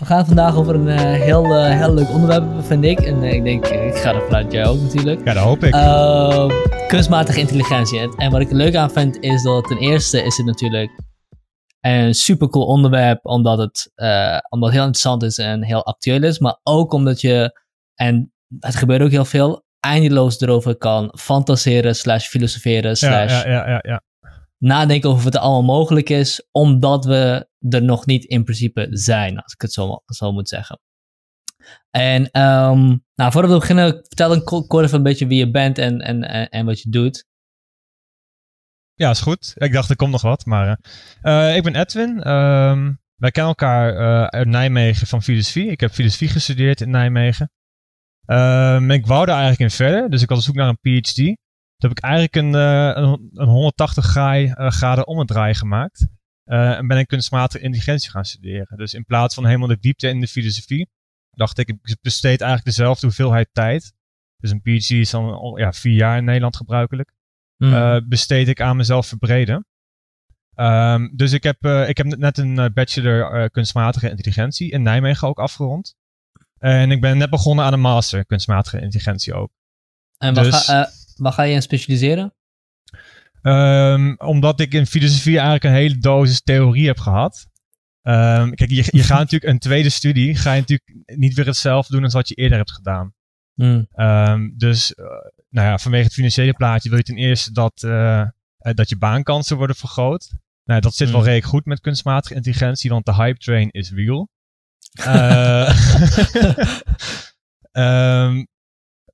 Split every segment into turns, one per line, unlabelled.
we gaan vandaag over een eh, heel, eh, heel leuk onderwerp, vind ik. En eh, ik denk, ik ga er vanuit jij ook natuurlijk.
Ja, dat hoop ik.
Ehm, kunstmatige intelligentie. En, wat ik er leuk aan vind, is dat ten eerste is het natuurlijk een super cool onderwerp, omdat het, omdat het heel interessant is en heel actueel is. Maar ook omdat je, en het gebeurt ook heel veel, eindeloos erover kan fantaseren, slash filosoferen, slash
ja, ja, ja, ja.
Nadenken over of het allemaal mogelijk is, omdat we er nog niet in principe zijn, als ik het zo, zo moet zeggen. En ehm, nou, voordat we beginnen, vertel een ko- kort even een beetje wie je bent en, en, en, wat je doet.
Ja, is goed. Ik dacht, er komt nog wat, maar... eh, eh, ik ben Edwin. Ehm, wij kennen elkaar eh, uit Nijmegen van filosofie. Ik heb filosofie gestudeerd in Nijmegen. Ehm, ik wou daar eigenlijk in verder, dus ik was op zoek naar een PhD. Toen heb ik eigenlijk een, eh, een, een 180 graai- eh, graden ommedraai gemaakt. Eh, en ben ik kunstmatige intelligentie gaan studeren. Dus in plaats van helemaal de diepte in de filosofie, dacht ik, ik besteed eigenlijk dezelfde hoeveelheid tijd. Dus een PhD is dan al, ja, vier jaar in Nederland gebruikelijk
Hmm.
besteed ik aan mezelf verbreden. Ehm, dus ik heb, ik heb net een bachelor kunstmatige intelligentie in Nijmegen ook afgerond. En ik ben net begonnen aan een master kunstmatige intelligentie ook.
en waar,
dus-
ga, waar ga je in specialiseren?
Ehm, omdat ik in filosofie eigenlijk een hele dosis theorie heb gehad. Ehm, kijk, je, je gaat natuurlijk een tweede studie, ga je natuurlijk niet weer hetzelfde doen als wat je eerder hebt gedaan.
Hmm.
Ehm, dus eh, nou ja, vanwege het financiële plaatje wil je ten eerste dat, eh, eh, dat je baankansen worden vergroot. Nou, dat zit wel
Mm.
redelijk goed met kunstmatige intelligentie, want de hype train is real. Ehm,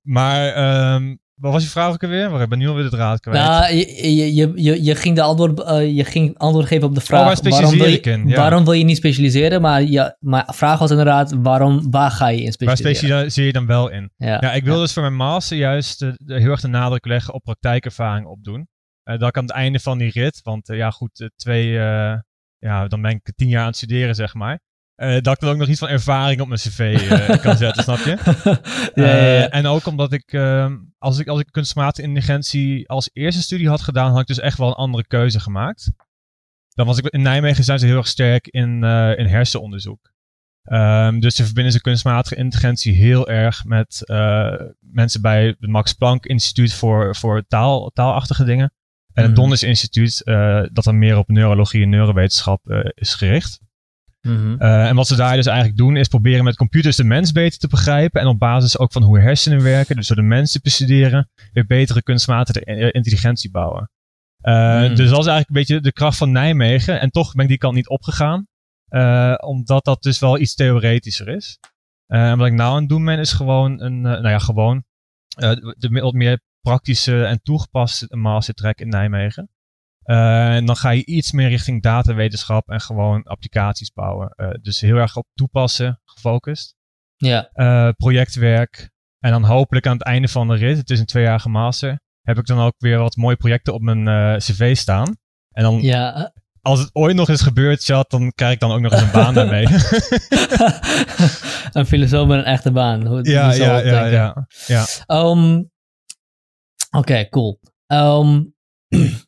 maar ehm, wat was je vraag ook alweer? Maar ik ben nu alweer de draad kwijt.
Nou, je, je, je, je, ging de antwoord, eh, je ging antwoord geven op de vraag.
Oh, waar specialiseer
waarom, wil je,
in? Ja.
waarom wil je niet specialiseren? Maar, ja, maar de vraag was inderdaad, waarom, waar ga je in
Waar
specialiseren?
specialiseer je dan wel in?
Ja,
Ja, ik wil dus voor mijn master juist eh, heel erg de nadruk leggen op praktijkervaring opdoen. Eh dat ik aan het einde van die rit, want ja goed, twee, ja, dan ben ik tien jaar aan het studeren zeg maar. Eh, dat ik ook nog iets van ervaring op mijn cv eh, kan zetten, snap je?
ja, ja, ja.
Eh, en ook omdat ik, ehm, als ik, als ik kunstmatige intelligentie als eerste studie had gedaan, had ik dus echt wel een andere keuze gemaakt. Dan was ik, in Nijmegen zijn ze heel erg sterk in, in hersenonderzoek. Ehm, dus ze verbinden ze kunstmatige intelligentie heel erg met mensen bij het Max Planck Instituut voor, voor taal, taalachtige dingen. En het. Donders Instituut, dat dan meer op neurologie en neurowetenschap is gericht.
Mhm.
Uh, en wat ze daar dus eigenlijk doen, is proberen met computers de mens beter te begrijpen. En op basis ook van hoe hersenen werken, dus door de mens te bestuderen, weer betere kunstmatige eh, intelligentie bouwen. Uh,
Hmm.
Dus dat is eigenlijk een beetje de kracht van Nijmegen. En toch ben ik die kant niet opgegaan, uh, omdat dat dus wel iets theoretischer is. En wat ik nou aan het doen ben, is gewoon een, nou ja, gewoon de wat meer praktische en toegepaste mastertrack in Nijmegen. Uh, en dan ga je iets meer richting datawetenschap en gewoon applicaties bouwen. Uh, dus heel erg op toepassen gefocust.
Ja.
Uh, projectwerk. En dan hopelijk aan het einde van de rit, het is een tweejarige master, heb ik dan ook weer wat mooie projecten op mijn cv staan. En dan,
ja.
als het ooit nog eens gebeurt, chat, dan krijg ik dan ook nog eens een baan daarmee.
een filosoof met een echte baan. Hoe,
ja,
hoe
ja, ja, ja, ja.
Um, Oké, okay, cool. Um,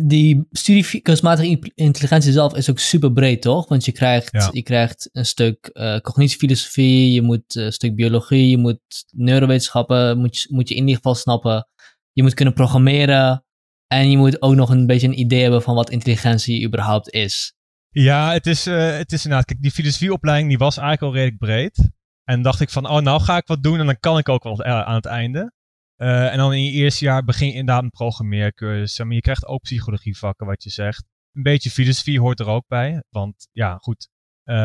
die studie kunstmatige intelligentie zelf is ook super breed, toch? Want je krijgt,
ja.
je krijgt een stuk uh, cognitiefilosofie, je moet een stuk biologie, je moet neurowetenschappen, moet je, moet je in ieder geval snappen. Je moet kunnen programmeren en je moet ook nog een beetje een idee hebben van wat intelligentie überhaupt is.
Ja, het is, uh, het is inderdaad, kijk, die filosofieopleiding die was eigenlijk al redelijk breed. En dacht ik van, oh, nou ga ik wat doen en dan kan ik ook wel uh, aan het einde. Uh, en dan in je eerste jaar begin je inderdaad een programmeercursus. Maar je krijgt ook psychologievakken, wat je zegt. Een beetje filosofie hoort er ook bij. Want ja, goed. Uh,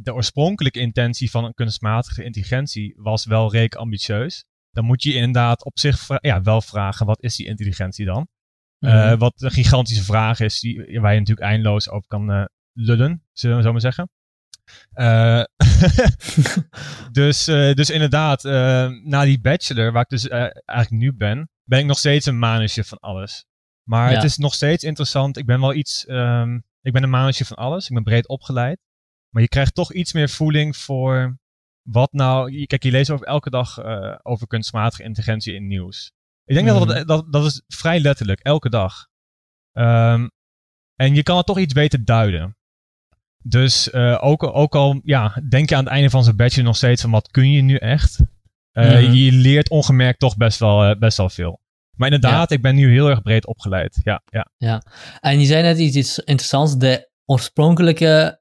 de oorspronkelijke intentie van een kunstmatige intelligentie was wel redelijk ambitieus. Dan moet je inderdaad op zich vra ja, wel vragen, wat is die intelligentie dan? Mm -hmm. uh, wat een gigantische vraag is, die, waar je natuurlijk eindeloos over kan lullen, zullen we zo maar zeggen. Uh, dus, uh, dus inderdaad, uh, na die bachelor, waar ik dus eigenlijk nu ben, ben ik nog steeds een manager van alles. Maar ja. het is nog steeds interessant. Ik ben wel iets, um, ik ben een manager van alles. Ik ben breed opgeleid. Maar je krijgt toch iets meer voeling voor wat nou. Kijk, je leest over elke dag over kunstmatige intelligentie in nieuws. Ik denk mm. dat, dat dat dat is vrij letterlijk, elke dag. Um, en je kan het toch iets beter duiden. Dus uh, ook, ook al ja, denk je aan het einde van zo'n bachelor nog steeds van wat kun je nu echt? Uh, mm-hmm. Je leert ongemerkt toch best wel, uh, best wel veel. Maar inderdaad, ik ben nu heel erg breed opgeleid. Ja, ja.
ja. En je zei net iets interessants. De oorspronkelijke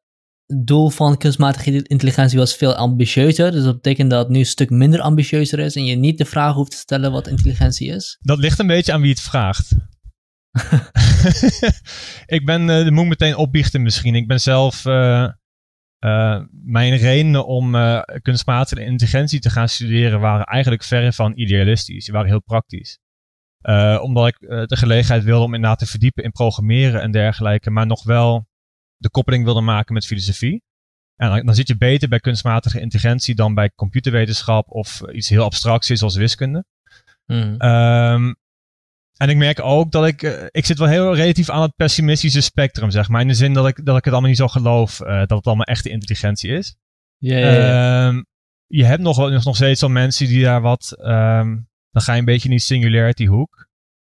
doel van kunstmatige intelligentie was veel ambitieuzer. Dus dat betekent dat het nu een stuk minder ambitieuzer is en je niet de vraag hoeft te stellen wat intelligentie is.
Dat ligt een beetje aan wie het vraagt. ik ben, uh, moet meteen opbiechten misschien. Ik ben zelf, uh, uh, mijn redenen om kunstmatige intelligentie te gaan studeren waren eigenlijk verre van idealistisch. Die waren heel praktisch. omdat ik de gelegenheid wilde om inderdaad te verdiepen in programmeren en dergelijke, maar nog wel de koppeling wilde maken met filosofie. En dan, dan zit je beter bij kunstmatige intelligentie dan bij computerwetenschap of iets heel abstracts is als wiskunde. Mm. Um, en ik merk ook dat ik, uh, ik zit wel heel relatief aan het pessimistische spectrum, zeg maar. In de zin dat ik, dat ik het allemaal niet zo geloof uh, dat het allemaal echte intelligentie is.
Ja.
Um, je hebt nog, nog steeds al mensen die daar wat, um, dan ga je een beetje in die singularity hoek.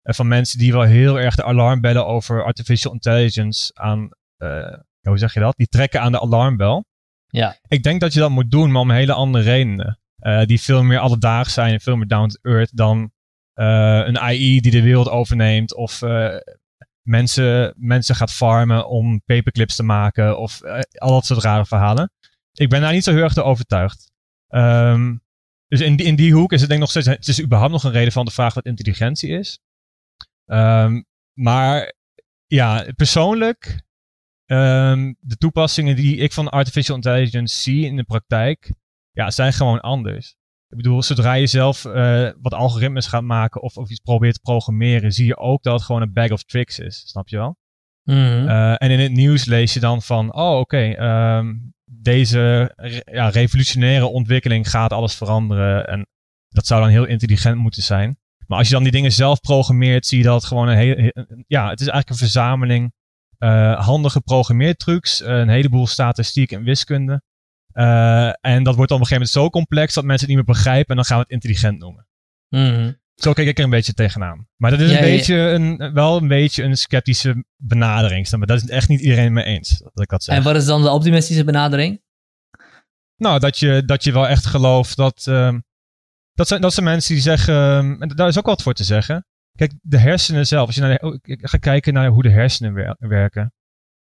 En van mensen die wel heel erg de alarmbellen over artificial intelligence aan, uh, hoe zeg je dat? Die trekken aan de alarmbel.
Ja.
Ik denk dat je dat moet doen, maar om hele andere redenen. die veel meer alledaags zijn en veel meer down to earth dan een AI die de wereld overneemt. Of uh, mensen, mensen gaat farmen om paperclips te maken. Of uh, al dat soort rare verhalen. Ik ben daar niet zo heel erg door overtuigd. Um, dus in die, in die hoek is het denk ik nog steeds... Het is überhaupt nog een reden van de vraag wat intelligentie is. Um, maar ja, persoonlijk... Um, de toepassingen die ik van artificial intelligence zie in de praktijk... Ja, zijn gewoon anders. Ik bedoel, zodra je zelf uh, wat algoritmes gaat maken of, of iets probeert te programmeren, zie je ook dat het gewoon een bag of tricks is. Snap je wel?
Mm -hmm. uh,
en in het nieuws lees je dan van, oh oké, okay, um, deze re ja, revolutionaire ontwikkeling gaat alles veranderen. En dat zou dan heel intelligent moeten zijn. Maar als je dan die dingen zelf programmeert, zie je dat het gewoon een hele, ja, het is eigenlijk een verzameling uh, handige programmeertrucs, een heleboel statistiek en wiskunde. Uh, en dat wordt dan op een gegeven moment zo complex dat mensen het niet meer begrijpen en dan gaan we het intelligent noemen.
Mm.
Zo kijk ik er een beetje tegenaan. Maar dat is ja, een beetje een, wel een beetje een sceptische benadering. Maar dat is echt niet iedereen mee eens dat ik dat zeg.
En wat is dan de optimistische benadering?
Nou, dat je, dat je wel echt gelooft dat. Uh, dat, zijn, dat zijn mensen die zeggen. Uh, en daar is ook wat voor te zeggen. Kijk, de hersenen zelf. Als je naar de, oh, ik ga kijken naar hoe de hersenen wer werken.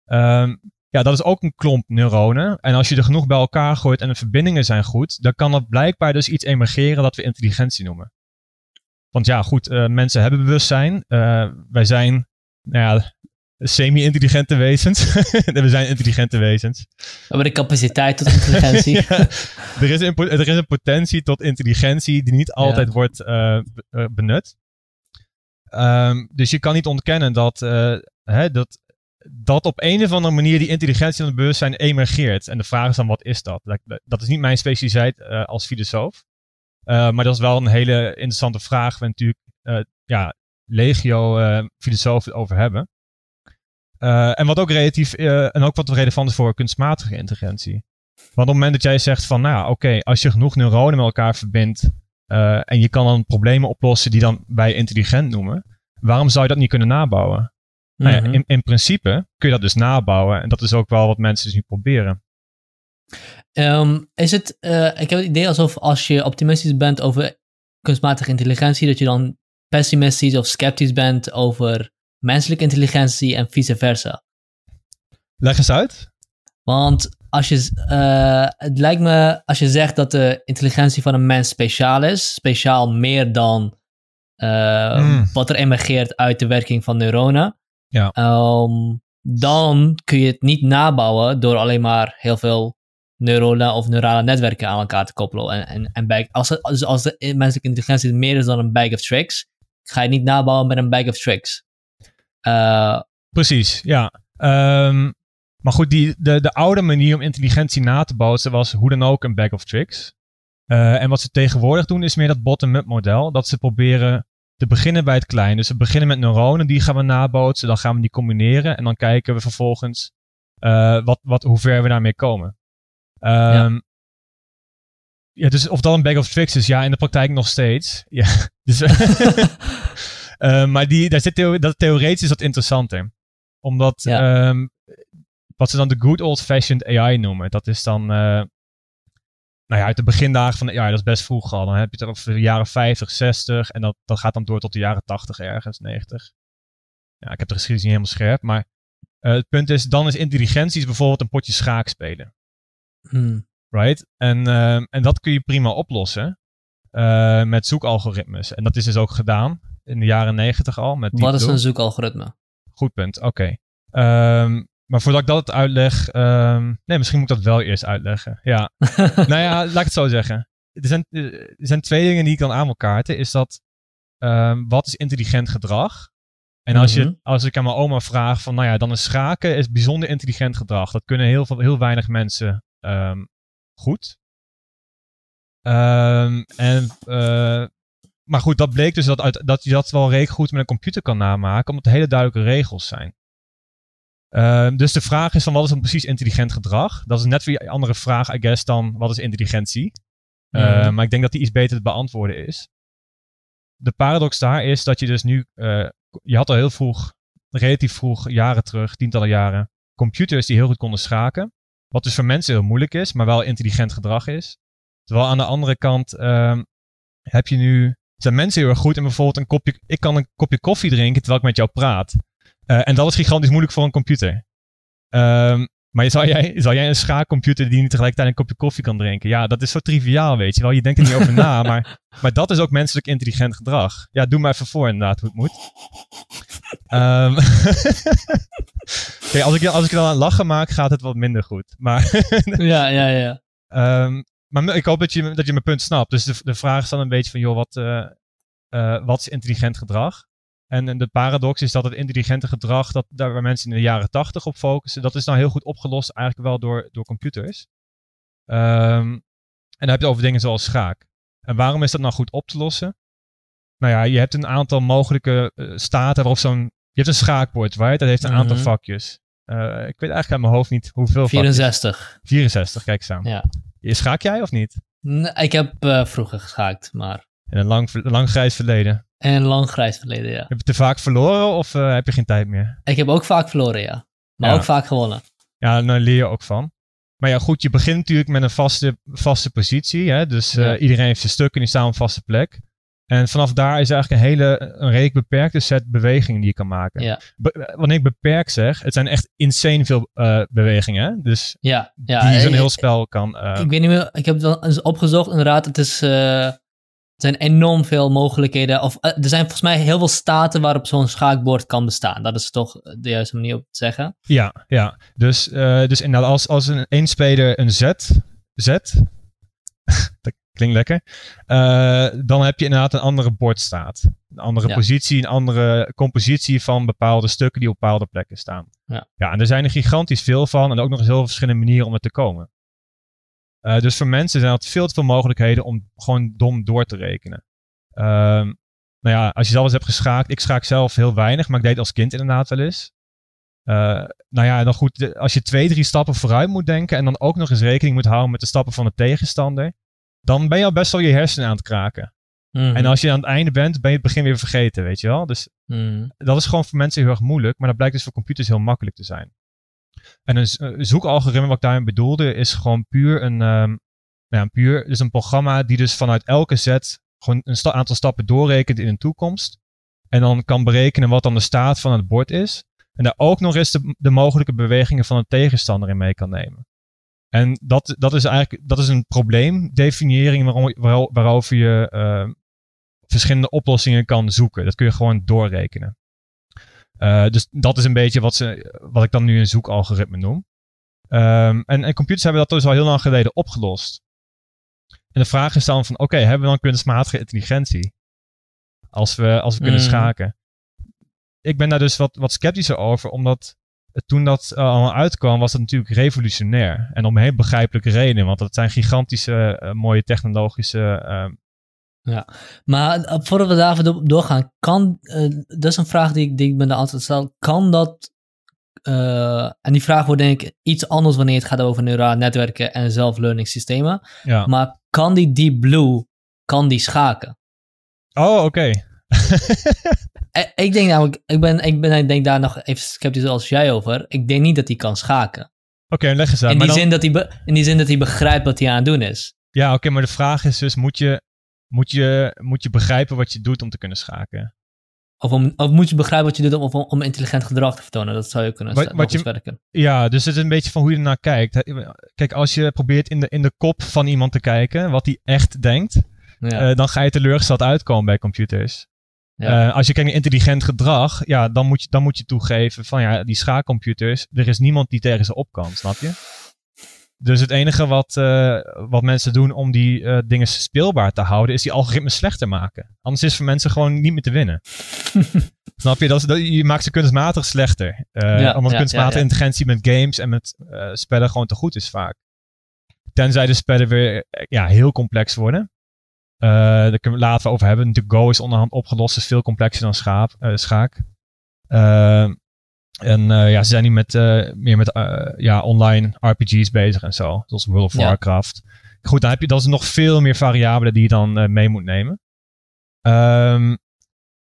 Um, ja, dat is ook een klomp neuronen. En als je er genoeg bij elkaar gooit en de verbindingen zijn goed, dan kan er blijkbaar dus iets emergeren dat we intelligentie noemen. Want ja, goed, uh, mensen hebben bewustzijn. Uh, wij zijn, nou ja, semi-intelligente wezens. we zijn intelligente wezens.
We hebben de capaciteit tot intelligentie. ja,
er, is een, er is een potentie tot intelligentie die niet altijd ja. wordt uh, benut. Um, dus je kan niet ontkennen dat, hè, dat dat op een of andere manier die intelligentie en het bewustzijn emergeert. En de vraag is dan, wat is dat? Dat, is niet mijn specialiteit uh, als filosoof. Uh, maar dat is wel een hele interessante vraag waar we natuurlijk uh, ja, legio filosofen over hebben. en wat ook relatief, en ook wat relevant is voor kunstmatige intelligentie. Want op het moment dat jij zegt van, nou oké, als je genoeg neuronen met elkaar verbindt en je kan dan problemen oplossen die dan wij intelligent noemen, waarom zou je dat niet kunnen nabouwen? Nou ja, mhm. in, in principe kun je dat dus nabouwen. En dat is ook wel wat mensen dus nu proberen.
Um, is het, uh, ik heb het idee alsof als je optimistisch bent over kunstmatige intelligentie, dat je dan pessimistisch of sceptisch bent over menselijke intelligentie en vice versa.
Leg eens uit.
Want als je, uh, het lijkt me, als je zegt dat de intelligentie van een mens speciaal is, speciaal meer dan uh, mm. wat er emergeert uit de werking van neuronen,
ja.
Um, dan kun je het niet nabouwen door alleen maar heel veel neuronale of neurale netwerken aan elkaar te koppelen. En, en, en bag, als, het, dus als de menselijke intelligentie meer is dan een bag of tricks, ga je het niet nabouwen met een bag of tricks. Uh,
Precies, ja. Um, maar goed, die, de, de oude manier om intelligentie na te bouwen was hoe dan ook een bag of tricks. Uh, en wat ze tegenwoordig doen is meer dat bottom-up model. Dat ze proberen te beginnen bij het klein. Dus we beginnen met neuronen, die gaan we nabootsen. Dan gaan we die combineren en dan kijken we vervolgens uh, wat, wat, hoe ver we daarmee komen. Um, ja. ja. dus of dat een bag of tricks is, ja, in de praktijk nog steeds. Ja, dus, uh, maar die, daar zit theo dat theoretisch is dat interessanter. Omdat ja. um, wat ze dan de good old-fashioned AI noemen. Dat is dan, uh, nou ja, uit de begindagen van AI, dat is best vroeg al. Dan heb je het over de jaren 50, 60 en dat, dat gaat dan door tot de jaren 80 ergens, 90. Ja, ik heb de geschiedenis niet helemaal scherp, maar uh, het punt is, dan is intelligentie bijvoorbeeld een potje schaak spelen.
Hmm.
Right? En, uh, en dat kun je prima oplossen uh, met zoekalgoritmes. En dat is dus ook gedaan in de jaren 90 al. Met
Wat is een zoekalgoritme?
Goed punt, oké. Okay. Um, maar voordat ik dat uitleg, um, nee, misschien moet ik dat wel eerst uitleggen. Ja, nou ja, laat ik het zo zeggen. Er zijn, er zijn twee dingen die ik kan aan elkaar kaarten. Is dat, um, wat is intelligent gedrag? En als, je,
Mhm.
als ik aan mijn oma vraag van, nou ja, dan is schaken is bijzonder intelligent gedrag. Dat kunnen heel, veel, heel weinig mensen um, goed. Um, en, uh, maar goed, dat bleek dus dat, uit, dat je dat wel redelijk goed met een computer kan namaken, omdat er hele duidelijke regels zijn. Uh, dus de vraag is van wat is dan precies intelligent gedrag? Dat is net weer een andere vraag, I guess, dan wat is intelligentie? Uh,
Mhm.
maar ik denk dat die iets beter te beantwoorden is. De paradox daar is dat je dus nu, uh, je had al heel vroeg, relatief vroeg, jaren terug, tientallen jaren, computers die heel goed konden schaken. Wat dus voor mensen heel moeilijk is, maar wel intelligent gedrag is. Terwijl aan de andere kant uh, heb je nu, zijn mensen heel erg goed in bijvoorbeeld een kopje, ik kan een kopje koffie drinken terwijl ik met jou praat. Uh, en dat is gigantisch moeilijk voor een computer. Um, maar zou jij, zou jij een schaakcomputer die niet tegelijkertijd een kopje koffie kan drinken? Ja, dat is zo triviaal, weet je wel. Je denkt er niet over na, maar, maar dat is ook menselijk intelligent gedrag. Ja, doe maar even voor inderdaad hoe het moet. Um, als ik, als ik dan aan lachen maak, gaat het wat minder goed. Maar
ja, ja, ja.
Um, maar ik hoop dat je, dat je mijn punt snapt. Dus de, de vraag is dan een beetje van, joh, wat, uh, uh, wat is intelligent gedrag? En, en de paradox is dat het intelligente gedrag, dat, daar waar mensen in de jaren tachtig op focussen, dat is nou heel goed opgelost eigenlijk wel door, door computers. Um, en dan heb je het over dingen zoals schaak. En waarom is dat nou goed op te lossen? Nou ja, je hebt een aantal mogelijke uh, staten waarop zo'n... Je hebt een schaakbord, right? Dat heeft een
Mhm.
aantal vakjes. Uh, ik weet eigenlijk uit mijn hoofd niet hoeveel
64.
vakjes. 64, kijk eens aan.
Ja.
Schaak jij of niet?
Nee, ik heb uh, vroeger geschaakt, maar...
In een lang, lang grijs verleden.
Een lang grijs verleden, ja.
Heb je te vaak verloren of uh, heb je geen tijd meer?
Ik heb ook vaak verloren, ja. Maar
Ja.
ook vaak gewonnen.
Ja, daar leer je ook van. Maar ja, goed, je begint natuurlijk met een vaste, vaste positie. Hè? Dus uh,
Ja.
iedereen heeft zijn stuk en die staan op een vaste plek. En vanaf daar is eigenlijk een hele, een redelijk beperkte set bewegingen die je kan maken.
Ja.
Be- wanneer ik beperkt zeg, het zijn echt insane veel uh, bewegingen. Hè? Dus
Ja, ja.
die zo'n heel spel kan... uh,
Ik weet niet meer, ik heb het wel eens opgezocht. Inderdaad, het is, eh, er zijn enorm veel mogelijkheden. Of eh, er zijn volgens mij heel veel staten waarop zo'n schaakbord kan bestaan. Dat is toch de juiste manier om te zeggen.
Ja, ja. Dus, uh, dus inderdaad, als, als een één speler een zet, zet dat klinkt lekker, uh, dan heb je inderdaad een andere bordstaat. Een andere
Ja.
positie, een andere compositie van bepaalde stukken die op bepaalde plekken staan.
Ja.
ja, en er zijn er gigantisch veel van en ook nog eens heel veel verschillende manieren om er te komen. Uh, dus voor mensen zijn er veel te veel mogelijkheden om gewoon dom door te rekenen. Um, nou ja, als je zelf eens hebt geschaakt, ik schaak zelf heel weinig, maar ik deed als kind inderdaad wel eens. Uh, nou ja, dan goed, de- als je twee, drie stappen vooruit moet denken en dan ook nog eens rekening moet houden met de stappen van de tegenstander, dan ben je al best wel je hersenen aan het kraken.
Mhm.
En als je aan het einde bent, ben je het begin weer vergeten, weet je wel. Dus
Mhm.
dat is gewoon voor mensen heel erg moeilijk, maar dat blijkt dus voor computers heel makkelijk te zijn. En een, een zoekalgoritme, wat ik daarin bedoelde, is gewoon puur een, ehm, nou ja, puur, dus een programma die dus vanuit elke zet gewoon een aantal stappen doorrekent in de toekomst. En dan kan berekenen wat dan de staat van het bord is. En daar ook nog eens de, de mogelijke bewegingen van een tegenstander in mee kan nemen. En dat, dat is eigenlijk dat is een probleemdefiniëring waarom, waar- waarover je ehm, verschillende oplossingen kan zoeken. Dat kun je gewoon doorrekenen. Eh, dus dat is een beetje wat, ze, wat ik dan nu een zoekalgoritme noem. Ehm, en, en computers hebben dat dus al heel lang geleden opgelost. En de vraag is dan van, oké, hebben we dan kunstmatige intelligentie? Als we, als we kunnen
Mm.
schaken. Ik ben daar dus wat, wat sceptischer over, omdat toen dat eh, allemaal uitkwam, was dat natuurlijk revolutionair. En om heel begrijpelijke reden, want dat zijn gigantische, eh, mooie technologische ehm,
Maar eh, voordat we daar do- doorgaan, kan, eh, dat is een vraag die ik, die ik me de altijd stel, kan dat, eh, en die vraag wordt denk ik iets anders wanneer het gaat over neurale netwerken en self-learning systemen,
ja.
maar kan die Deep Blue, kan die schaken?
Oh, oké.
ik denk namelijk, ik ben, ik ben ik denk daar nog even sceptisch als jij over. Ik denk niet dat hij kan schaken.
Oké, leg eens uit.
In
maar
die,
dan-
zin dat hij in die zin dat hij begrijpt wat hij aan het doen is.
Ja, oké, maar de vraag is dus, moet je, moet, je, moet je begrijpen wat je doet om te kunnen schaken?
Of, om, of moet je begrijpen wat je doet om, om, om intelligent gedrag te vertonen. Dat zou je kunnen
Wat-
wat,
wat je-
werken.
Ja, dus het is een beetje van hoe je ernaar kijkt. Kijk, als je probeert in de, in de kop van iemand te kijken, wat hij echt denkt,
Ja.
eh, dan ga je teleurgesteld uitkomen bij computers.
Ja.
Eh, als je kijkt naar intelligent gedrag, ja, dan moet, je, dan moet je toegeven van ja, die schaakcomputers, er is niemand die tegen ze op kan, snap je? Dus het enige wat, eh, wat mensen doen om die eh, dingen speelbaar te houden, is die algoritmes slechter maken. Anders is het voor mensen gewoon niet meer te winnen. Snap je? Dat is, dat, je maakt ze kunstmatig slechter. Eh
Ja,
omdat
ja,
kunstmatige
ja,
intelligentie met games en met spellen gewoon te goed is vaak. Tenzij de spellen weer ja, heel complex worden. Daar kunnen we later over hebben. Natuurlijk, Go is onderhand opgelost, is veel complexer dan schaap, schaak. En eh, ja, ze zijn nu met, eh, meer met eh, ja, online RPG's bezig en zo. Zoals World of
Ja.
Warcraft. Goed, dan heb je, dat is nog veel meer variabelen die je dan mee moet nemen. Ehm,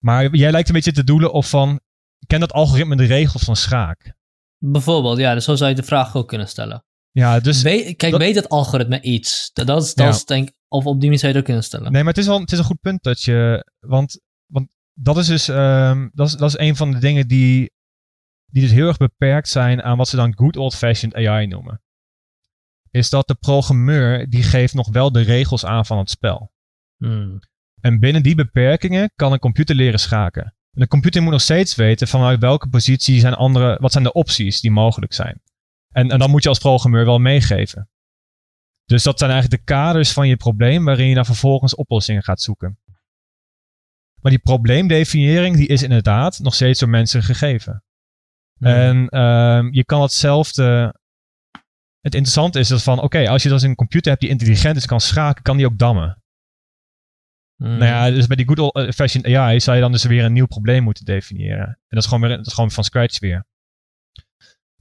maar jij lijkt een beetje te doelen op van... Ken dat algoritme de regels van schaak?
Bijvoorbeeld, ja, dus zo zou je de vraag ook kunnen stellen.
Ja, dus...
weet, kijk,
dat-
weet het algoritme iets? Dat, dat is, dat
Ja.
is denk of op die manier zou je het ook kunnen stellen.
Nee, maar het is wel het is een goed punt dat je. Want, want dat is dus. ehm, dat, is, dat is een van de dingen die. Die dus heel erg beperkt zijn aan wat ze dan good old-fashioned AI noemen. Is dat de programmeur. die geeft nog wel de regels aan van het spel.
Hmm.
En binnen die beperkingen kan een computer leren schaken. En de computer moet nog steeds weten vanuit welke positie zijn andere. wat zijn de opties die mogelijk zijn. En, en dan moet je als programmeur wel meegeven. Dus dat zijn eigenlijk de kaders van je probleem waarin je dan vervolgens oplossingen gaat zoeken. Maar die probleemdefiniëring die is inderdaad nog steeds door mensen gegeven.
Hmm.
En ehm, je kan hetzelfde. Het interessante is dat van, oké, als je dus een computer hebt die intelligent is, kan schaken, kan die ook dammen.
Hmm.
Nou ja, dus bij die good old-fashioned AI zou je dan dus weer een nieuw probleem moeten definiëren. En dat is gewoon, weer, dat is gewoon van scratch weer.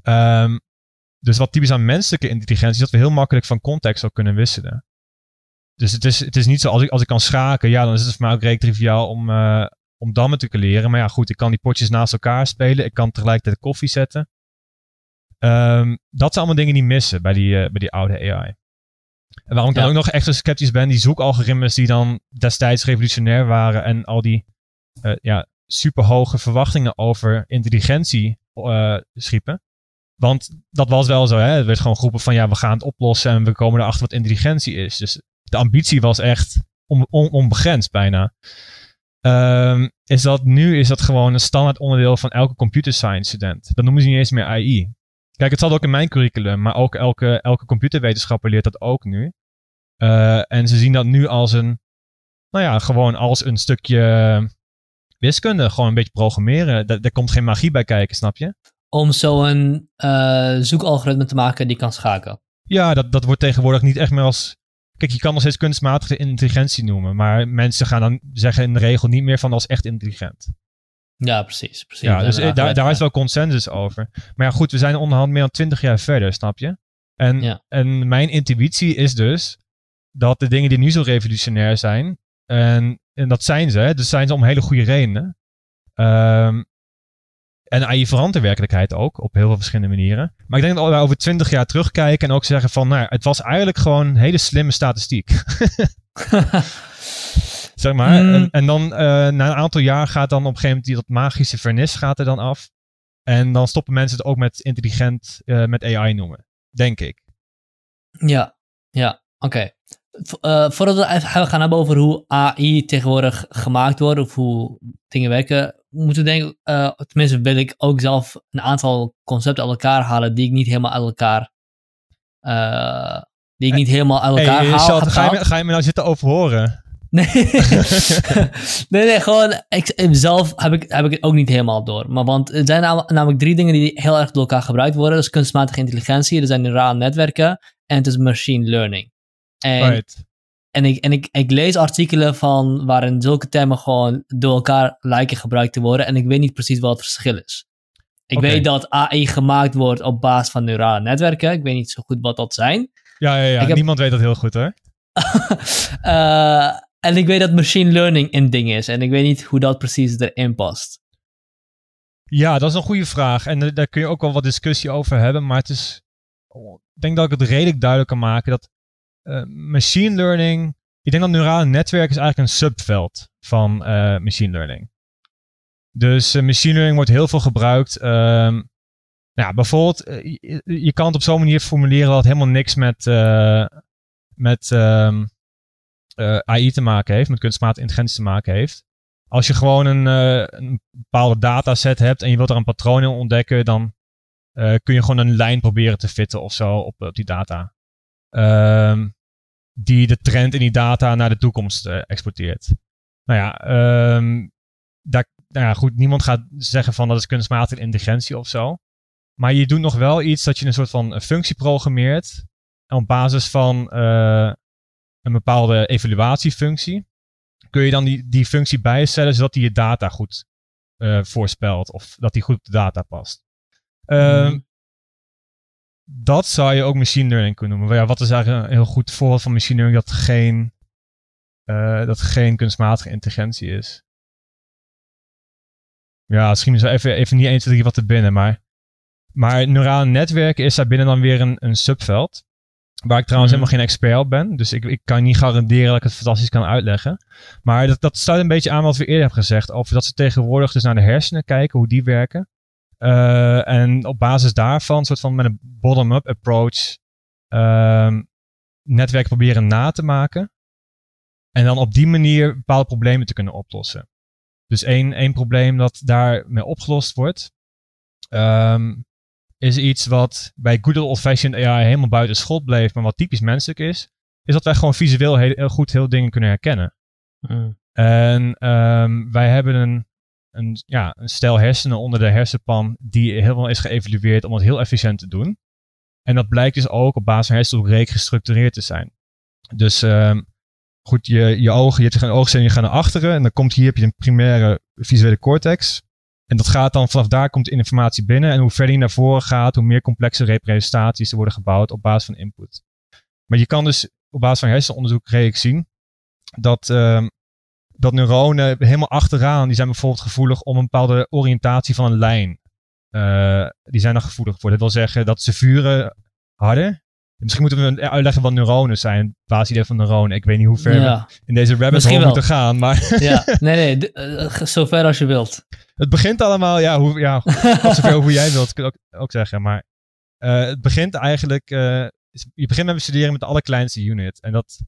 Ehm, dus wat typisch aan menselijke intelligentie is dat we heel makkelijk van context ook kunnen wisselen. Dus het is, het is niet zo, als ik, als ik kan schaken, ja, dan is het voor mij ook redelijk triviaal om, eh, om dammen te kunnen leren. Maar ja, goed, ik kan die potjes naast elkaar spelen. Ik kan tegelijkertijd koffie zetten. Ehm, dat zijn allemaal dingen die missen bij die, eh, bij die oude AI. En waarom ik dan ook nog echt zo sceptisch ben, die zoekalgoritmes die dan destijds revolutionair waren en al die eh, ja, superhoge verwachtingen over intelligentie eh, schiepen. Want dat was wel zo, hè? Het werd gewoon geroepen van ja, we gaan het oplossen en we komen erachter wat intelligentie is. Dus de ambitie was echt on, on- onbegrensd bijna. Ehm, is dat nu is dat gewoon een standaard onderdeel van elke computer science student. Dat noemen ze niet eens meer AI. Kijk, het zat ook in mijn curriculum, maar ook elke, elke computerwetenschapper leert dat ook nu. Eh, en ze zien dat nu als een, nou ja, gewoon als een stukje wiskunde. Gewoon een beetje programmeren. Daar, daar komt geen magie bij kijken, snap je?
Om zo'n eh zoekalgoritme te maken die kan schaken.
Ja, dat, dat wordt tegenwoordig niet echt meer als. Kijk, je kan nog steeds kunstmatige intelligentie noemen. Maar mensen gaan dan zeggen in de regel niet meer van is echt intelligent.
Ja, precies. precies.
Ja, dus eh, daar, daar is wel consensus over. Maar ja, goed, we zijn onderhand meer dan twintig jaar verder, snap je? En,
Ja.
en mijn intuïtie is dus dat de dingen die nu zo revolutionair zijn, en, en dat zijn ze, dus zijn ze om hele goede redenen. Ehm, en AI verandert de werkelijkheid ook op heel veel verschillende manieren. Maar ik denk dat we over twintig jaar terugkijken en ook zeggen van, nou, het was eigenlijk gewoon een hele slimme statistiek. zeg maar.
Hmm.
En, en dan eh, na een aantal jaar gaat dan op een gegeven moment die, dat magische vernis gaat er dan af. En dan stoppen mensen het ook met intelligent, eh, met AI noemen. Denk ik.
Ja, ja, oké. Eh, voordat we even gaan hebben over hoe AI tegenwoordig gemaakt wordt of hoe dingen werken, moeten we denken, eh, tenminste wil ik ook zelf een aantal concepten uit elkaar halen die ik niet helemaal uit elkaar, eh, die ik niet helemaal uit elkaar
Hey,
haal.
Ga, je, ga je me nou zitten overhoren?
Nee. nee, nee, gewoon, ik, zelf heb ik, heb ik het ook niet helemaal door. Maar want er zijn nam- namelijk drie dingen die heel erg door elkaar gebruikt worden. Dat is kunstmatige intelligentie, er zijn neurale netwerken en het is machine learning. En,
Right.
en, ik, en ik, ik lees artikelen van waarin zulke termen gewoon door elkaar lijken gebruikt te worden en ik weet niet precies wat het verschil is. Ik weet dat AI gemaakt wordt op basis van neurale netwerken. Ik weet niet zo goed wat dat zijn.
Ja, ja, ja.
Heb-
niemand weet dat heel goed hoor.
Eh, En ik weet dat machine learning een ding is. En ik weet niet hoe dat precies erin past.
Ja, dat is een goede vraag. En daar kun je ook wel wat discussie over hebben. Maar het is. Ik denk dat ik het redelijk duidelijk kan maken dat machine learning. Ik denk dat neurale netwerk is eigenlijk een subveld van uh, machine learning. Dus uh, machine learning wordt heel veel gebruikt. Um, nou, bijvoorbeeld, je, kan het op zo'n manier formuleren dat het helemaal niks met, met um, AI te maken heeft, met kunstmatige intelligentie te maken heeft. Als je gewoon een, een bepaalde dataset hebt en je wilt er een patroon in ontdekken, dan kun je gewoon een lijn proberen te fitten of zo op, op die data. Um, die de trend in die data naar de toekomst uh, exporteert. Nou ja, um, daar, nou ja, goed, niemand gaat zeggen van dat is kunstmatige intelligentie of zo. Maar je doet nog wel iets dat je een soort van functie programmeert. Op basis van uh, een bepaalde evaluatiefunctie kun je dan die, die functie bijstellen zodat die je data goed uh, voorspelt. Of dat die goed op de data past. Mm. Dat zou je ook machine learning kunnen noemen. Ja, wat is eigenlijk een heel goed voorbeeld van machine learning dat geen, uh, dat geen kunstmatige intelligentie is? Ja, misschien is er even, even niet eens wat te binnen, maar, maar neurale netwerken is daar binnen dan weer een, een subveld. Waar ik trouwens mm helemaal geen expert op ben. Dus ik, ik kan niet garanderen dat ik het fantastisch kan uitleggen. Maar dat, dat sluit een beetje aan wat we eerder hebben gezegd. Over dat ze tegenwoordig dus naar de hersenen kijken, hoe die werken. Uh, en op basis daarvan, soort van met een bottom-up approach, uh, netwerk proberen na te maken. En dan op die manier bepaalde problemen te kunnen oplossen. Dus één, één probleem dat daarmee opgelost wordt, um, is iets wat bij good old-fashioned AI helemaal buiten schot bleef, maar wat typisch menselijk is, is dat wij gewoon visueel heel, heel goed heel dingen kunnen herkennen. Mm. En um, wij hebben een een, ja, een stel hersenen onder de hersenpan die helemaal is geëvalueerd om het heel efficiënt te doen. En dat blijkt dus ook op basis van hersenopbreek gestructureerd te zijn. Dus uh, goed, je, je ogen, je hebt oogzenuw, je gaat naar achteren en dan komt hier heb je een primaire visuele cortex. En dat gaat dan vanaf daar komt informatie binnen. En hoe verder je naar voren gaat, hoe meer complexe representaties er worden gebouwd op basis van input. Maar je kan dus op basis van hersenonderzoek redelijk zien dat uh, dat neuronen helemaal achteraan, die zijn bijvoorbeeld gevoelig om een bepaalde oriëntatie van een lijn. Uh, die zijn er gevoelig voor. Dat wil zeggen dat ze vuren harder. Misschien moeten we uitleggen wat neuronen zijn. Basisidee van neuronen. Ik weet niet hoe ver we in deze rabbit hole moeten gaan. Maar
ja, nee, nee. Uh, zo ver als je wilt.
Het begint allemaal, ja, hoe, ja zover hoe jij wilt, kan ik ook, ook zeggen. Maar uh, het begint eigenlijk, uh, je begint met bestuderen met de allerkleinste unit. En dat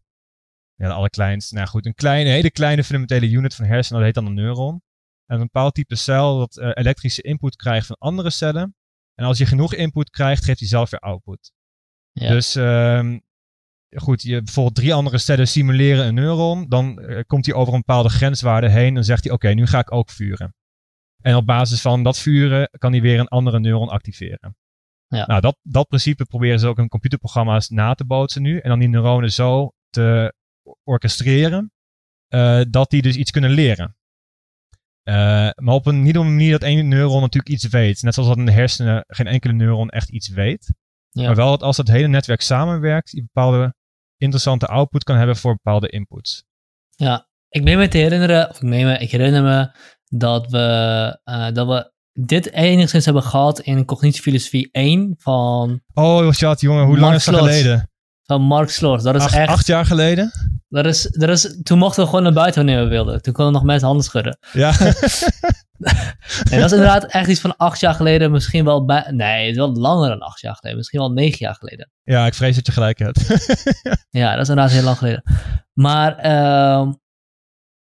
ja, de allerkleinste. Nou goed, een kleine, hele kleine fundamentele unit van hersenen, dat heet dan een neuron. En een bepaald type cel dat uh, elektrische input krijgt van andere cellen. En als je genoeg input krijgt, geeft hij zelf weer output. Ja. Dus um, goed, je, bijvoorbeeld drie andere cellen simuleren een neuron. Dan uh, komt hij over een bepaalde grenswaarde heen. Dan zegt hij, oké, nu ga ik ook vuren. En op basis van dat vuren kan hij weer een andere neuron activeren. Ja. Nou, dat, dat principe proberen ze ook in computerprogramma's na te bootsen nu. En dan die neuronen zo te orchestreren, uh, dat die dus iets kunnen leren. Uh, maar op een, niet op een manier dat één neuron natuurlijk iets weet. Net zoals dat in de hersenen geen enkele neuron echt iets weet. Ja. Maar wel dat als het hele netwerk samenwerkt, je bepaalde interessante output kan hebben voor bepaalde inputs.
Ja, ik meen me te herinneren, of ik, meen me, ik herinner me dat we, uh, dat we dit enigszins hebben gehad in cognitiefilosofie 1 van...
Oh, jongen, hoe lang is dat geleden?
Van Mark Slors. Dat is
acht,
echt...
Acht jaar geleden?
Dat is, dat is, toen mochten we gewoon naar buiten wanneer we wilden. Toen konden we nog mensen handen schudden.
Ja.
en dat is inderdaad echt iets van acht jaar geleden. Misschien wel bij... Nee, het is wel langer dan acht jaar geleden. Misschien wel negen jaar geleden.
Ja, ik vrees dat je gelijk hebt.
ja, dat is inderdaad heel lang geleden. Maar uh,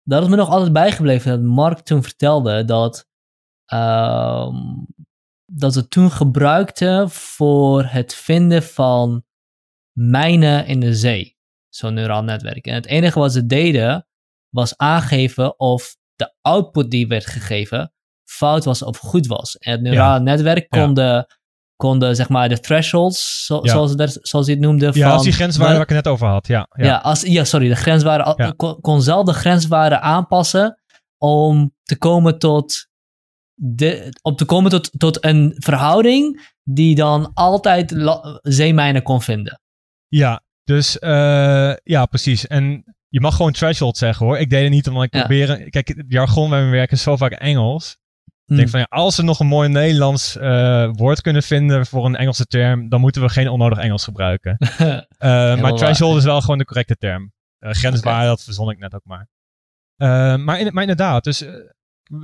dat is me nog altijd bijgebleven. Dat Mark toen vertelde dat... Uh, dat we toen gebruikten voor het vinden van mijnen in de zee. Zo'n neuraal netwerk. En het enige wat ze deden was aangeven of de output die werd gegeven fout was of goed was. En het neurale netwerk kon, de, zeg maar, de thresholds, zoals, het, zoals hij het noemde.
Ja, van, als die grenswaarde waar ik het net over had. Ja,
ja. als, ja sorry, de grenswaarde. Kon, kon zelf de grenswaarde aanpassen om te komen tot, de, om te komen tot, tot een verhouding die dan altijd zeemijnen kon vinden.
Ja, dus uh, ja, precies. En je mag gewoon threshold zeggen hoor. Ik deed het niet omdat ik
Ja.
proberen. Kijk, het jargon bij mijn werk is zo vaak Engels. Ik denk van ja, als we nog een mooi Nederlands eh, woord kunnen vinden voor een Engelse term, dan moeten we geen onnodig Engels gebruiken. Eh, maar threshold is wel gewoon de correcte term. Eh grenswaarde, dat verzon ik net ook maar. Eh, maar, in, maar inderdaad, dus eh,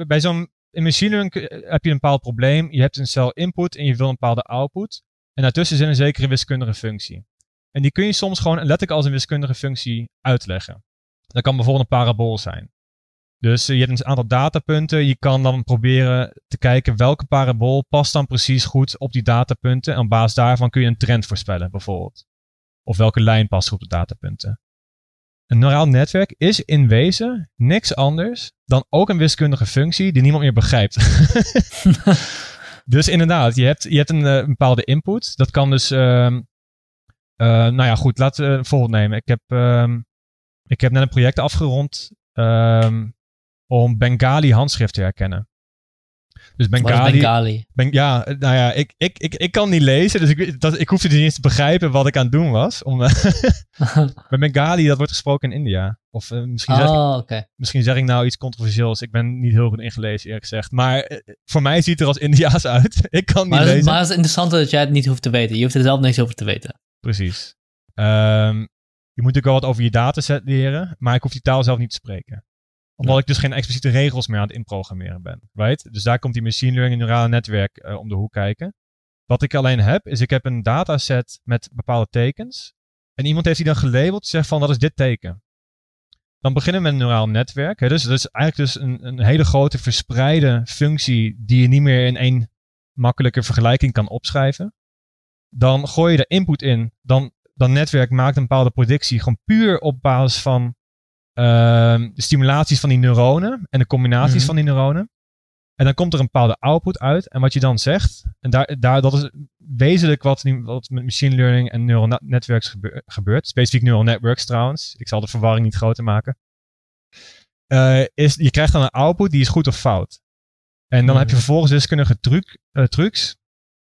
bij zo'n in machine learning heb je een bepaald probleem. Je hebt een cel input en je wil een bepaalde output. En daartussen zit een zekere wiskundige functie. En die kun je soms gewoon letterlijk als een wiskundige functie uitleggen. Dat kan bijvoorbeeld een parabool zijn. Dus eh, je hebt een aantal datapunten. Je kan dan proberen te kijken welke parabool past dan precies goed op die datapunten. En op basis daarvan kun je een trend voorspellen, bijvoorbeeld. Of welke lijn past goed op de datapunten. Een neuraal netwerk is in wezen niks anders dan ook een wiskundige functie die niemand meer begrijpt. dus inderdaad, je hebt, je hebt een, eh, bepaalde input. Dat kan dus. ehm, eh, nou ja, goed, laten we een voorbeeld nemen. Ik heb, ehm, ik heb net een project afgerond ehm, om Bengali handschrift te herkennen. Dus Bengali.
Bengali?
Ben, ja, nou ja, ik, ik, ik, ik kan niet lezen, dus ik, dat, ik hoefde niet eens te begrijpen wat ik aan het doen was. Om, maar Bengali, dat wordt gesproken in India. Of eh, misschien, zeg ik,
oh, oké.
misschien zeg ik nou iets controversieels. Ik ben niet heel goed ingelezen, eerlijk gezegd. Maar eh, voor mij ziet het er als Indiaas uit. ik kan niet
Maar, het-
lezen.
maar het is interessant dat jij het niet hoeft te weten. Je hoeft er zelf niks over te weten.
Precies. Ehm, je moet natuurlijk wel wat over je dataset leren, maar ik hoef die taal zelf niet te spreken. Omdat ik dus geen expliciete regels meer aan het inprogrammeren ben. Right? Dus daar komt die machine learning neurale netwerk eh, om de hoek kijken. Wat ik alleen heb, is ik heb een dataset met bepaalde tekens. En iemand heeft die dan gelabeld, die zegt van dat is dit teken. Dan beginnen we met een neuraal netwerk. Hè? Dus dat is eigenlijk dus een, een hele grote verspreide functie die je niet meer in één makkelijke vergelijking kan opschrijven. Dan gooi je de input in. Dan, dan netwerk maakt een bepaalde predictie gewoon puur op basis van ehm, de stimulaties van die neuronen en de combinaties
Mhm.
van die neuronen. En dan komt er een bepaalde output uit. En wat je dan zegt, en daar, daar, dat is wezenlijk wat, wat met machine learning en neural net- networks gebe- gebeurt. Specifiek neural networks trouwens. Ik zal de verwarring niet groter maken. Eh, is, je krijgt dan een output die is goed of fout. En dan
Mhm.
heb je vervolgens wiskundige truc, eh, trucs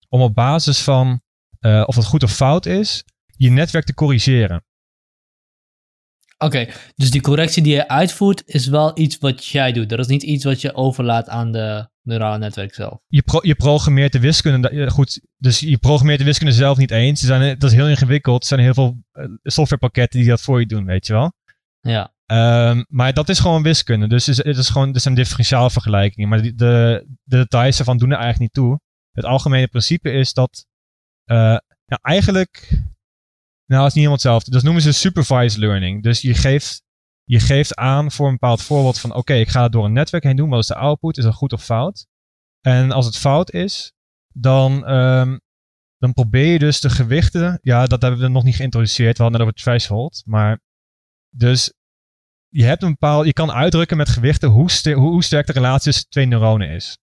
om op basis van eh, of het goed of fout is, je netwerk te corrigeren.
Oké, dus die correctie die je uitvoert is wel iets wat jij doet. Dat is niet iets wat je overlaat aan de neurale netwerk zelf.
Je, pro- je programmeert de wiskunde, eh, goed, dus je programmeert de wiskunde zelf niet eens. Zijn, dat is heel ingewikkeld. Er zijn heel veel eh, softwarepakketten die dat voor je doen, weet je wel.
Ja.
Ehm, maar dat is gewoon wiskunde. Dus het is, het is gewoon, er zijn differentiaalvergelijkingen. Maar die- de, de details ervan doen er eigenlijk niet toe. Het algemene principe is dat eh, nou, eigenlijk. Nou, het is niet helemaal hetzelfde. Dat noemen ze supervised learning. Dus je geeft, je geeft aan voor een bepaald voorbeeld van: oké, ik ga het door een netwerk heen doen. Wat is de output? Is dat goed of fout? En als het fout is, dan, ehm, dan probeer je dus de gewichten. Ja, dat hebben we nog niet geïntroduceerd. We hadden net over threshold. Maar dus je hebt een bepaald, je kan uitdrukken met gewichten hoe, hoe sterk de relatie tussen twee neuronen is.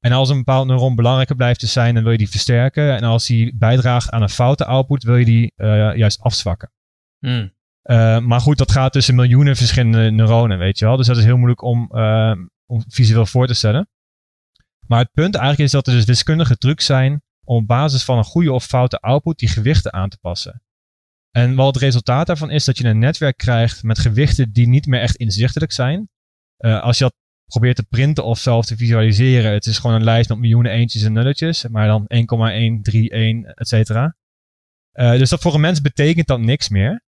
En als een bepaald neuron belangrijker blijft te zijn, dan wil je die versterken. En als die bijdraagt aan een foute output, wil je die eh, juist afzwakken.
Hmm.
Eh, maar goed, dat gaat tussen miljoenen verschillende neuronen, weet je wel. Dus dat is heel moeilijk om, eh, om visueel voor te stellen. Maar het punt eigenlijk is dat er dus wiskundige trucs zijn om op basis van een goede of foute output die gewichten aan te passen. En wat het resultaat daarvan is dat je een netwerk krijgt met gewichten die niet meer echt inzichtelijk zijn. Als je dat probeert te printen of zelf te visualiseren, het is gewoon een lijst met miljoenen eentjes en nulletjes, maar dan 1,131, et cetera. Eh, dus dat voor een mens betekent dat niks meer.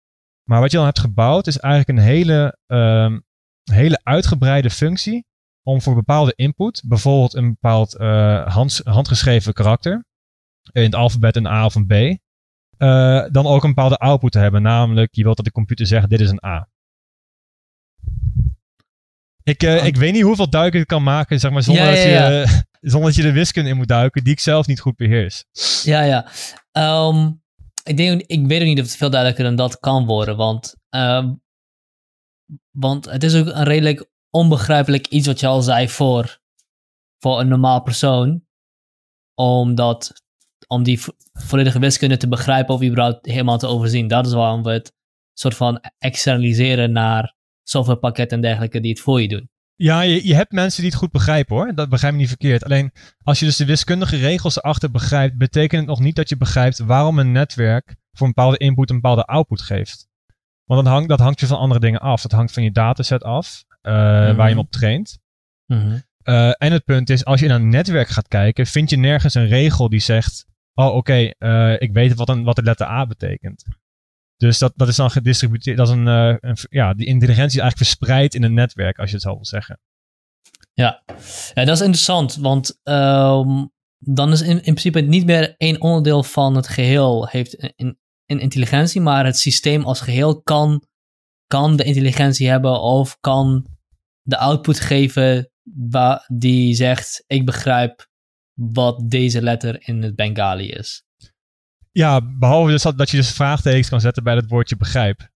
Maar wat je dan hebt gebouwd is eigenlijk een hele, ehm, hele uitgebreide functie om voor bepaalde input, bijvoorbeeld een bepaald eh, handgeschreven karakter, in het alfabet een A of een B, eh, dan ook een bepaalde output te hebben. Namelijk, je wilt dat de computer zegt, dit is een A. Ik, eh, ik weet niet hoeveel duiken ik kan maken, zeg maar, zonder,
Ja,
dat,
ja,
je, zonder dat je de wiskunde in moet duiken, die ik zelf niet goed beheers.
Ja, ja. Ehm, ik, denk, ik weet ook niet of het veel duidelijker dan dat kan worden, want, ehm, want het is ook een redelijk onbegrijpelijk iets wat je al zei voor, voor een normaal persoon, omdat, om die vo- volledige wiskunde te begrijpen of überhaupt helemaal te overzien. Dat is waarom we het soort van externaliseren naar softwarepakketten en dergelijke die het voor je doen.
Ja, je, je hebt mensen die het goed begrijpen hoor. Dat begrijp me niet verkeerd. Alleen als je dus de wiskundige regels erachter begrijpt, betekent het nog niet dat je begrijpt waarom een netwerk voor een bepaalde input een bepaalde output geeft. Want dat hangt, dat hangt je van andere dingen af. Dat hangt van je dataset af, uh, waar je hem op traint.
Mhm.
Uh, en het punt is, als je naar een netwerk gaat kijken, vind je nergens een regel die zegt: Oh, oké, uh, ik weet wat, een, wat de letter A betekent. Dus dat, dat is dan gedistributeerd. Dat is een, uh, een, ja, die intelligentie is eigenlijk verspreid in een netwerk, als je het zo wil zeggen.
Ja, ja dat is interessant, want um, dan is in, in principe niet meer één onderdeel van het geheel heeft een, een intelligentie, maar het systeem als geheel kan, kan de intelligentie hebben of kan de output geven die zegt: Ik begrijp wat deze letter in het Bengali is.
Ja, behalve dus dat, dat je dus vraagtekens kan zetten bij het woordje begrijp.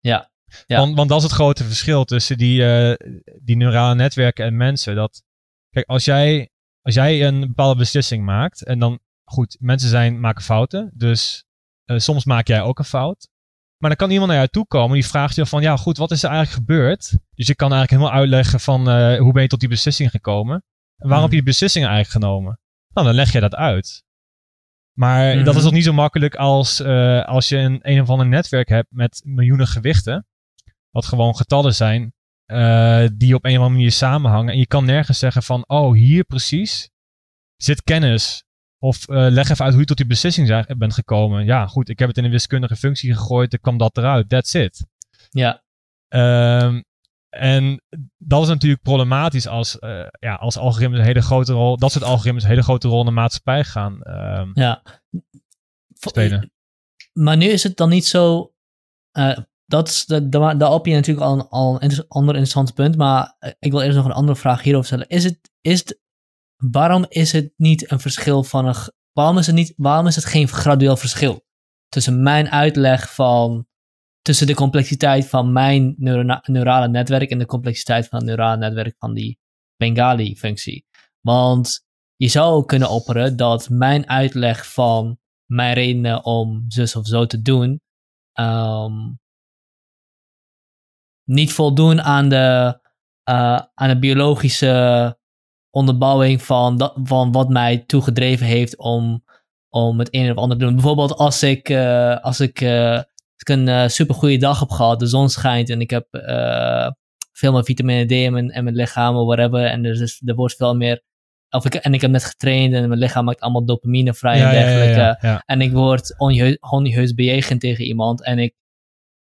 Ja. ja.
Want, want dat is het grote verschil tussen die, uh, die neurale netwerken en mensen. Dat, kijk, als jij, als jij een bepaalde beslissing maakt, en dan, goed, mensen zijn, maken fouten, dus uh, soms maak jij ook een fout. Maar dan kan iemand naar jou toe komen die vraagt je van, ja goed, wat is er eigenlijk gebeurd? Dus je kan eigenlijk helemaal uitleggen van, uh, hoe ben je tot die beslissing gekomen? En waarom heb je die beslissing eigenlijk genomen? Nou, dan leg je dat uit. Maar mm -hmm. dat is nog niet zo makkelijk als, uh, als je een, een of ander netwerk hebt met miljoenen gewichten. Wat gewoon getallen zijn uh, die op een of andere manier samenhangen. En je kan nergens zeggen van, oh, hier precies zit kennis. Of uh, leg even uit hoe je tot die beslissing bent gekomen. Ja, goed, ik heb het in een wiskundige functie gegooid, dan kwam dat eruit. That's it.
Ja.
Um, en dat is natuurlijk problematisch als, uh, ja, als algoritmes een hele grote rol, dat soort algoritmes een hele grote rol in de maatschappij gaan um,
ja.
spelen.
Maar nu is het dan niet zo. Uh, dat is de, de, daar op je natuurlijk al een, al een ander interessant punt. Maar ik wil eerst nog een andere vraag hierover stellen. Is het, is het, waarom is het niet een verschil van een. Waarom is het, niet, waarom is het geen gradueel verschil tussen mijn uitleg van tussen de complexiteit van mijn neura neurale netwerk en de complexiteit van het neurale netwerk van die Bengali-functie. Want je zou kunnen opperen dat mijn uitleg van mijn redenen om zus of zo te doen, um, niet voldoen aan de, uh, aan de biologische onderbouwing van, van wat mij toegedreven heeft om, om het een of ander te doen. Bijvoorbeeld als ik, uh, als ik uh, ik een uh, super goede dag heb gehad. De zon schijnt en ik heb uh, veel meer vitamine D in mijn, in mijn lichaam of whatever. En er, is, er wordt veel meer. Of ik, en ik heb net getraind en mijn lichaam maakt allemaal dopamine vrij
ja,
en dergelijke.
Ja, ja,
en ik word onheus bejegend tegen iemand. En ik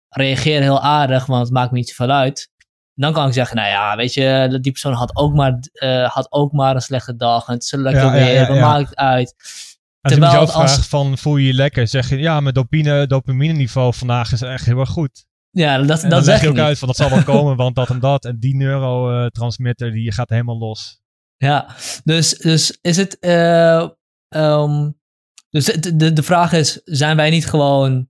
reageer heel aardig, want het maakt me niet zoveel uit. Dan kan ik zeggen, nou ja, weet je, die persoon had ook maar, uh, had ook maar een slechte dag. En het is lekker weer, wat maakt het
Als Terwijl iemand jou vraagt van voel je je lekker, zeg je ja, mijn dopamine, dopamine niveau vandaag is echt heel erg goed.
Ja, dat, dat
dan
zeg
je ook
niet.
uit van dat zal wel komen, want dat en dat. En die neurotransmitter die gaat helemaal los.
Ja, dus, dus is het. Uh, um, dus de, de, de vraag is: zijn wij niet gewoon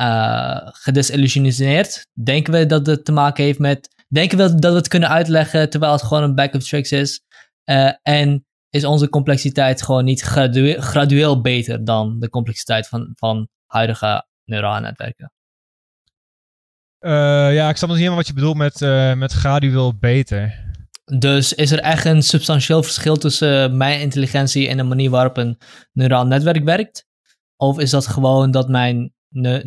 uh, gedesillusioneerd? Denken we dat het te maken heeft met. Denken we dat we het kunnen uitleggen terwijl het gewoon een backup tricks is? Uh, en is onze complexiteit gewoon niet gradueel, gradueel beter dan de complexiteit van, van huidige neurale netwerken.
Uh, ja, ik snap niet helemaal wat je bedoelt met, uh, met gradueel beter.
Dus is er echt een substantieel verschil tussen mijn intelligentie en de manier waarop een neuraal netwerk werkt? Of is dat gewoon dat mijn ne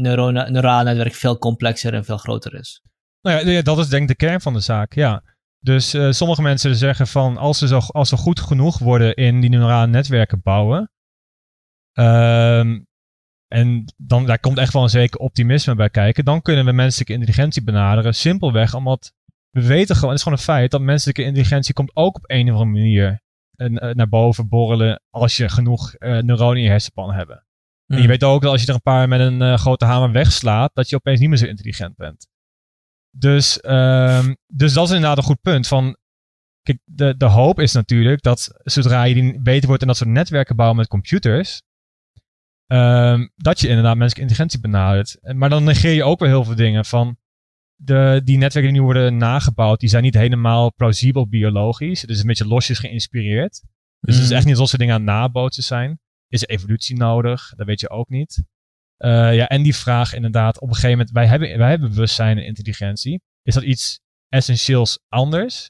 neurale netwerk veel complexer en veel groter is?
Nou ja, dat is denk ik de kern van de zaak, ja. Dus uh, sommige mensen zeggen van als ze, zo, als ze goed genoeg worden in die neurale netwerken bouwen. Um, en dan, daar komt echt wel een zeker optimisme bij kijken. Dan kunnen we menselijke intelligentie benaderen. Simpelweg omdat we weten gewoon, het is gewoon een feit, dat menselijke intelligentie komt ook op een of andere manier uh, naar boven borrelen als je genoeg uh, neuronen in je hersenpan hebben. Mm. En je weet ook dat als je er een paar met een uh, grote hamer wegslaat, dat je opeens niet meer zo intelligent bent. Dus, um, dus dat is inderdaad een goed punt. Van, kijk, de, de hoop is natuurlijk dat zodra je die beter wordt in dat soort netwerken bouwen met computers, um, dat je inderdaad menselijke intelligentie benadert. Maar dan negeer je ook wel heel veel dingen van de, die netwerken die nu worden nagebouwd, die zijn niet helemaal plausibel biologisch. Het is een beetje losjes geïnspireerd. Dus mm. het is echt niet alsof ze dingen aan nabootsen zijn. Is er evolutie nodig? Dat weet je ook niet. Uh, ja, en die vraag inderdaad, op een gegeven moment, wij hebben, wij hebben bewustzijn en intelligentie. Is dat iets essentieels anders?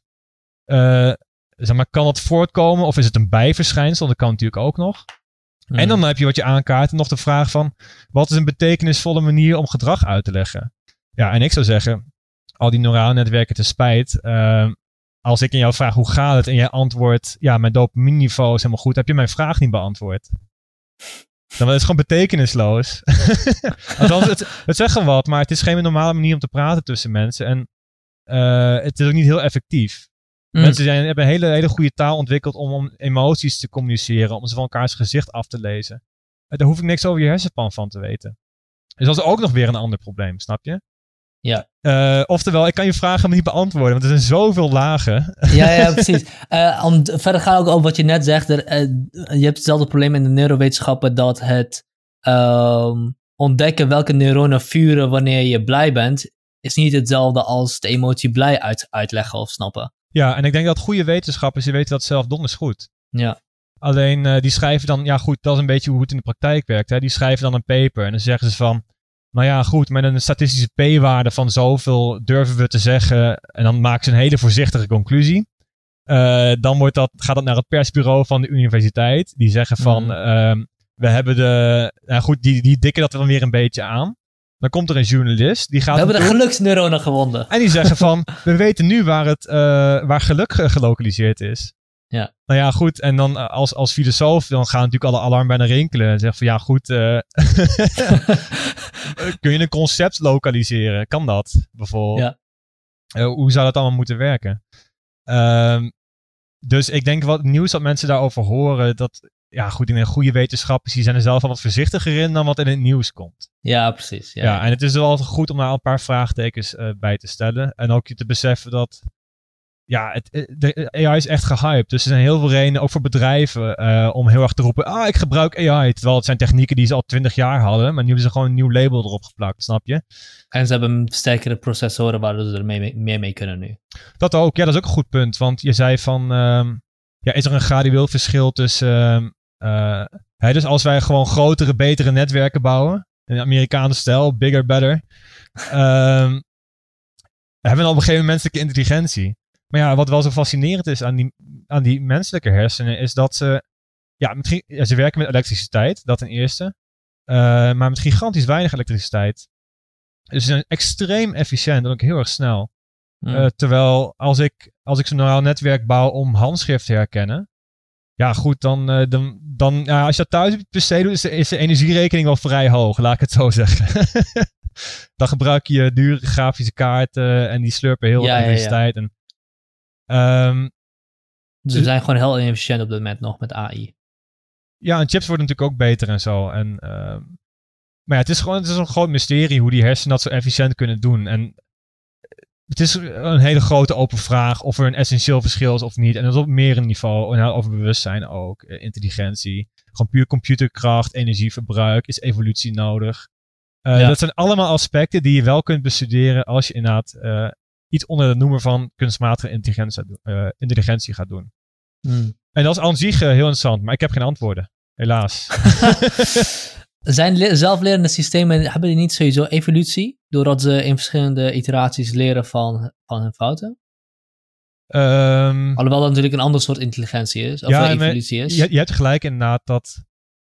Uh, zeg maar, kan dat voortkomen of is het een bijverschijnsel? Dat kan natuurlijk ook nog. Hmm. En dan heb je wat je aankaart nog de vraag van, wat is een betekenisvolle manier om gedrag uit te leggen? Ja, en ik zou zeggen, al die neurale netwerken te spijt. ehm, als ik in jou vraag hoe gaat het en jij antwoordt, ja, mijn dopamine niveau is helemaal goed, heb je mijn vraag niet beantwoord. Dan is het gewoon betekenisloos. Althans, het, het zegt gewoon wat, maar het is geen normale manier om te praten tussen mensen. En eh, het is ook niet heel effectief.
Mm.
Mensen zijn, hebben een hele, hele goede taal ontwikkeld om, om emoties te communiceren, om ze van elkaars gezicht af te lezen. Eh, Daar hoef ik niks over je hersenpan van te weten. Dus dat is ook nog weer een ander probleem, snap je?
Ja.
Eh, oftewel, ik kan je vragen helemaal niet beantwoorden, want er zijn zoveel lagen.
Ja, ja, precies. Om t- verder gaan ook over wat je net zegt. Er, eh, je hebt hetzelfde probleem in de neurowetenschappen dat het ehm, ontdekken welke neuronen vuren wanneer je blij bent, is niet hetzelfde als de emotie blij uit, uitleggen of snappen.
Ja, en ik denk dat goede wetenschappers, die weten dat zelf donders goed.
Ja.
Alleen die schrijven dan, ja goed, dat is een beetje hoe het in de praktijk werkt. Hè? Die schrijven dan een paper en dan zeggen ze van, nou ja goed, met een statistische p-waarde van zoveel durven we te zeggen. En dan maken ze een hele voorzichtige conclusie. Eh, dan wordt dat, gaat dat naar het persbureau van de universiteit. Die zeggen van,
Mhm.
ehm, we hebben de, nou goed, die, die dikken dat dan weer een beetje aan. Dan komt er een journalist, die gaat
We hebben de geluksneuronen gewonnen.
en die zeggen van, we weten nu waar, het, eh, waar geluk ge- gelokaliseerd is.
Ja.
Nou ja, goed. En dan eh, als, als filosoof, dan gaan natuurlijk alle alarmbellen rinkelen. En zeggen van, ja goed, eh, kun je een concept lokaliseren? Kan dat, bijvoorbeeld?
Ja.
Eh, hoe zou dat allemaal moeten werken? Ehm, dus ik denk wat nieuws dat mensen daarover horen, dat, ja goed, in een goede wetenschappers, die zijn er zelf al wat voorzichtiger in dan wat in het nieuws komt.
Ja, precies. Ja,
Ja, en het is wel altijd goed om daar een paar vraagtekens bij te stellen. En ook je te beseffen dat. Ja, het, eh, de AI is echt gehyped. Dus er zijn heel veel redenen, ook voor bedrijven, eh, om heel erg te roepen: Ah, ik gebruik AI. Terwijl het zijn technieken die ze al twintig jaar hadden. Maar nu hebben ze gewoon een nieuw label erop geplakt, snap je?
En ze hebben sterkere processoren waardoor ze er mee- mee- meer mee kunnen nu.
Dat ook, ja, dat is ook een goed punt. Want je zei van: ehm, ja, is er een gradueel verschil tussen. eh, hè, dus als wij gewoon grotere, betere netwerken bouwen. In Amerikaanse stijl, bigger, better. ehm, hebben we op een gegeven moment menselijke intelligentie. Maar ja, wat wel zo fascinerend is aan die, aan die menselijke hersenen, is dat ze. Ja, misschien, ja, ze werken met elektriciteit, dat ten eerste. Eh, maar met gigantisch weinig elektriciteit. Dus ze zijn extreem efficiënt en ook heel erg snel.
Hm.
Eh, terwijl als ik, als ik zo'n neuraal netwerk bouw om handschrift te herkennen. Ja, goed, dan, eh, dan, dan ja, als je dat thuis per se doet, is de, is de energierekening wel vrij hoog, laat ik het zo zeggen. dan gebruik je dure grafische kaarten en die slurpen heel veel
Ja, ja, ja.
elektriciteit. En, ehm,
dus we zijn gewoon heel inefficiënt op dit moment nog met AI.
ja, en chips worden natuurlijk ook beter en zo. En, ehm, maar ja, het is gewoon het is een groot mysterie hoe die hersenen dat zo efficiënt kunnen doen. En het is een hele grote open vraag of er een essentieel verschil is of niet. En dat is op meer een niveau. En over bewustzijn ook, eh, intelligentie. Gewoon puur computerkracht, energieverbruik, is evolutie nodig. Eh,
Ja.
Dat zijn allemaal aspecten die je wel kunt bestuderen als je inderdaad eh, iets onder de noemer van kunstmatige intelligentie, gaat doen- eh, intelligentie gaat doen.
Hm.
En dat is aan zich eh, heel interessant, maar ik heb geen antwoorden. Helaas.
Zijn le- zelflerende systemen, hebben die niet sowieso evolutie? Doordat ze in verschillende iteraties leren van, van hun fouten?
Ehm,
Alhoewel dat natuurlijk een ander soort intelligentie is, of
Ja,
evolutie is.
je, je hebt gelijk inderdaad dat,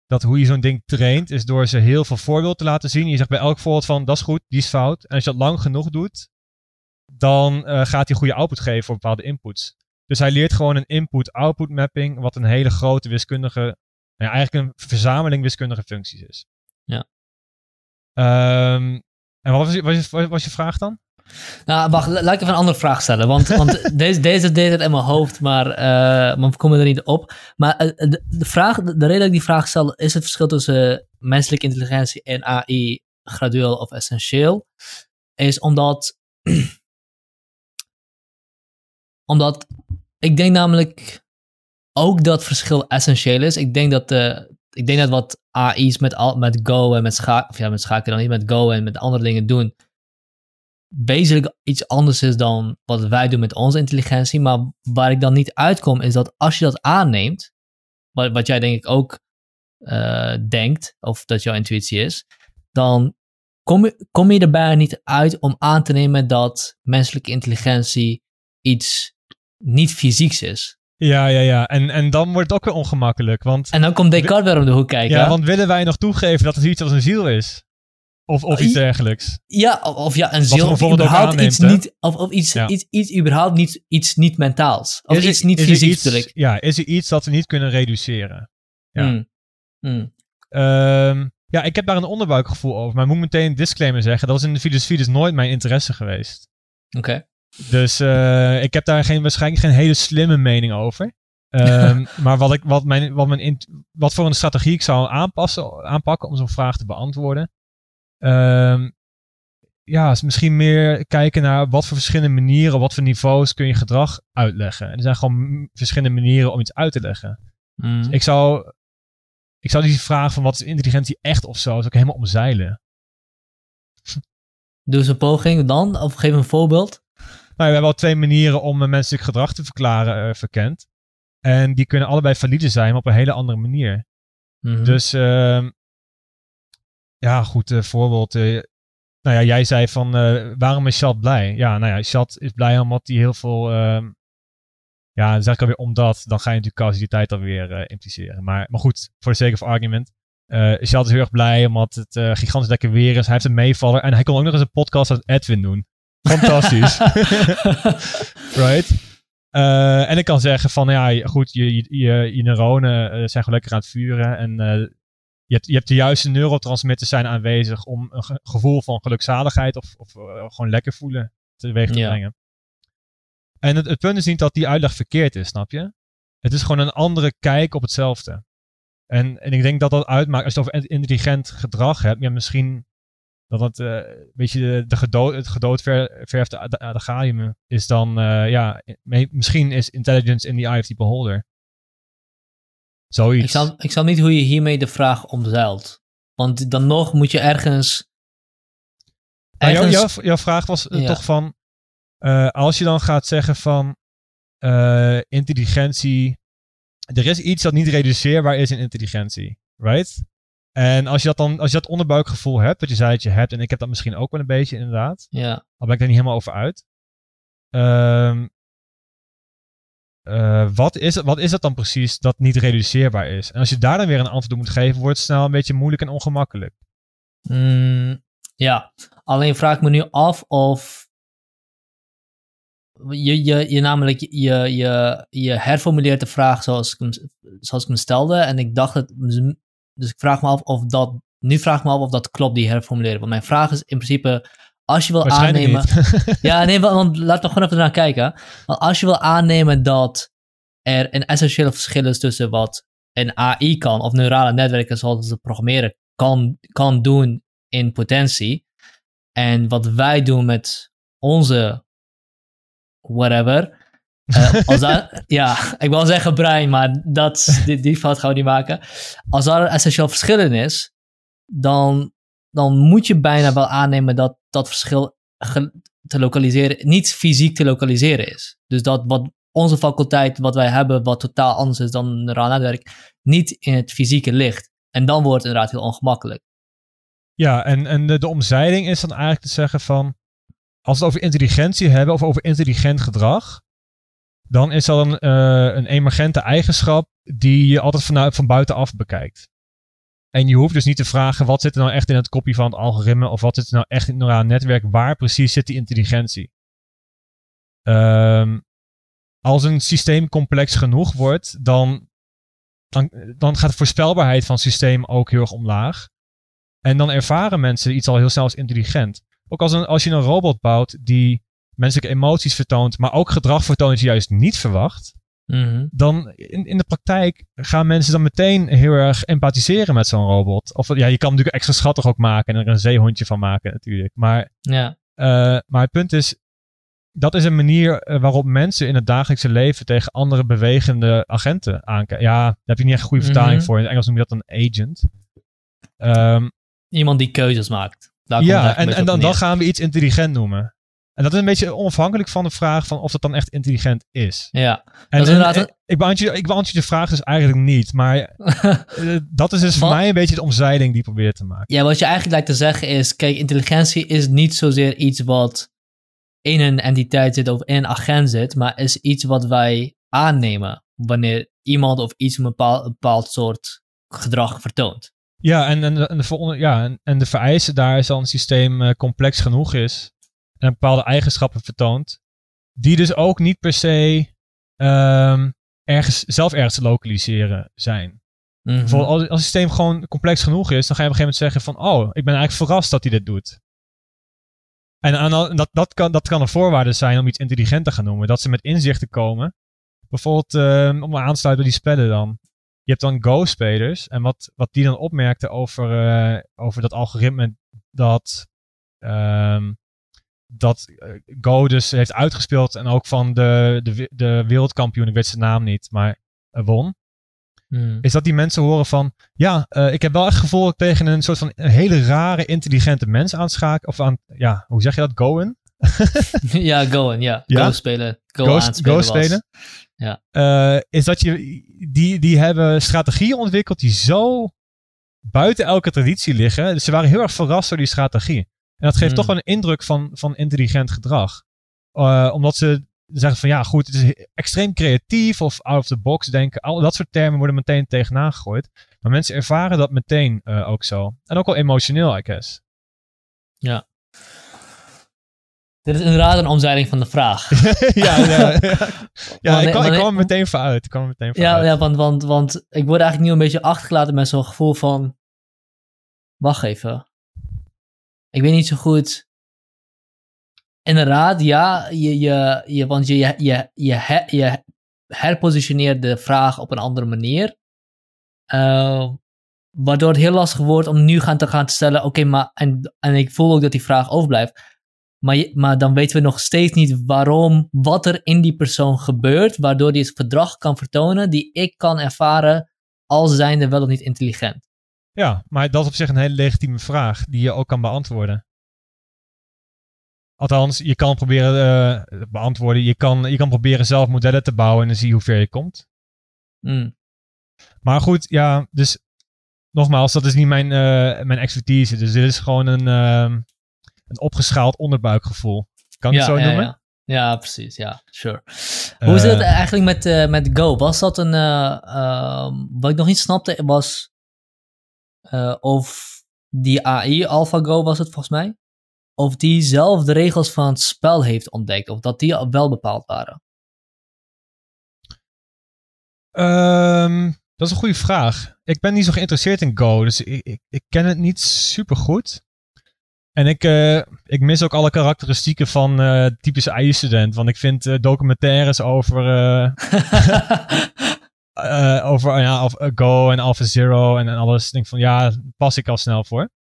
dat hoe je zo'n ding traint, is door ze heel veel voorbeelden te laten zien. Je zegt bij elk voorbeeld van, dat is goed, die is fout. En als je dat lang genoeg doet, dan eh, gaat hij goede output geven voor bepaalde inputs. Dus hij leert gewoon een input-output mapping, wat een hele grote wiskundige, nou ja, eigenlijk een verzameling wiskundige functies is.
Ja.
Ehm, en wat was, je, was, je, was je vraag dan?
Nou, wacht, la- laat ik even een andere vraag stellen. Want, want deze, deze deed het in mijn hoofd, maar, eh, maar we komen er niet op. Maar eh, de, de, vraag, de reden dat ik die vraag stel, is het verschil tussen menselijke intelligentie en AI gradueel of essentieel? Is omdat. omdat ik denk namelijk ook dat verschil essentieel is. Ik denk dat, de, ik denk dat wat AI's met, al, met Go en met schaken, of ja, met schaken dan niet, met Go en met andere dingen doen, wezenlijk iets anders is dan wat wij doen met onze intelligentie. Maar waar ik dan niet uitkom, is dat als je dat aanneemt, wat, wat jij denk ik ook eh, denkt, of dat jouw intuïtie is, dan kom je, kom je erbij niet uit om aan te nemen dat menselijke intelligentie iets niet fysieks is.
Ja, ja, ja. En, en dan wordt het ook weer ongemakkelijk, want...
En dan komt Descartes weer om de hoek kijken.
Ja, want willen wij nog toegeven dat er zoiets als een ziel is? Of, of iets dergelijks.
Ja, of, of ja, een ziel
ook
überhaupt
aanneemt,
iets
hè?
niet, of, of iets,
Ja.
iets, iets überhaupt niet, iets niet mentaals. Of
Is er-
iets niet
is er
fysiek
iets-
natuurlijk.
Ja, is er iets dat we niet kunnen reduceren? Ja.
Mm. Mm.
Ehm, ja, ik heb daar een onderbuikgevoel over. Maar ik moet meteen een disclaimer zeggen. Dat was in de filosofie dus nooit mijn interesse geweest.
Oké.
Dus eh, ik heb daar geen, waarschijnlijk geen hele slimme mening over. Ehm, maar wat, ik, wat, mijn, wat, mijn wat voor een strategie ik zou aanpassen, aanpakken om zo'n vraag te beantwoorden. Ehm, ja, is misschien meer kijken naar wat voor verschillende manieren, op wat voor niveaus kun je gedrag uitleggen. En er zijn gewoon verschillende manieren om iets uit te leggen.
Mm.
Ik zou, ik zou die vraag van wat is intelligentie echt of zo, zou ik helemaal omzeilen.
Doe eens een poging dan, of geef een voorbeeld.
Nou, we hebben al twee manieren om een menselijk gedrag te verklaren eh, verkend. En die kunnen allebei valide zijn, maar op een hele andere manier.
Mhm.
Dus, ehm, ja, goed, eh, voorbeeld. eh, nou ja, jij zei van, eh, waarom is Chat blij? Ja, nou ja, Chat is blij omdat hij heel veel, ehm, ja, dan zeg ik alweer omdat, dan ga je natuurlijk causaliteit alweer eh impliceren. Maar, maar goed, voor de sake of argument. eh Chat is heel erg blij omdat het eh, gigantisch lekker weer is. Hij heeft een meevaller en hij kon ook nog eens een podcast met Edwin doen. Fantastisch. right? Eh, en ik kan zeggen van, ja, goed, je, je, je, je neuronen eh, zijn gewoon lekker aan het vuren. En eh, je, hebt, je hebt de juiste neurotransmitters zijn aanwezig om een ge- gevoel van gelukzaligheid of, of gewoon lekker voelen teweeg te
Ja.
brengen. En het, het punt is niet dat die uitleg verkeerd is, snap je? Het is gewoon een andere kijk op hetzelfde. En, en ik denk dat dat uitmaakt, als je het over intelligent gedrag hebt, ja, misschien dat het eh, een beetje de, de gedood, het gedoodverfde adagium is dan, eh, ja, misschien is intelligence in the eye of the beholder. Zoiets.
ik, snap, ik snap niet hoe je hiermee de vraag omzeilt. Want dan nog moet je ergens...
Nou, jouw,
ergens
jouw, vraag was eh,
Ja.
toch van, eh, als je dan gaat zeggen van eh, intelligentie, er is iets dat niet reduceerbaar is in intelligentie, right? En als je dat dan, als je dat onderbuikgevoel hebt, wat je zei dat je hebt, en ik heb dat misschien ook wel een beetje inderdaad,
ja.
al ben ik daar niet helemaal over uit. Ehm, eh, wat, is, wat is dat dan precies dat niet reduceerbaar is? En als je daar dan weer een antwoord op moet geven, wordt het snel een beetje moeilijk en ongemakkelijk.
Mm, ja, alleen vraag ik me nu af of je, je, je namelijk je, je, je herformuleert de vraag zoals ik, hem, zoals ik hem stelde en ik dacht het, dus ik vraag me af of dat, nu vraag ik me af of dat klopt die herformulering. Want mijn vraag is in principe, als je wil aannemen, ja, nee, want, laten we gewoon even naar kijken. Want als je wil aannemen dat er een essentiële verschil is tussen wat een AI kan, of neurale netwerken zoals ze programmeren, kan, kan doen in potentie, en wat wij doen met onze whatever. Daar, ja, ik wil zeggen brein, maar dat, die, die fout gaan we niet maken. Als daar een essentieel verschil in is, dan, dan moet je bijna wel aannemen dat dat verschil te lokaliseren, niet fysiek te lokaliseren is. Dus dat wat onze faculteit, wat wij hebben, wat totaal anders is dan neuraal netwerk, niet in het fysieke ligt. En dan wordt het inderdaad heel ongemakkelijk.
Ja, en, en de, de omzeiling is dan eigenlijk te zeggen van, als we het over intelligentie hebben of over intelligent gedrag, dan is dat een, eh, een emergente eigenschap die je altijd vanuit, van buitenaf bekijkt. En je hoeft dus niet te vragen wat zit er nou echt in het kopie van het algoritme of wat zit er nou echt in het neurale netwerk, waar precies zit die intelligentie. Ehm, als een systeem complex genoeg wordt, dan, dan, dan gaat de voorspelbaarheid van het systeem ook heel erg omlaag. En dan ervaren mensen iets al heel snel als intelligent. Ook als, een, als je een robot bouwt die menselijke emoties vertoont, maar ook gedrag vertoont dat je juist niet verwacht.
Mhm.
Dan in, in de praktijk gaan mensen dan meteen heel erg empathiseren met zo'n robot. Of ja, je kan hem natuurlijk extra schattig ook maken en er een zeehondje van maken natuurlijk. Maar,
Ja,
eh, maar het punt is, dat is een manier eh, waarop mensen in het dagelijkse leven tegen andere bewegende agenten aankijken. Ja, daar heb je niet echt een goede vertaling
Mhm.
voor. In het Engels noem je dat een agent. Ehm,
iemand die keuzes maakt. Daar
ja, en, en dan, dan gaan we iets intelligent noemen. En dat is een beetje onafhankelijk van de vraag van of dat dan echt intelligent is.
Ja,
En,
Dat is
en-
inderdaad
en- ik, beantwoord, je- ik beantwoord je vraag dus eigenlijk niet. Maar eh, dat is dus voor mij een beetje de omzeiling die ik probeer te maken.
ja, wat je eigenlijk lijkt te zeggen is, kijk, intelligentie is niet zozeer iets wat in een entiteit zit of in een agent zit, maar is iets wat wij aannemen wanneer iemand of iets een bepaald, een bepaald soort gedrag vertoont.
Ja, en, en, en de, ja, en, en de vereisten daar is al een systeem eh, complex genoeg is. En bepaalde eigenschappen vertoont. Die dus ook niet per se ehm, ergens, zelf ergens te lokaliseren zijn.
Mhm.
Bijvoorbeeld als, als het systeem gewoon complex genoeg is, dan ga je op een gegeven moment zeggen van, oh, ik ben eigenlijk verrast dat hij dit doet. En, aan- dat, dat, kan, dat kan een voorwaarde zijn om iets intelligent te gaan noemen. Dat ze met inzichten komen. Bijvoorbeeld, ehm, om aan te sluiten bij die spellen dan. Je hebt dan Go-spelers. En wat, wat die dan opmerkten over, eh, over dat algoritme dat, ehm, dat eh, Go dus heeft uitgespeeld en ook van de, de, de wereldkampioen, ik weet zijn naam niet, maar eh, won
Mhm.
is dat die mensen horen van, ja, eh, ik heb wel echt het gevoel dat ik tegen een soort van een hele rare, intelligente mens aanschaak, of aan, ja, hoe zeg je dat, Goen?
ja, Goen, ja.
Ja?
Go spelen. Go,
Go,
aanspelen
Go spelen.
Ja.
Is dat je, die, die hebben strategieën ontwikkeld die zo buiten elke traditie liggen. Dus ze waren heel erg verrast door die strategie. En dat geeft
Hmm.
toch wel een indruk van, van intelligent gedrag. Eh, omdat ze zeggen van ja, goed, het is extreem creatief of out of the box denken. Al dat soort termen worden meteen tegenaan gegooid. Maar mensen ervaren dat meteen eh, ook zo. En ook wel emotioneel, I guess.
Dit is inderdaad een omzeiling van de vraag.
ja, ja, ja. ja
Want-
ik, kwam, ik kwam er meteen voor uit. Ik kwam meteen voor
Ja,
uit.
ja want, want, want ik word eigenlijk nu een beetje achtergelaten met zo'n gevoel van... Wacht even. Ik weet niet zo goed... Inderdaad, ja, je, je, je, want je, je, je, je, he- je herpositioneert de vraag op een andere manier. Eh, waardoor het heel lastig wordt om nu gaan te gaan stellen... Oké, maar... En, en ik voel ook dat die vraag overblijft. Maar, maar dan weten we nog steeds niet waarom, wat er in die persoon gebeurt, waardoor die het gedrag kan vertonen die ik kan ervaren als zijnde wel of niet intelligent.
Ja, maar dat is op zich een hele legitieme vraag die je ook kan beantwoorden. Althans, je kan proberen eh, beantwoorden. Je kan, je kan proberen zelf modellen te bouwen en dan zie je hoe ver je komt.
Mm.
Maar goed, ja, dus nogmaals, dat is niet mijn, eh, mijn expertise. Dus dit is gewoon een, ehm, een opgeschaald onderbuikgevoel. Kan ik
ja,
het zo
ja,
noemen?
Ja. Ja, precies, ja, sure. Hoe het
Eh,
eigenlijk met, met Go? Was dat een, eh, ehm, wat ik nog niet snapte, was eh, of die AI, AlphaGo was het volgens mij, of die zelf de regels van het spel heeft ontdekt, of dat die wel bepaald waren.
Ehm, dat is een goede vraag. Ik ben niet zo geïnteresseerd in Go, dus ik, ik, ik ken het niet super goed. En ik, eh, ik mis ook alle karakteristieken van eh typische AI-student. Want ik vind documentaires over, eh, over ja, of, eh, Go en Alpha Zero en, en alles. Denk van ja, pas ik al snel voor.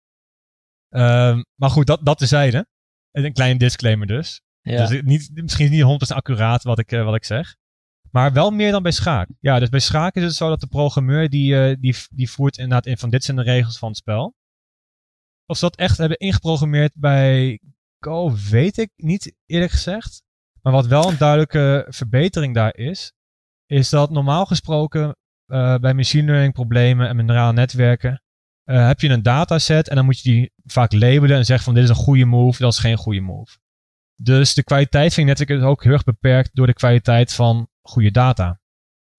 Ehm, maar goed, dat, dat tezijde. En Een kleine disclaimer dus.
ja.
Dus niet, misschien niet 100% accuraat wat ik, eh, wat ik zeg. Maar wel meer dan bij schaak. Ja, dus bij schaak is het zo dat de programmeur die, die, die voert inderdaad in van dit zijn de regels van het spel. Of ze dat echt hebben ingeprogrammeerd bij Go, weet ik niet eerlijk gezegd. Maar wat wel een duidelijke verbetering daar is, is dat normaal gesproken eh, bij machine learning problemen en neurale netwerken eh, heb je een dataset en dan moet je die vaak labelen en zeggen van dit is een goede move, dat is geen goede move. Dus de kwaliteit van je netwerk is ook heel erg beperkt door de kwaliteit van goede data.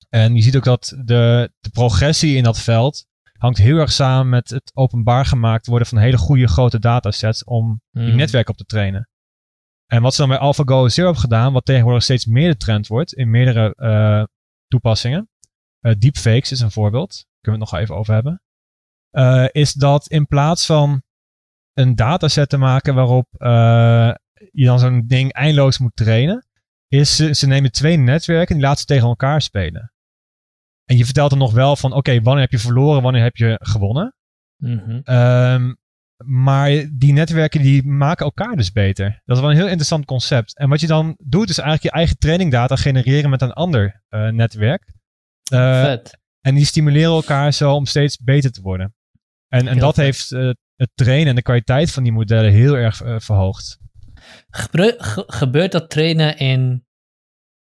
En je ziet ook dat de, de progressie in dat veld hangt heel erg samen met het openbaar gemaakt worden van hele goede grote datasets om die
Hmm.
netwerk op te trainen. En wat ze dan bij AlphaGo Zero hebben gedaan, wat tegenwoordig steeds meer de trend wordt in meerdere eh, toepassingen. eh, deepfakes is een voorbeeld, kunnen we het nog even over hebben. eh, is dat in plaats van een dataset te maken waarop eh, je dan zo'n ding eindeloos moet trainen, is ze, ze nemen twee netwerken en die laten ze tegen elkaar spelen. En je vertelt dan nog wel van, oké, wanneer heb je verloren, wanneer heb je gewonnen. Ehm, maar die netwerken die maken elkaar dus beter. Dat is wel een heel interessant concept. En wat je dan doet, is eigenlijk je eigen trainingdata genereren met een ander eh, netwerk. Eh,
Vet.
en die stimuleren elkaar zo om steeds beter te worden. En, en dat
vet.
heeft eh, het trainen en de kwaliteit van die modellen heel erg verhoogd.
Gebeurt dat trainen in.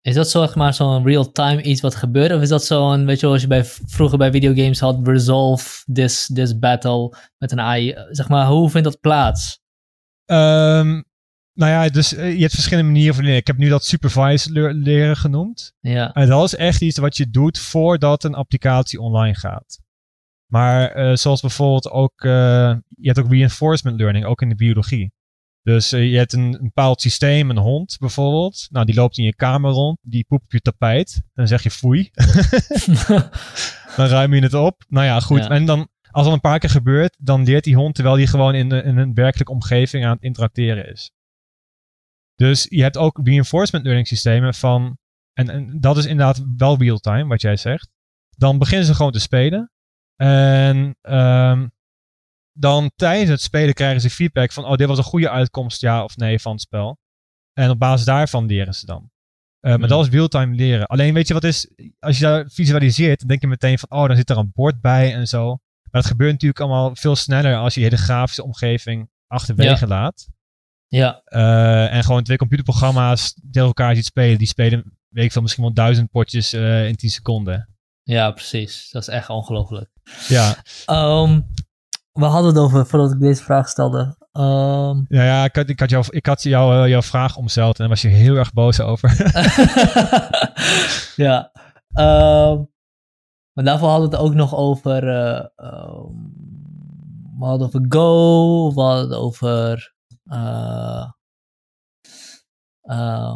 Is dat zo, zeg maar zo'n real-time iets wat gebeurt? Of is dat zo'n, weet je, als je bij, vroeger bij videogames had, resolve this, this battle met een AI? Zeg maar, hoe vindt dat plaats?
Ehm, nou ja, dus eh, je hebt verschillende manieren van leren. Ik heb nu dat supervised le- leren genoemd.
Ja.
En dat is echt iets wat je doet voordat een applicatie online gaat. Maar eh, zoals bijvoorbeeld ook, eh, je hebt ook reinforcement learning, ook in de biologie. Dus eh, je hebt een, een bepaald systeem, een hond bijvoorbeeld. Nou, die loopt in je kamer rond, die poept op je tapijt. Dan zeg je foei. dan ruim je het op. Nou ja, goed.
Ja.
En dan, als dat een paar keer gebeurt, dan leert die hond terwijl die gewoon in, de- in een werkelijke omgeving aan het interacteren is. Dus je hebt ook reinforcement learning systemen van, en, en dat is inderdaad wel real-time, wat jij zegt. Dan beginnen ze gewoon te spelen. En ehm, dan tijdens het spelen krijgen ze feedback van, oh, dit was een goede uitkomst, ja of nee, van het spel. En op basis daarvan leren ze dan. Eh, maar
Hmm.
dat is real-time leren. Alleen weet je wat is, als je daar visualiseert, dan denk je meteen van, oh, dan zit er een bord bij en zo. Maar dat gebeurt natuurlijk allemaal veel sneller als je je hele grafische omgeving achterwege laat.
ja,
Eh, en gewoon twee computerprogramma's tegen elkaar ziet spelen. Die spelen, weet ik veel, misschien wel duizend potjes eh, in 10 seconden.
ja, precies. Dat is echt ongelooflijk.
Ja,
Ehm, we hadden het over, voordat ik deze vraag stelde. Ehm,
ja, ja ik had, ik had, jou, ik had jou, eh, jouw vraag omzeild en daar was je heel erg boos over.
ja. Ehm, maar daarvoor hadden we het ook nog over. eh, ehm, we hadden over Go, we hadden het over. eh, eh,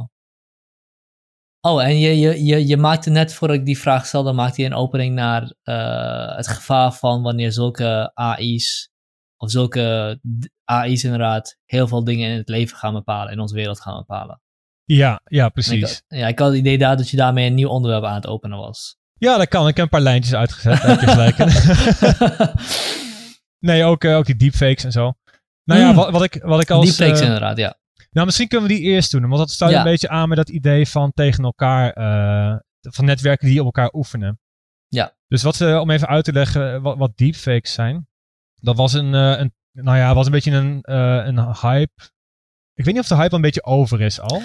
oh, en je, je, je, je maakte net voordat ik die vraag stelde, maakte je een opening naar eh, het gevaar van wanneer zulke AI's, of zulke AI's inderdaad, heel veel dingen in het leven gaan bepalen, in onze wereld gaan bepalen.
ja, ja,
En Ik,
precies.
ja, ik had het idee daar dat je daarmee een nieuw onderwerp aan het openen was.
Ja, dat kan. Ik heb een paar lijntjes uitgezet. Daar heb je gelijk in. nee, ook, eh, ook die deepfakes en zo. Nou ja,
Mm.
wat, wat ik, wat ik als...
Deepfakes
eh,
inderdaad, ja.
Nou, misschien kunnen we die eerst doen. Want dat sluit
Ja.
een beetje aan met dat idee van tegen elkaar, eh, van netwerken die op elkaar oefenen.
Ja.
Dus wat, eh, om even uit te leggen wat, wat deepfakes zijn. Dat was een, eh, een nou ja, was een beetje een, eh, een hype. Ik weet niet of de hype al een beetje over is al.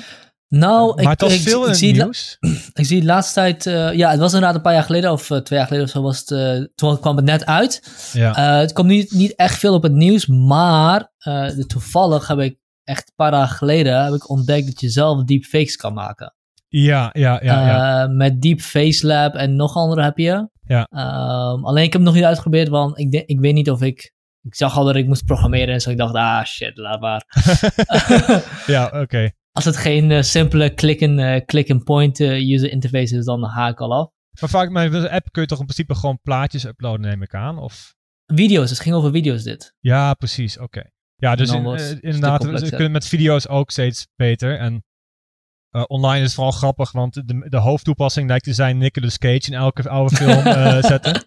Nou,
maar
ik,
het
ik,
veel
ik, zie,
nieuws.
ik zie de laatste tijd... eh, ja, het was inderdaad een paar jaar geleden of eh, twee jaar geleden of zo. Was het, eh, toen kwam het net uit.
Ja.
Eh, het komt niet, niet echt veel op het nieuws, maar eh, toevallig heb ik echt een paar dagen geleden heb ik ontdekt dat je zelf deepfakes kan maken.
ja, ja, ja, ja.
Eh, met Deep Face Lab en nog andere heb je.
Ja.
Ehm, alleen ik heb het nog niet uitgeprobeerd, want ik, denk- ik weet niet of ik... Ik zag al dat ik moest programmeren en zo. Ik dacht, ah shit, laat maar.
ja, oké.
Als het geen eh, simpele click-and click and point eh, user interface is, dan haak ik al af.
Maar vaak met een app kun je toch in principe gewoon plaatjes uploaden, neem ik aan? Of...
Video's, het ging over video's dit.
Ja, precies. Oké. Ja, dus in- eh,
het
inderdaad, we- kunnen met video's ook steeds beter. En eh, online is het vooral grappig, want de, de hoofdtoepassing lijkt te zijn Nicolas Cage in elke oude film eh, zetten.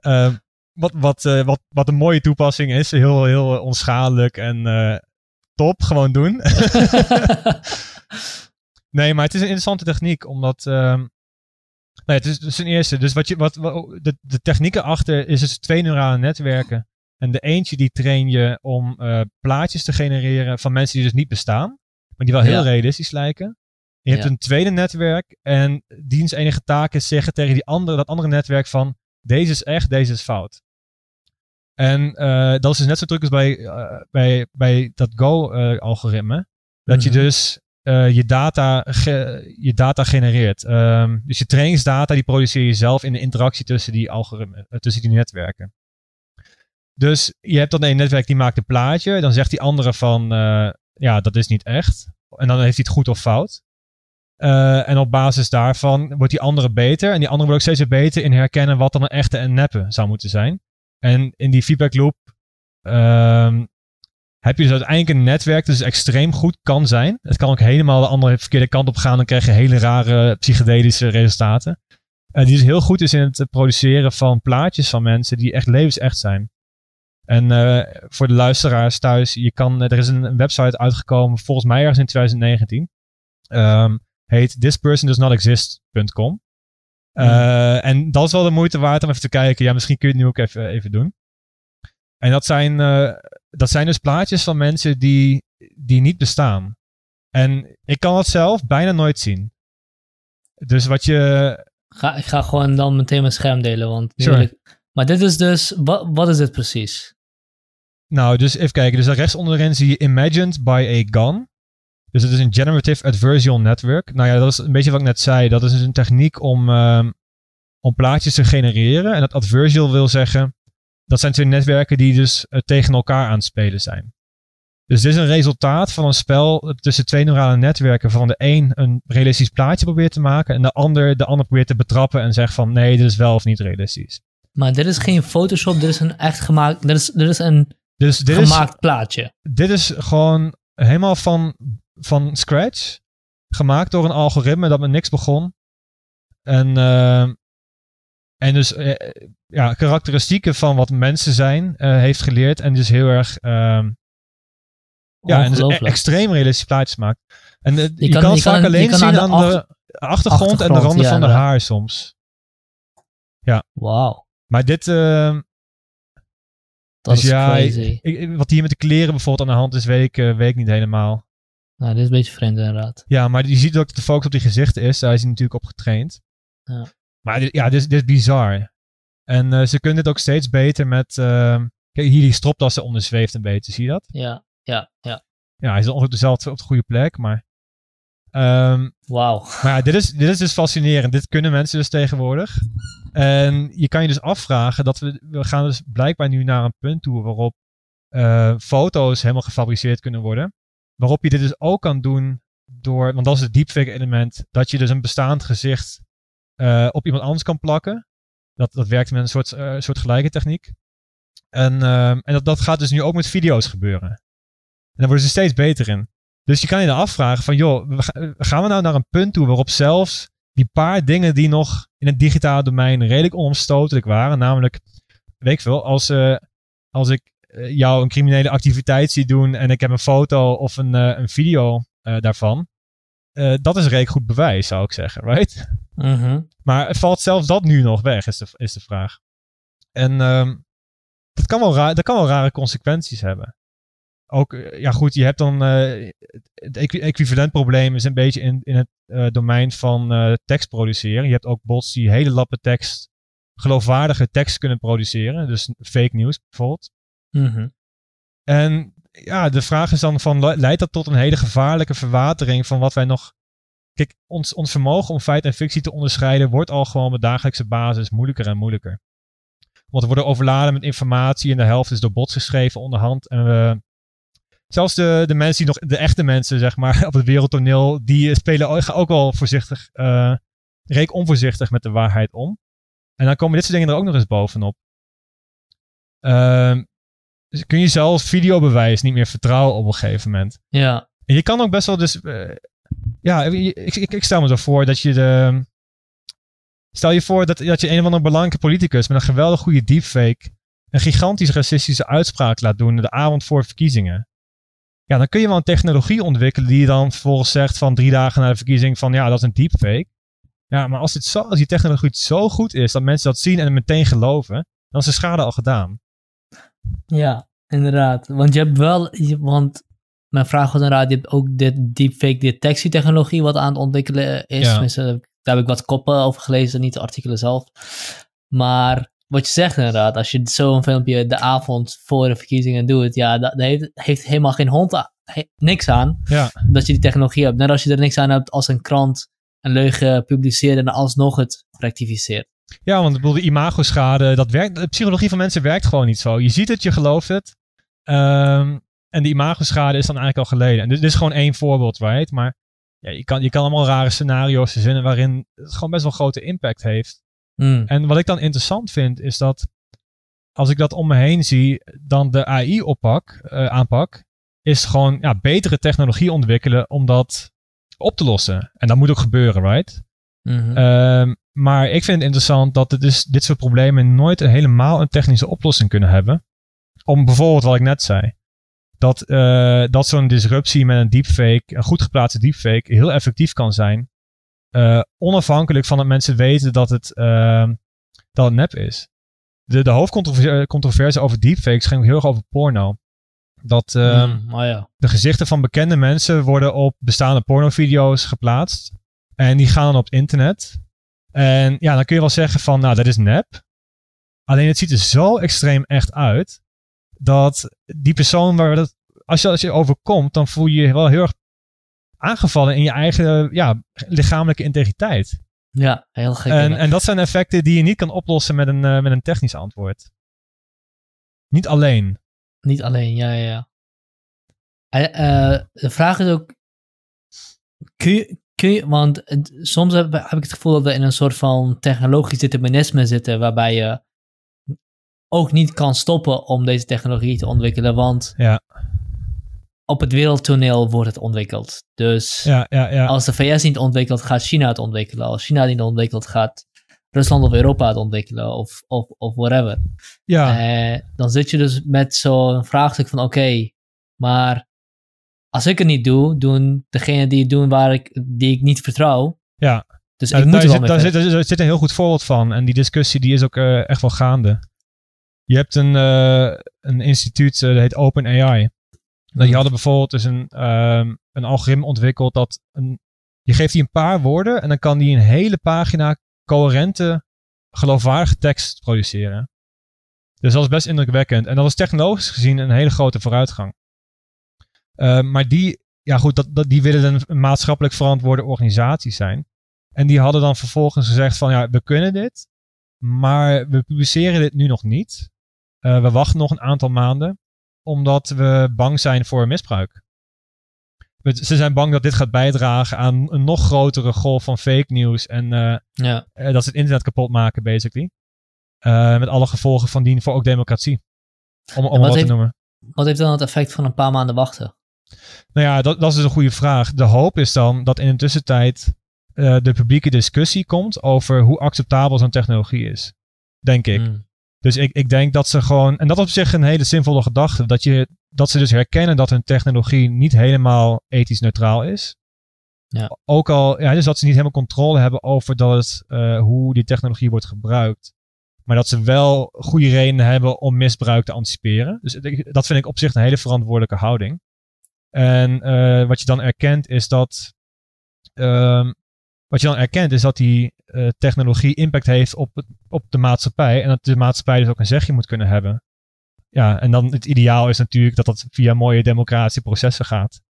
Eh, wat, wat, wat, wat een mooie toepassing is. Heel, heel onschadelijk en top. Gewoon doen. Nee, maar het is een interessante techniek, omdat. ehm nee, het is dus een eerste. Dus wat je, wat, wat- de, de technieken achter is dus twee neurale netwerken. En de eentje die train je om eh, plaatjes te genereren van mensen die dus niet bestaan, maar die wel heel
Ja.
realistisch lijken. Je hebt
Ja.
een tweede netwerk en diens enige taak is zeggen tegen die andere, dat andere netwerk van deze is echt, deze is fout. En eh, dat is dus net zo druk als bij, eh, bij, bij dat Go-algoritme. dat je
Mhm.
dus je, data je data genereert. Ehm, dus je trainingsdata die produceer je zelf in de interactie tussen die algoritmen, eh, tussen die netwerken. Dus je hebt dan een netwerk die maakt een plaatje. Dan zegt die andere van, eh, ja, dat is niet echt. En dan heeft hij het goed of fout. Eh, en op basis daarvan wordt die andere beter. En die andere wordt ook steeds beter in herkennen wat dan een echte en neppe zou moeten zijn. En in die feedback loop ehm, heb je dus uiteindelijk een netwerk dat dus extreem goed kan zijn. Het kan ook helemaal de andere verkeerde kant op gaan. Dan krijg je hele rare psychedelische resultaten. Eh, die dus heel goed is in het produceren van plaatjes van mensen die echt levensecht zijn. En eh, voor de luisteraars thuis, je kan, eh, er is een, website uitgekomen, volgens mij ergens in 2019. Ehm, heet thispersondoesnotexist.com. Eh, En dat is wel de moeite waard om even te kijken. Ja, misschien kun je het nu ook even, even doen. En dat zijn, dat zijn dus plaatjes van mensen die, die niet bestaan. En ik kan dat zelf bijna nooit zien. Dus wat je.
Ga, ik ga gewoon dan meteen mijn scherm delen, want
Sure.
ik- Maar dit is dus, wat, wat is dit precies?
Nou, dus even kijken. Dus daar rechts onderin zie je Imagined by a Gun. Dus het is een Generative Adversarial Network. Nou ja, dat is een beetje wat ik net zei. Dat is dus een techniek om, ehm, om plaatjes te genereren. En dat adversarial wil zeggen dat zijn twee netwerken die dus eh, tegen elkaar aan het spelen zijn. Dus dit is een resultaat van een spel tussen twee neurale netwerken. Van de een een realistisch plaatje probeert te maken. En de ander de ander probeert te betrappen en zegt van nee, dit is wel of niet realistisch.
Maar dit is geen Photoshop, dit is een echt gemaakt, dit is, dit is een
Dus dit
gemaakt plaatje.
is, dit is gewoon helemaal van, van scratch. Gemaakt door een algoritme dat met niks begon. En, eh, en dus eh, ja, karakteristieken van wat mensen zijn eh, heeft geleerd. En dus heel erg ehm, ja, en dus e- extreem realistische plaatjes maakt. En je,
kan-
kan, het
kan-
vaak
je
alleen
kan
zien
aan de
aan de achtergrond, en de randen
ja,
van de haar soms.
Wauw,
Maar dit, ehm,
dat
Dus
is
ja,
crazy.
ik- ik- wat hier met de kleren bijvoorbeeld aan de hand is, weet ik, eh, weet ik niet helemaal.
Nou, dit is een beetje vreemd inderdaad.
Ja, maar je ziet ook dat de focus op die gezichten is. Daar is hij natuurlijk op getraind.
Ja.
Maar dit, ja, dit, is- dit is bizar. En eh, ze kunnen dit ook steeds beter met... ehm, kijk, hier die stropdassen onder zweeft een beetje. Zie je dat?
Ja, ja, ja.
Ja, hij is ongeveer dezelfde op de goede plek, maar... ehm,
Wauw.
maar ja, dit is, dit is dus fascinerend. Dit kunnen mensen dus tegenwoordig. En je kan je dus afvragen dat we... We gaan dus blijkbaar nu naar een punt toe waarop eh, foto's helemaal gefabriceerd kunnen worden. Waarop je dit dus ook kan doen door... Want dat is het deepfake element. Dat je dus een bestaand gezicht eh, op iemand anders kan plakken. Dat, dat werkt met een soort, eh, soort gelijke techniek. En, ehm, en dat, dat gaat dus nu ook met video's gebeuren. En daar worden ze steeds beter in. Dus je kan je dan afvragen van, joh, gaan we nou naar een punt toe waarop zelfs die paar dingen die nog in het digitale domein redelijk onomstotelijk waren, namelijk, weet ik veel, als, eh, als ik eh, jou een criminele activiteit zie doen en ik heb een foto of een, eh, een video daarvan, dat is redelijk goed bewijs, zou ik zeggen, right?
Mhm.
Maar valt zelfs dat nu nog weg, is de, is de vraag. En ehm, dat, kan wel raar, dat kan wel rare consequenties hebben. Ook, eh, ja goed, je hebt dan eh, het equi- equivalent probleem is een beetje in, in het eh, domein van tekst produceren. Je hebt ook bots die hele lappen tekst, geloofwaardige tekst kunnen produceren. Dus fake news bijvoorbeeld.
Mhm.
En ja, de vraag is dan van, le- leidt dat tot een hele gevaarlijke verwatering van wat wij nog... Kijk, ons, ons vermogen om feit en fictie te onderscheiden wordt al gewoon op dagelijkse basis moeilijker en moeilijker. Want we worden overladen met informatie en de helft is door bots geschreven onderhand. En we, zelfs de, de mensen die nog, de echte mensen zeg maar, op het wereldtoneel, die spelen ook, gaan ook wel voorzichtig, eh reek onvoorzichtig met de waarheid om. En dan komen dit soort dingen er ook nog eens bovenop. Ehm dus kun je zelfs videobewijs niet meer vertrouwen op een gegeven moment.
Ja.
En je kan ook best wel dus... eh, ja, ik, ik, ik stel me zo voor dat je de... Stel je voor dat, dat je een of andere belangrijke politicus met een geweldig goede deepfake een gigantisch racistische uitspraak laat doen de avond voor verkiezingen. Ja, dan kun je wel een technologie ontwikkelen die je dan vervolgens zegt van drie dagen na de verkiezing van ja, dat is een deepfake. Ja, maar als, dit zo, als die technologie zo goed is dat mensen dat zien en meteen geloven, dan is de schade al gedaan.
Ja, inderdaad. Want je hebt wel, je- want mijn vraag was inderdaad, je hebt ook dit deepfake detectietechnologie wat aan het ontwikkelen is.
Ja.
Daar heb ik wat koppen over gelezen, niet de artikelen zelf. Maar wat je zegt inderdaad, als je zo'n filmpje de avond voor de verkiezingen doet, ja, dat, heeft, heeft helemaal geen hond, a- he- niks aan
Ja,
dat je die technologie hebt. Net als je er niks aan hebt als een krant een leugen publiceert en alsnog het rectificeert.
Ja, want ik bedoel, de imagoschade, dat werkt, de psychologie van mensen werkt gewoon niet zo. Je ziet het, je gelooft het. Ehm, en de imagoschade is dan eigenlijk al geleden. En dit, dit is gewoon één voorbeeld, right? Maar ja, je, kan, je kan allemaal rare scenario's verzinnen waarin het gewoon best wel grote impact heeft.
Hmm.
En wat ik dan interessant vind, is dat als ik dat om me heen zie, dan de AI-oppak, eh, aanpak, is gewoon ja, betere technologie ontwikkelen om dat op te lossen. En dat moet ook gebeuren, right?
Mhm.
Ehm, maar ik vind het interessant dat het dus, dit soort problemen nooit helemaal een technische oplossing kunnen hebben. Om bijvoorbeeld wat ik net zei. Dat, eh, dat zo'n disruptie met een deepfake, een goed geplaatste deepfake, heel effectief kan zijn. Eh, onafhankelijk van dat mensen weten dat het, ehm, dat het nep is. De, de hoofdcontroverse controverse over deepfakes ging heel erg over porno. Dat ehm,
Hmm, maar ja.
de gezichten van bekende mensen worden op bestaande pornovideo's geplaatst. En die gaan dan op het internet. En ja, dan kun je wel zeggen van, nou, dat is nep. Alleen het ziet er zo extreem echt uit. Dat die persoon waar dat, als je, als je overkomt, dan voel je je wel heel erg aangevallen in je eigen ja, lichamelijke integriteit.
Ja, heel gek.
En, en dat zijn effecten die je niet kan oplossen met een, eh, met een technisch antwoord. Niet alleen.
Niet alleen, ja, ja, ja. Eh, de vraag is ook, kun je, kun je want het- soms heb, heb ik het gevoel dat we in een soort van technologisch determinisme zitten, waarbij je ook niet kan stoppen om deze technologie te ontwikkelen, want
Ja.
Op het wereldtoneel wordt het ontwikkeld. Dus
Ja, ja, ja.
als de VS niet ontwikkelt, gaat China het ontwikkelen. Als China niet ontwikkelt, gaat Rusland of Europa het ontwikkelen, of, of, of whatever.
ja.
Eh, dan zit je dus met zo'n vraagstuk van oké, maar als ik het niet doe, doen degenen die het doen waar ik, die ik niet vertrouw.
Ja.
Dus
Nou,
ik moet
daar,
wel
zit, daar, zit, daar zit een heel goed voorbeeld van. En die discussie die is ook eh, echt wel gaande. Je hebt een, eh, een instituut, dat heet OpenAI. Die hadden bijvoorbeeld dus een, ehm, een algoritme ontwikkeld dat een, je geeft die een paar woorden en dan kan die een hele pagina coherente, geloofwaardige tekst produceren. Dus dat is best indrukwekkend. En dat is technologisch gezien een hele grote vooruitgang. Eh, maar die, ja goed, dat, dat, die willen een, een maatschappelijk verantwoorde organisatie zijn. En die hadden dan vervolgens gezegd van ja, we kunnen dit, maar we publiceren dit nu nog niet. Eh, we wachten nog een aantal maanden, omdat we bang zijn voor misbruik. Ze zijn bang dat dit gaat bijdragen aan een nog grotere golf van fake news en eh,
Ja.
eh, dat ze het internet kapot maken, basically. Eh, met alle gevolgen van dien voor ook democratie. Om, om
wat
wat te
heeft-
noemen.
Wat heeft dan het effect van een paar maanden wachten?
Nou ja, dat, dat is dus een goede vraag. De hoop is dan dat in de tussentijd de publieke discussie komt over hoe acceptabel zo'n technologie is. Denk ik.
Hmm.
Dus ik, ik denk dat ze gewoon, en dat op zich een hele zinvolle gedachte, dat, je, dat ze dus herkennen dat hun technologie niet helemaal ethisch neutraal is.
Ja.
Ook al, ja, dus dat ze niet helemaal controle hebben over dat het, eh, hoe die technologie wordt gebruikt. Maar dat ze wel goede redenen hebben om misbruik te anticiperen. Dus dat vind ik op zich een hele verantwoordelijke houding. En eh, wat je dan erkent is dat. ehm, wat je dan erkent is dat die eh, technologie impact heeft op, het- op de maatschappij. En dat de maatschappij dus ook een zegje moet kunnen hebben. Ja, en dan het ideaal is natuurlijk dat dat via mooie democratische processen gaat.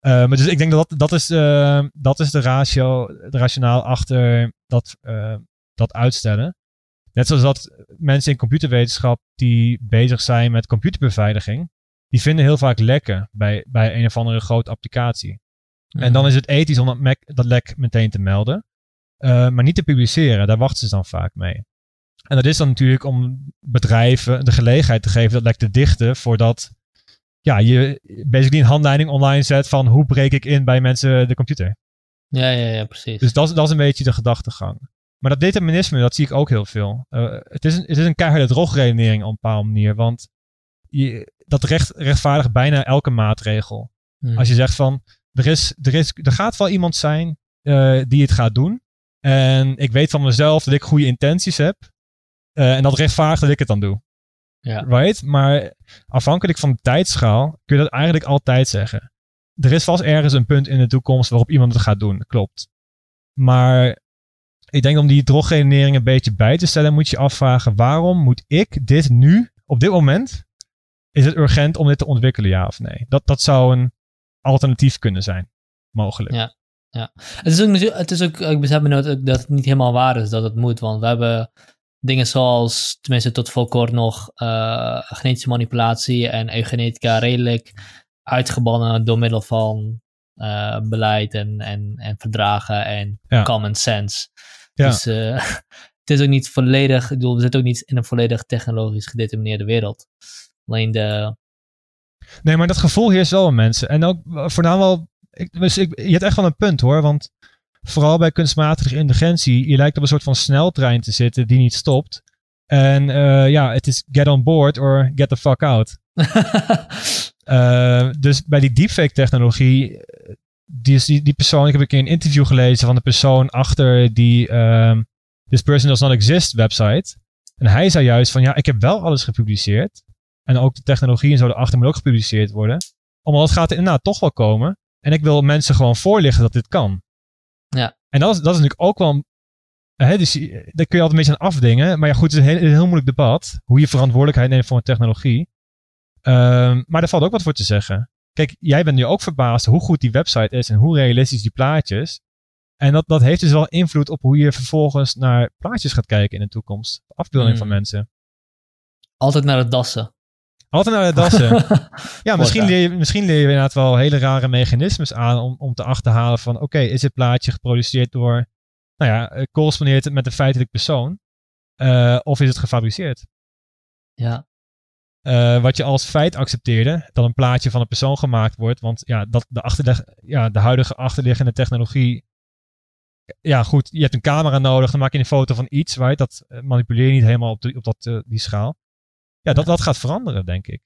Eh, maar dus ik denk dat dat, dat is, eh, dat is de ratio, de rationaal achter dat, dat uitstellen. Net zoals dat mensen in computerwetenschap die bezig zijn met computerbeveiliging, die vinden heel vaak lekken bij, bij een of andere grote applicatie. En dan is het ethisch om dat, dat lek meteen te melden, eh, maar niet te publiceren. Daar wachten ze dan vaak mee. En dat is dan natuurlijk om bedrijven de gelegenheid te geven dat lek te dichten voordat ja, je basically een handleiding online zet van hoe breek ik in bij mensen de computer.
Ja, ja, ja, precies.
Dus dat, is- dat is een beetje de gedachtegang. Maar dat determinisme, dat zie ik ook heel veel. Eh, het, is een, het is een keiharde drogredenering op een bepaalde manier. Want je, dat recht, rechtvaardigt bijna elke maatregel.
Hmm.
Als je zegt van, er, is, er, is, er gaat wel iemand zijn eh, die het gaat doen. En ik weet van mezelf dat ik goede intenties heb. Eh, en dat rechtvaardigt dat ik het dan doe.
Ja.
Right? Maar afhankelijk van de tijdschaal kun je dat eigenlijk altijd zeggen. Er is vast ergens een punt in de toekomst waarop iemand het gaat doen. Klopt. Maar ik denk om die drogredenering een beetje bij te stellen, moet je je afvragen: waarom moet ik dit nu, op dit moment, is het urgent om dit te ontwikkelen, ja of nee? Dat, dat zou een alternatief kunnen zijn, mogelijk.
Ja. Het is ook, het is ook ik besef me nooit ook dat het niet helemaal waar is dat het moet. Want we hebben dingen zoals, tenminste tot voor kort nog, eh, genetische manipulatie en eugenetica redelijk uitgebannen door middel van eh, beleid en, en, en verdragen en
Ja.
common sense.
Ja.
Dus eh, het is ook niet volledig, ik bedoel, we zitten ook niet in een volledig technologisch gedetermineerde wereld. Alleen de,
Nee, maar dat gevoel heerst wel in mensen. En ook voornamelijk. Ik, dus ik, je hebt echt wel een punt hoor. Want vooral bij kunstmatige intelligentie, je lijkt op een soort van sneltrein te zitten die niet stopt. En eh, ja, het is get on board or get the fuck out. Eh, dus bij die deepfake technologie, die, die, die persoon, ik heb een keer een interview gelezen van de persoon achter die ehm This Person Does Not Exist website. En hij zei juist van ja, ik heb wel alles gepubliceerd. En ook de technologie en zo erachter moet ook gepubliceerd worden. Omdat het gaat er inderdaad toch wel komen. En ik wil mensen gewoon voorlichten dat dit kan.
Ja.
En dat is, dat is natuurlijk ook wel... Hè, dus je- daar kun je altijd een beetje aan afdingen. Maar ja, goed, het is een heel, een heel moeilijk debat. Hoe je verantwoordelijkheid neemt voor een technologie. Ehm, maar daar valt ook wat voor te zeggen. Kijk, jij bent nu ook verbaasd hoe goed die website is en hoe realistisch die plaatjes. En dat, dat heeft dus wel invloed op hoe je vervolgens naar plaatjes gaat kijken in de toekomst. Afbeelding van
Hmm.
mensen.
altijd naar het dassen.
Altijd naar de dassen. ja, misschien leer, je, misschien leer je inderdaad wel hele rare mechanismes aan om, om te achterhalen van oké, is dit plaatje geproduceerd door, nou ja, eh, correspondeert het met een feitelijk persoon? Eh, of is het gefabriceerd?
Ja,
Eh, wat je als feit accepteerde, dat een plaatje van een persoon gemaakt wordt, want ja, dat de, achterleg, ja, de huidige achterliggende technologie, ja goed, je hebt een camera nodig, dan maak je een foto van iets, right? dat manipuleer je niet helemaal op, de, op dat, die schaal. Ja, dat, dat gaat veranderen, denk ik.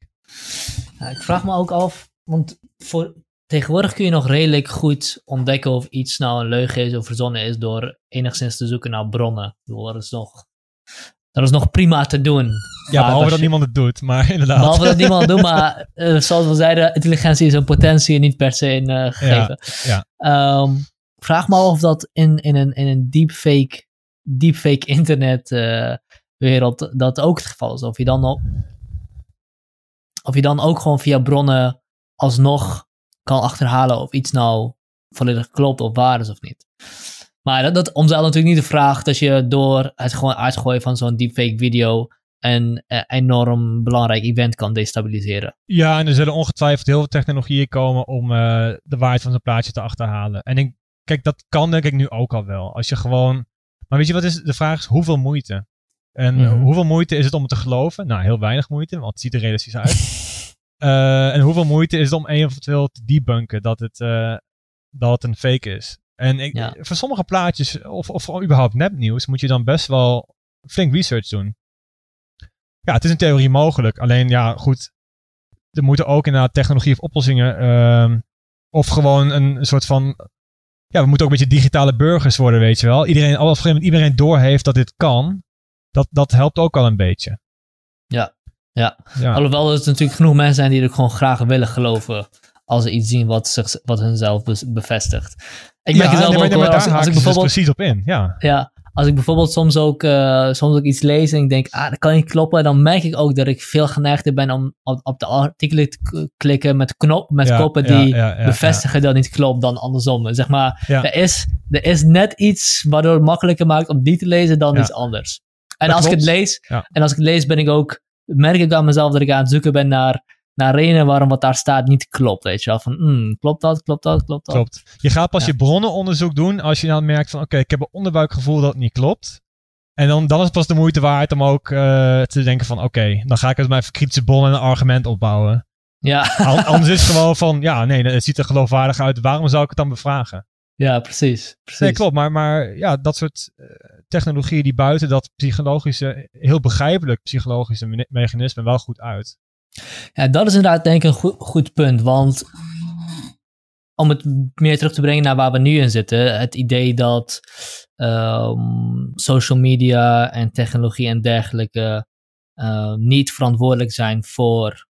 Ik vraag me ook af, want voor, tegenwoordig kun je nog redelijk goed ontdekken of iets nou een leugen is of verzonnen is door enigszins te zoeken naar bronnen. Bedoel, dat is nog, dat is nog prima te doen.
Ja, behalve dat niemand het doet, maar inderdaad.
Behalve dat niemand het doet, maar eh, zoals we zeiden, intelligentie is een potentie en niet per se een eh, gegeven.
ja.
Ehm, vraag me af of dat in, in een, in een deepfake, deepfake internet eh, wereld dat ook het geval is. Of je dan ook, of je dan ook gewoon via bronnen alsnog kan achterhalen of iets nou volledig klopt of waar is of niet. Maar dat, dat omzeilt natuurlijk niet de vraag dat je door het gewoon uitgooien van zo'n deepfake video een eh, enorm belangrijk event kan destabiliseren.
Ja, en er zullen ongetwijfeld heel veel technologieën komen om eh, de waarheid van zo'n plaatje te achterhalen. En ik, kijk, dat kan denk ik nu ook al wel. Als je gewoon. Maar weet je wat is de vraag? Is hoeveel moeite? En
Mhm.
hoeveel moeite is het om het te geloven? Nou, heel weinig moeite, want het ziet er realistisch uit. Eh, en hoeveel moeite is het om eventueel te debunken dat het, eh, dat het een fake is? En ik,
Ja.
voor sommige plaatjes, of, of überhaupt nepnieuws, moet je dan best wel flink research doen. Ja, het is in theorie mogelijk. Alleen ja, goed. Er moeten ook inderdaad technologie of oplossingen. ehm, of gewoon een soort van. Ja, we moeten ook een beetje digitale burgers worden, weet je wel. Iedereen, op een gegeven moment iedereen doorheeft dat dit kan. Dat, dat helpt ook al een beetje.
Ja. Ja.
Ja,
Alhoewel er natuurlijk genoeg mensen zijn die er gewoon graag willen geloven als ze iets zien wat, zich, wat hunzelf be- bevestigt. Ik merk
ja,
het zelf
nee,
ook
nee,
hoor, als, ik
dus
bijvoorbeeld,
precies op in. Ja,
ja, als ik bijvoorbeeld soms ook, eh, soms ook iets lees en ik denk, ah, dat kan niet kloppen, dan merk ik ook dat ik veel geneigder ben om op, op de artikelen te klikken met, knop, met
Ja,
koppen die
ja,
bevestigen dat het niet klopt dan andersom. Zeg maar, er, is, er is net iets waardoor het makkelijker maakt om die te lezen dan iets anders. En
Dat
als ik het lees,
Ja.
en als ik het lees ben ik ook, merk ik aan mezelf dat ik aan het zoeken ben naar, naar redenen waarom wat daar staat niet klopt. Weet je wel, van hmm, klopt dat, klopt dat, klopt dat.
klopt. Je gaat pas
Ja.
je bronnenonderzoek doen als je dan merkt van oké, ik heb een onderbuikgevoel dat het niet klopt. En dan, dan is het pas de moeite waard om ook eh, te denken van oké, dan ga ik uit mijn kritische bron en een argument opbouwen.
Ja,
An- Anders is het gewoon van ja, nee, het ziet er geloofwaardig uit. Waarom zou ik het dan bevragen?
ja precies. precies.
Nee, klopt. Maar, maar ja, dat soort eh, technologieën die buiten dat psychologische, heel begrijpelijk psychologische me- mechanisme wel goed uit.
Ja, dat is inderdaad denk ik een goed, punt. Want om het meer terug te brengen naar waar we nu in zitten. Het idee dat ehm, social media en technologie en dergelijke eh, niet verantwoordelijk zijn voor,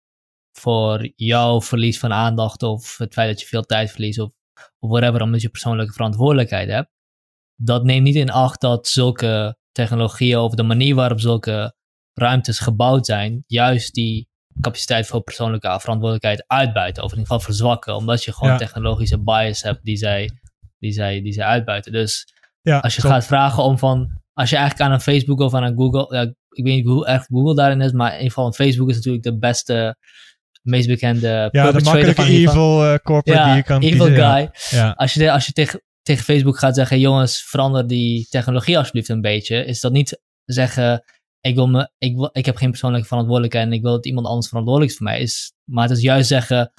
voor jouw verlies van aandacht of het feit dat je veel tijd verliest of whatever, omdat je persoonlijke verantwoordelijkheid hebt. Dat neemt niet in acht dat zulke technologieën of de manier waarop zulke ruimtes gebouwd zijn, juist die capaciteit voor persoonlijke verantwoordelijkheid uitbuiten. Of in ieder geval verzwakken. Omdat je gewoon
Ja.
technologische bias hebt die zij, die zij, die zij uitbuiten. Dus
Ja,
als je
klopt.
gaat vragen om van... Als je eigenlijk aan een Facebook of aan een Google... Ja, ik weet niet hoe erg Google daarin is. Maar in ieder geval een Facebook is natuurlijk de beste... Meest bekende
ja, de makkelijke evil eh, corporate
ja,
die je kan
evil
kiezen.
Guy.
Ja.
Als je, als je tegen, tegen Facebook gaat zeggen... Jongens, verander die technologie alsjeblieft een beetje. Is dat niet zeggen... Ik, wil me, ik, wil, ik heb geen persoonlijke verantwoordelijkheid en ik wil dat iemand anders verantwoordelijk voor mij. Is, maar het is juist zeggen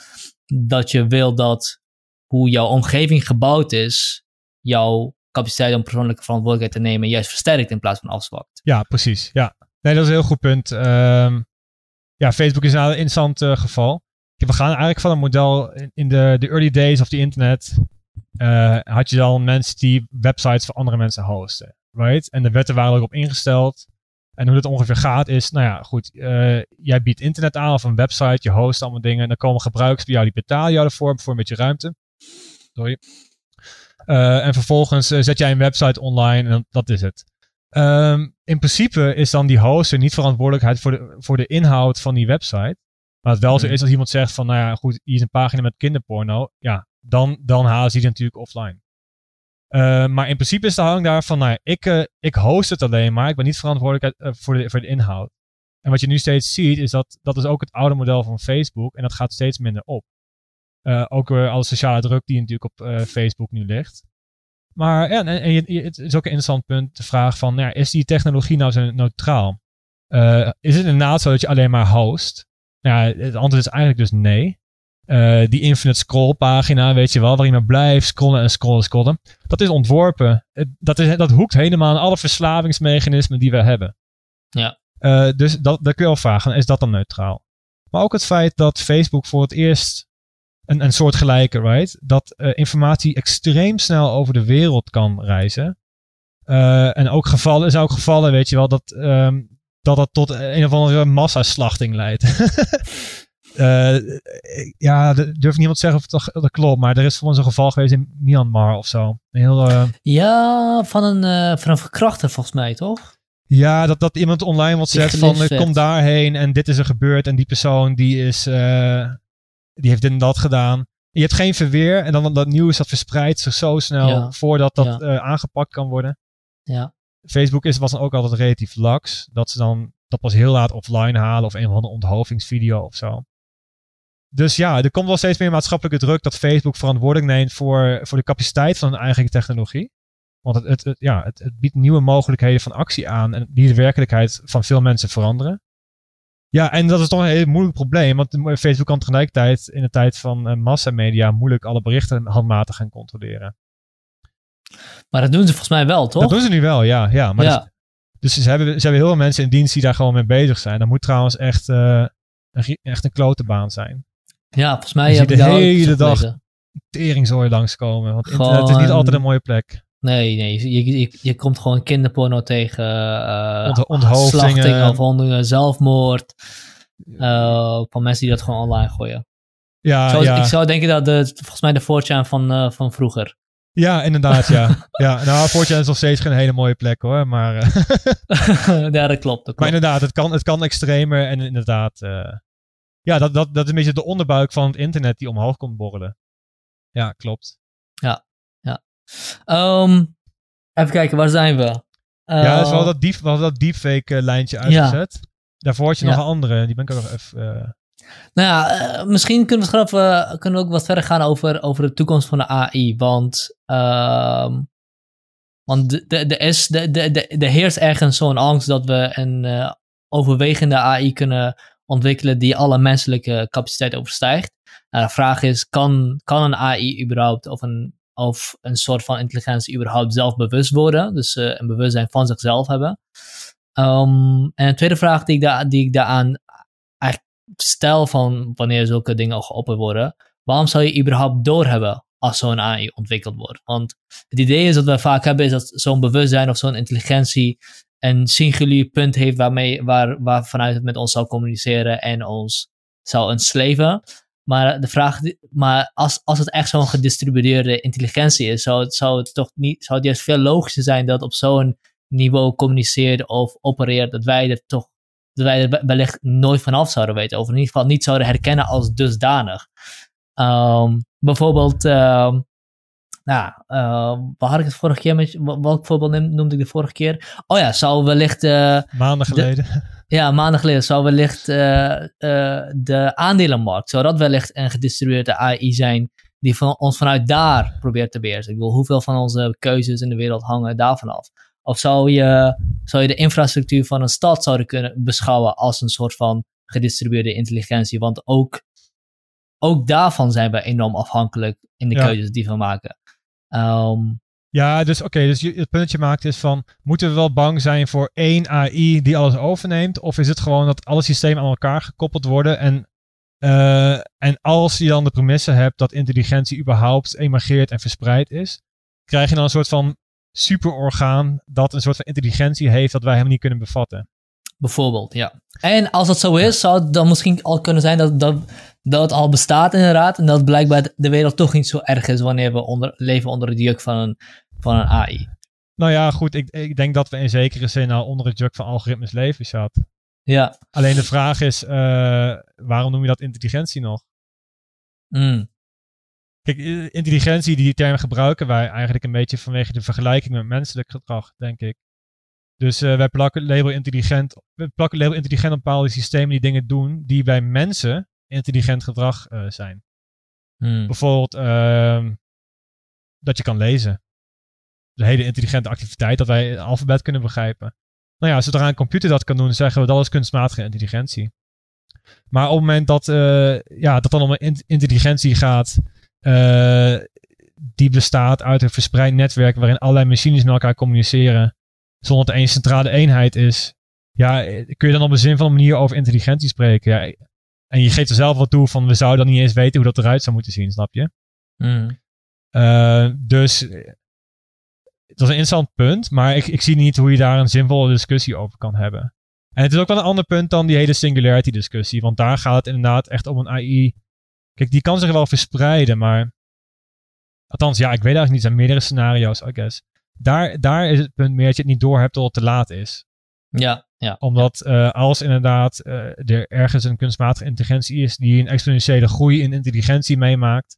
dat je wil dat hoe jouw omgeving gebouwd is, jouw capaciteit om persoonlijke verantwoordelijkheid te nemen juist versterkt in plaats van afzwakt.
Ja, precies. Ja. Nee, dat is een heel goed punt. Ehm, ja, Facebook is een interessant eh, geval. We gaan eigenlijk van een model in- in de, de early days of the internet. Eh, had je dan mensen die websites voor andere mensen hosten. Right? En de wetten waren ook op ingesteld. En hoe dat ongeveer gaat is, nou ja, goed. eh, jij biedt internet aan of een website, je host allemaal dingen. En dan komen gebruikers bij jou, die betalen jou ervoor voor een beetje ruimte. Sorry. Eh, en vervolgens zet jij een website online en dat, is het. Ehm, in principe is dan die hoster niet verantwoordelijkheid voor de, voor de inhoud van die website. Maar het wel zo
Mhm.
is als iemand zegt van, nou ja, goed, hier is een pagina met kinderporno. Ja, dan, dan halen ze die natuurlijk offline. Eh, maar in principe is de houding daar van, nou ik, eh, ik host het alleen maar. Ik ben niet verantwoordelijk eh, voor, de, voor de inhoud. En wat je nu steeds ziet, is dat dat is ook het oude model van Facebook. En dat gaat steeds minder op. Ook weer alle sociale druk die natuurlijk op Facebook nu ligt. Maar ja, en, het is ook een interessant punt, de vraag van, nou is die technologie nou zo neutraal? Is het inderdaad zo dat je alleen maar host? Nou het antwoord is eigenlijk dus nee. Uh, die infinite scroll pagina, weet je wel, waarin je maar blijft scrollen en scrollen en scrollen. Dat is ontworpen. Dat, is, dat hoekt helemaal aan alle verslavingsmechanismen die we hebben.
Ja.
Uh, dus dat, dat kun je wel vragen, is dat dan neutraal? Maar ook het feit dat Facebook voor het eerst een, een soort gelijke, right? Dat uh, informatie extreem snel over de wereld kan reizen. en ook gevallen, is ook gevallen, weet je wel, dat, um, dat dat tot een of andere massaslachting leidt. Uh, ja, durf niemand te zeggen of dat, dat klopt, maar er is voor ons een geval geweest in Myanmar of zo. Een heel, uh,
ja, van een, uh, van een verkrachter volgens mij, toch?
Ja, dat, dat iemand online wat zegt van kom daarheen en dit is er gebeurd en die persoon die is, die heeft dit en dat gedaan. Je hebt geen verweer en dan dat nieuws dat verspreidt zich zo snel ja. voordat dat ja. aangepakt kan worden.
Ja.
Facebook is, was dan ook altijd relatief lax. Dat ze dan dat pas heel laat offline halen of een of andere onthoofdingsvideo of zo. Dus ja, er komt wel steeds meer maatschappelijke druk dat Facebook verantwoording neemt voor, voor de capaciteit van hun eigen technologie. Want het, het, het ja, het, het, biedt nieuwe mogelijkheden van actie aan en die de werkelijkheid van veel mensen veranderen. Ja, en dat is toch een heel moeilijk probleem, want Facebook kan tegelijkertijd in de tijd van uh, massamedia moeilijk alle berichten handmatig gaan controleren.
Maar dat doen ze volgens mij wel, toch?
Dat doen ze nu wel, ja. ja, maar ja. Dus, dus ze, hebben, ze hebben heel veel mensen in dienst die daar gewoon mee bezig zijn. Dat moet trouwens echt, uh, een, echt een klote baan zijn.
Ja, volgens mij
heb je de hele dag teringzooi langskomen. Want gewoon... internet is niet altijd een mooie plek.
Nee, nee. Je, je, je komt gewoon kinderporno tegen. Uh,
Ont onthoofdingen.
of hondingen, zelfmoord. Uh, van mensen die dat gewoon online gooien.
Ja,
Zo,
ja.
Ik zou denken dat de, volgens mij de 4 van, uh, van vroeger.
Ja, inderdaad, ja. ja nou, 4 is nog steeds geen hele mooie plek hoor, maar...
ja, dat klopt, dat klopt.
Maar inderdaad, het kan, het kan extremer en inderdaad ja, dat, dat, dat is een beetje de onderbuik van het internet die omhoog komt borrelen. Ja, klopt.
Ja, ja. Um, even kijken, waar zijn we? Uh,
ja, dus we hadden dat, diep, we hadden dat deepfake uh, lijntje uitgezet. Ja. Daarvoor had je nog een andere, die ben ik ook nog even... Uh...
Nou ja, uh, misschien kunnen we, even, kunnen we ook wat verder gaan over, over de toekomst van de AI. Want, um, want de, de, de, is, de, de, de, de heerst ergens zo'n angst dat we een overwegende AI kunnen ontwikkelen die alle menselijke capaciteit overstijgt. Nou, de vraag is, kan, kan een AI überhaupt of een, of een soort van intelligentie überhaupt zelfbewust worden? Dus uh, een bewustzijn van zichzelf hebben. Um, en een tweede vraag die ik, da die ik daaraan stel van wanneer zulke dingen geopperd worden. Waarom zou je überhaupt doorhebben als zo'n AI ontwikkeld wordt? Want het idee is dat we vaak hebben is dat zo'n bewustzijn of zo'n intelligentie een singulier punt heeft waarmee, waar, waar vanuit het met ons zal communiceren en ons zal ensleven. Maar de vraag, maar als, als het echt zo'n gedistribueerde intelligentie is, zou het, zou het toch niet, zou het juist veel logischer zijn dat op zo'n niveau communiceert of opereert, dat wij er toch, dat wij er wellicht nooit vanaf zouden weten, of in ieder geval niet zouden herkennen als dusdanig. Um, bijvoorbeeld, um, nou, uh, waar had ik het vorige keer met Welk voorbeeld noemde ik de vorige keer? Oh ja, zou wellicht... Uh,
maanden geleden.
De, ja, maanden geleden zou wellicht uh, de aandelenmarkt, zou dat wellicht een gedistribueerde AI zijn die van ons vanuit daar probeert te beheersen. Ik bedoel, hoeveel van onze keuzes in de wereld hangen daarvan af? Of zou je, zou je de infrastructuur van een stad zouden kunnen beschouwen als een soort van gedistribueerde intelligentie? Want ook, ook daarvan zijn we enorm afhankelijk in de ja. keuzes die we maken. Um,
ja, dus oké, dus het punt dat je maakt is van, moeten we wel bang zijn voor één AI die alles overneemt? Of is het gewoon dat alle systemen aan elkaar gekoppeld worden en, uh, en als je dan de premisse hebt dat intelligentie überhaupt emergeert en verspreid is, krijg je dan een soort van superorgaan dat een soort van intelligentie heeft dat wij helemaal niet kunnen bevatten?
Bijvoorbeeld, ja. En als dat zo is, zou het dan misschien al kunnen zijn dat, dat, dat het al bestaat inderdaad. En dat blijkbaar de wereld toch niet zo erg is wanneer we onder, leven onder het juk van een, van een AI.
Nou ja, goed. Ik, ik denk dat we in zekere zin al onder het juk van algoritmes leven, zat.
Ja.
Alleen de vraag is, uh, waarom noem je dat intelligentie nog?
Mm.
Kijk, intelligentie, die term gebruiken wij eigenlijk een beetje vanwege de vergelijking met menselijk gedrag, denk ik. Dus eh, wij plakken label intelligent, we plakken label intelligent op bepaalde systemen die dingen doen die bij mensen intelligent gedrag eh, zijn.
Hmm.
Bijvoorbeeld ehm, dat je kan lezen. De hele intelligente activiteit, dat wij het alfabet kunnen begrijpen. Nou ja, zodra een computer dat kan doen, zeggen we dat is kunstmatige intelligentie. Maar op het moment dat, eh, ja, dat dan om een in- intelligentie gaat, die bestaat uit een verspreid netwerk waarin allerlei machines met elkaar communiceren, zonder dat er één centrale eenheid is, ja, kun je dan op een zinvolle manier over intelligentie spreken. Ja, en je geeft er zelf wat toe van, we zouden dan niet eens weten hoe dat eruit zou moeten zien, snap je?
Hmm.
Eh, dus dat is een interessant punt, maar ik, ik zie niet hoe je daar een zinvolle discussie over kan hebben. En het is ook wel een ander punt dan die hele singularity discussie, want daar gaat het inderdaad echt om een AI. Kijk, die kan zich wel verspreiden, maar. Althans, ja, ik weet eigenlijk niet. Er zijn meerdere scenario's, I guess. Daar, daar is het punt meer dat je het niet door hebt tot het te laat is.
Ja, ja.
Omdat eh, als inderdaad eh, er ergens een kunstmatige intelligentie is die een exponentiële groei in intelligentie meemaakt,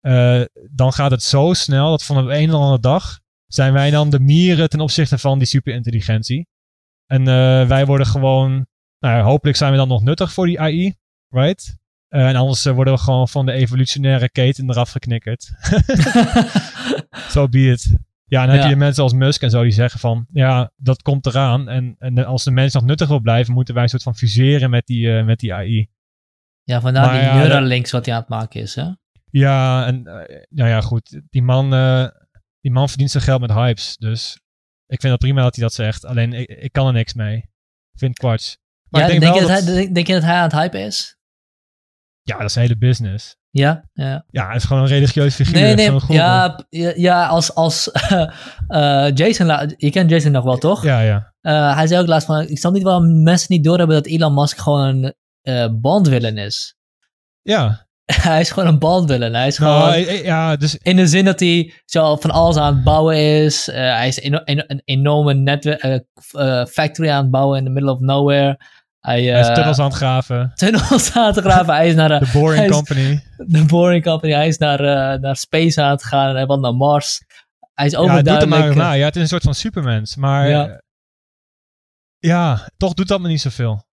eh, dan gaat het zo snel dat van op een of andere dag zijn wij dan de mieren ten opzichte van die superintelligentie. En wij worden gewoon, nou hopelijk zijn we dan nog nuttig voor die AI, right? En anders worden we gewoon van de evolutionaire keten eraf geknikkerd. So be it. Ja, en dan heb je mensen als Musk en zo die zeggen van, ja, dat komt eraan. En, en als de mens nog nuttig wil blijven, moeten wij een soort van fuseren met die, eh, met die AI.
ja, vandaar
Maar
die
ja, dat-
Neuralinks wat hij aan het maken is, hè?
Ja, en eh, nou ja, goed. Die man, eh, die man verdient zijn geld met hypes. Dus ik vind het prima dat hij dat zegt. Alleen, ik, ik kan er niks mee. Ik vind kwarts. Maar
ja,
ik denk,
je
dat,
dat hij, denk, denk je dat hij aan het hypen is?
Ja, dat is een hele business.
Ja, ja.
Ja, is gewoon een religieus figuur.
Nee, nee,
gewoon een
ja, ja, ja, als, als eh, Jason, je kent Jason nog wel, toch?
Ja, ja.
Eh, hij zei ook laatst van, ik snap niet waarom mensen niet doorhebben dat Elon Musk gewoon een eh bondwillen is.
Ja,
hij is gewoon een bondwillen. Hij is gewoon,
nou, eh, ja dus
in de zin dat hij zo van alles aan het bouwen is. Hij is eno- eno- een enorme netwerk, factory aan het bouwen in the middle of nowhere. Hij,
hij is
eh,
tunnels aan het graven.
tunnels aan het graven. hij is naar de,
Boring
is-
Company.
de Boring Company. Hij is naar, eh, naar space aan het gaan. Hij wil naar Mars. Hij is
Ja, doe er
overduidelijk.
maar na. Ja, het is een soort van supermens. Maar
Ja.
ja, ja toch doet dat me niet zoveel.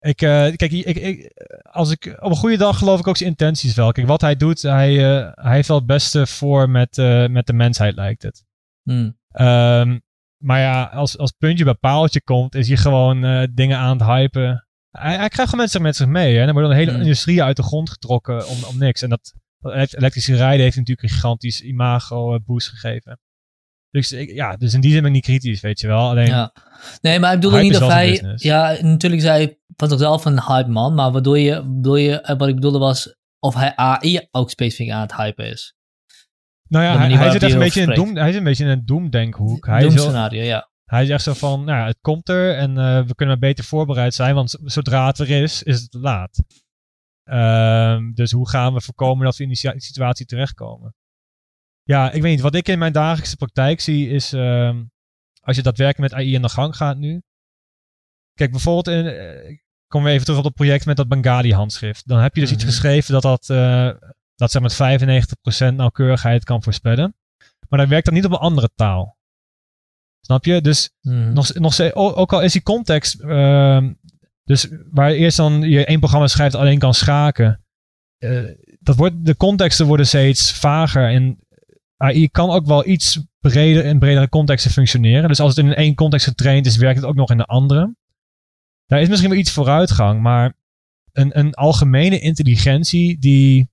Ik, eh, kijk, ik, ik, als ik, op een goede dag geloof ik ook zijn intenties wel. Kijk, wat hij doet, hij, eh, hij heeft wel het beste voor met, eh, met de mensheid, lijkt het.
Hmm.
Ehm, maar ja, als, als puntje bij paaltje komt, is hij gewoon eh, dingen aan het hypen. Hij, hij krijgt gewoon mensen met zich mee. Hè? En er wordt een hele
Hmm.
industrie uit de grond getrokken om, om niks. En dat, dat elekt- elektrische rijden heeft natuurlijk een gigantisch imago eh, boost gegeven. Dus ik, ja, dus in die zin ben ik niet kritisch, weet je wel. Alleen,
Ja. Nee, maar ik bedoel niet
zijn
hij...
business.
Ja, natuurlijk zei hij van zichzelf een hype man. Maar wat, doe je, bedoel je, wat ik bedoelde was of hij AI ook specifiek aan het hypen is.
Nou ja, hij, zit echt een beetje in doem, hij zit een beetje in een doemdenkhoek. Hij is,
Doemscenario, ja.
hij is echt zo van, nou ja, het komt er en eh, we kunnen beter voorbereid zijn, want zodra het er is, is het laat. Ehm, dus hoe gaan we voorkomen dat we in die si- situatie terechtkomen? Ja, ik weet niet. Wat ik in mijn dagelijkse praktijk zie is, ehm, als je daadwerkelijk met AI aan de gang gaat nu. Kijk, bijvoorbeeld, in, ik kom weer even terug op dat project met dat Bengali-handschrift. Dan heb je dus iets
Mhm.
geschreven dat dat, eh, dat zeg met 95% nauwkeurigheid kan voorspellen. Maar dat werkt dan niet op een andere taal. Snap je? Dus
Mhm.
nog, nog ook al is die context, ehm, dus waar eerst dan je één programma schrijft alleen kan schaken, eh, dat wordt, de contexten worden steeds vager en AI kan ook wel iets breder in bredere contexten functioneren. Dus als het in één context getraind is, werkt het ook nog in de andere. Daar is misschien wel iets vooruitgang, maar een, een algemene intelligentie die,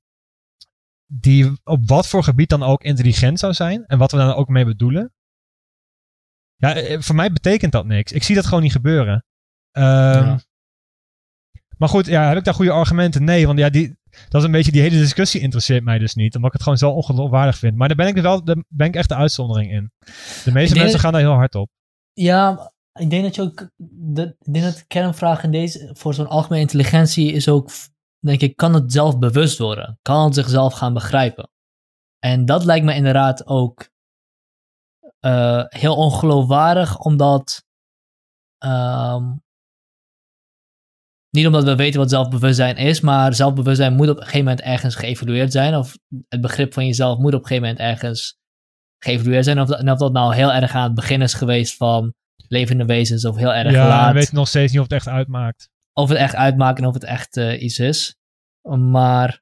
die op wat voor gebied dan ook intelligent zou zijn en wat we daar ook mee bedoelen, ja, eh, voor mij betekent dat niks. Ik zie dat gewoon niet gebeuren. Ehm,
Ja.
Maar goed, ja, heb ik daar goede argumenten? Nee, want ja, die, dat is een beetje die hele discussie interesseert mij dus niet. Omdat ik het gewoon zo ongeloofwaardig vind. Maar daar ben ik, wel, daar ben ik echt de uitzondering in. De meeste mensen
dat-
gaan daar heel hard op.
Ja, ik denk dat je ook. De, ik denk dat de kernvraag in deze. voor zo'n algemene intelligentie is ook. Denk ik, kan het zelf bewust worden? Kan het zichzelf gaan begrijpen? En dat lijkt me inderdaad ook. eh, heel ongeloofwaardig, omdat. ehm, niet omdat we weten wat zelfbewustzijn is, maar zelfbewustzijn moet op een gegeven moment ergens geëvalueerd zijn. Of het begrip van jezelf moet op een gegeven moment ergens geëvalueerd zijn. Of dat, of dat nou heel erg aan het begin is geweest van levende wezens of heel erg
ja,
laat.
we weten nog steeds niet of het echt uitmaakt.
Of het echt uitmaakt en of het echt eh, iets is. Maar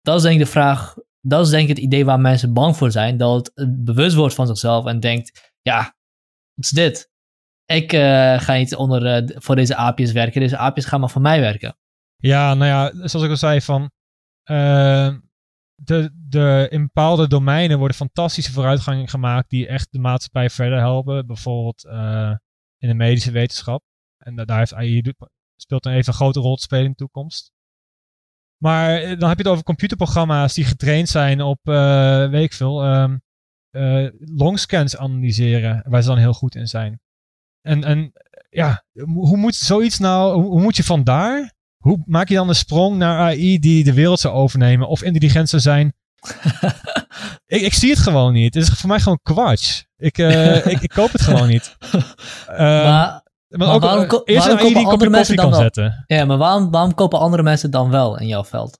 dat is denk ik de vraag. Dat is denk ik het idee waar mensen bang voor zijn. Dat het bewust wordt van zichzelf en denkt: ja, wat is dit? Ik eh, ga niet onder, eh, voor deze aapjes werken. Deze aapjes gaan maar voor mij werken.
Ja, nou ja, zoals ik al zei, van eh, de, de, in bepaalde domeinen worden fantastische vooruitgangen gemaakt die echt de maatschappij verder helpen. Bijvoorbeeld eh, in de medische wetenschap. En da- daar heeft AI speelt dan even een grote rol te spelen in de toekomst. Maar eh, dan heb je het over computerprogramma's die getraind zijn op, eh, weet ik veel, ehm, eh, longscans analyseren, waar ze dan heel goed in zijn. En, en ja, hoe moet zoiets nou, hoe, hoe moet je vandaar hoe maak je dan een sprong naar AI die de wereld zou overnemen of intelligent zou zijn? ik, ik zie het gewoon niet. Het is voor mij gewoon kwatsch. Ik, ik, ik koop het gewoon niet.
Maar,
maar
maar waarom
eh,
ko-
eerst
waarom kopen andere mensen dan wel?
zetten.
ja, maar waarom, waarom kopen andere mensen dan wel in jouw veld?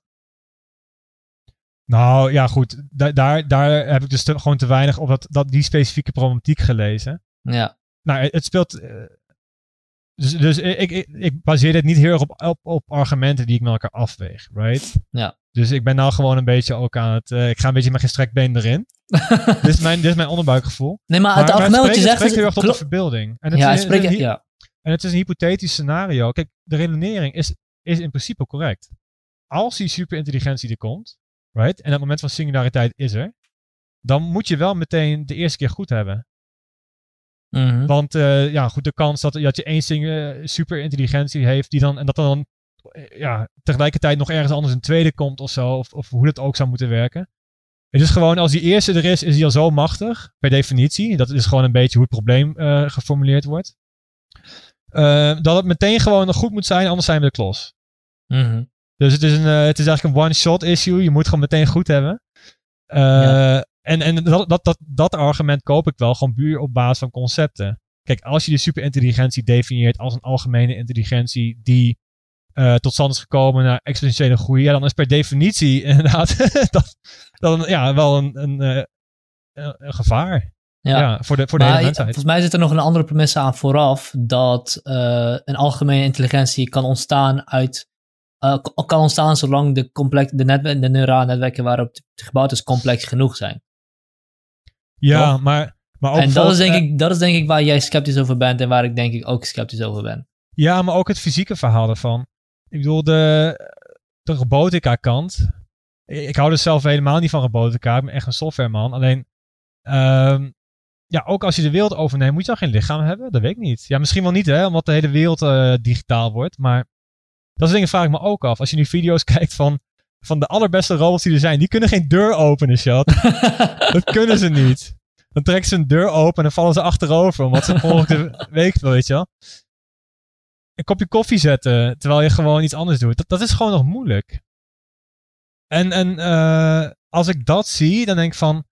Nou ja, goed. Da- daar, daar heb ik dus te- gewoon te weinig op dat, dat, die specifieke problematiek gelezen.
Ja,
Nou, het- speelt. eh, dus dus ik, ik, ik baseer dit niet heel erg op, op, op argumenten die ik met elkaar afweeg, right?
Ja.
Dus ik ben nou gewoon een beetje ook aan het. eh, ik ga een beetje met geen strekbeen erin. dit, is mijn, dit is mijn onderbuikgevoel.
nee, maar,
Maar,
het argument wat je zegt
het spreekt heel erg tot de verbeelding. En het,
Ja, het spreekt, ja.
En het is een hypothetisch scenario. Kijk, de redenering is, is in principe correct. Als die superintelligentie er komt, right? En het moment van singulariteit is er. Dan moet je wel meteen de eerste keer goed hebben.
Mhm.
Want eh, ja, goed, de kans dat, dat je één singe- superintelligentie heeft, die dan, en dat dan eh, ja, tegelijkertijd nog ergens anders een tweede komt of zo, of, of hoe dat ook zou moeten werken. Het is gewoon, als die eerste er is, is die al zo machtig, per definitie. Dat is gewoon een beetje hoe het probleem eh, geformuleerd wordt. Eh, dat het meteen gewoon nog goed moet zijn, anders zijn we de klos.
Mhm.
Dus het is, een, eh, het is eigenlijk een one-shot issue. Je moet gewoon meteen goed hebben. Eh,
Ja.
En, en dat, dat, dat, dat argument koop ik wel gewoon puur op basis van concepten. Kijk, als je de superintelligentie definieert als een algemene intelligentie die eh, tot stand is gekomen naar exponentiële groei, ja, dan is per definitie inderdaad dat, dat een- ja, wel een, een, een, een gevaar
Ja.
ja. voor de, voor de
Maar
hele mensheid.
volgens mij zit er nog een andere premisse aan vooraf. Dat eh, een algemene intelligentie kan ontstaan uit. eh, kan ontstaan zolang de, complex, de, netwer- de neurale netwerken waarop het gebouwd is complex genoeg zijn.
Ja,
toch?
maar, maar ook
en dat is, denk
bijvoorbeeld,
ik, dat is denk ik waar jij sceptisch over bent en waar ik denk ik ook sceptisch over ben.
eh, Ja, maar ook het fysieke verhaal ervan. Ik bedoel, de, de robotica kant. Ik, ik hou dus zelf helemaal niet van robotica. Ik ben echt een softwareman. Alleen, ehm, ja, ook als je de wereld overneemt, moet je dan geen lichaam hebben? Dat weet ik niet. Ja, misschien wel niet, hè, omdat de hele wereld eh, digitaal wordt. Maar dat soort dingen vraag ik me ook af. Als je nu video's kijkt van, van de allerbeste robots die er zijn, die kunnen geen deur openen, Shad. Dat kunnen ze niet. Dan trekken ze een deur open en dan vallen ze achterover. Omdat ze volgende week, weet je wel. Een kopje koffie zetten terwijl je gewoon iets anders doet. Dat, dat is gewoon nog moeilijk. En, en eh, als ik dat zie, dan denk ik van...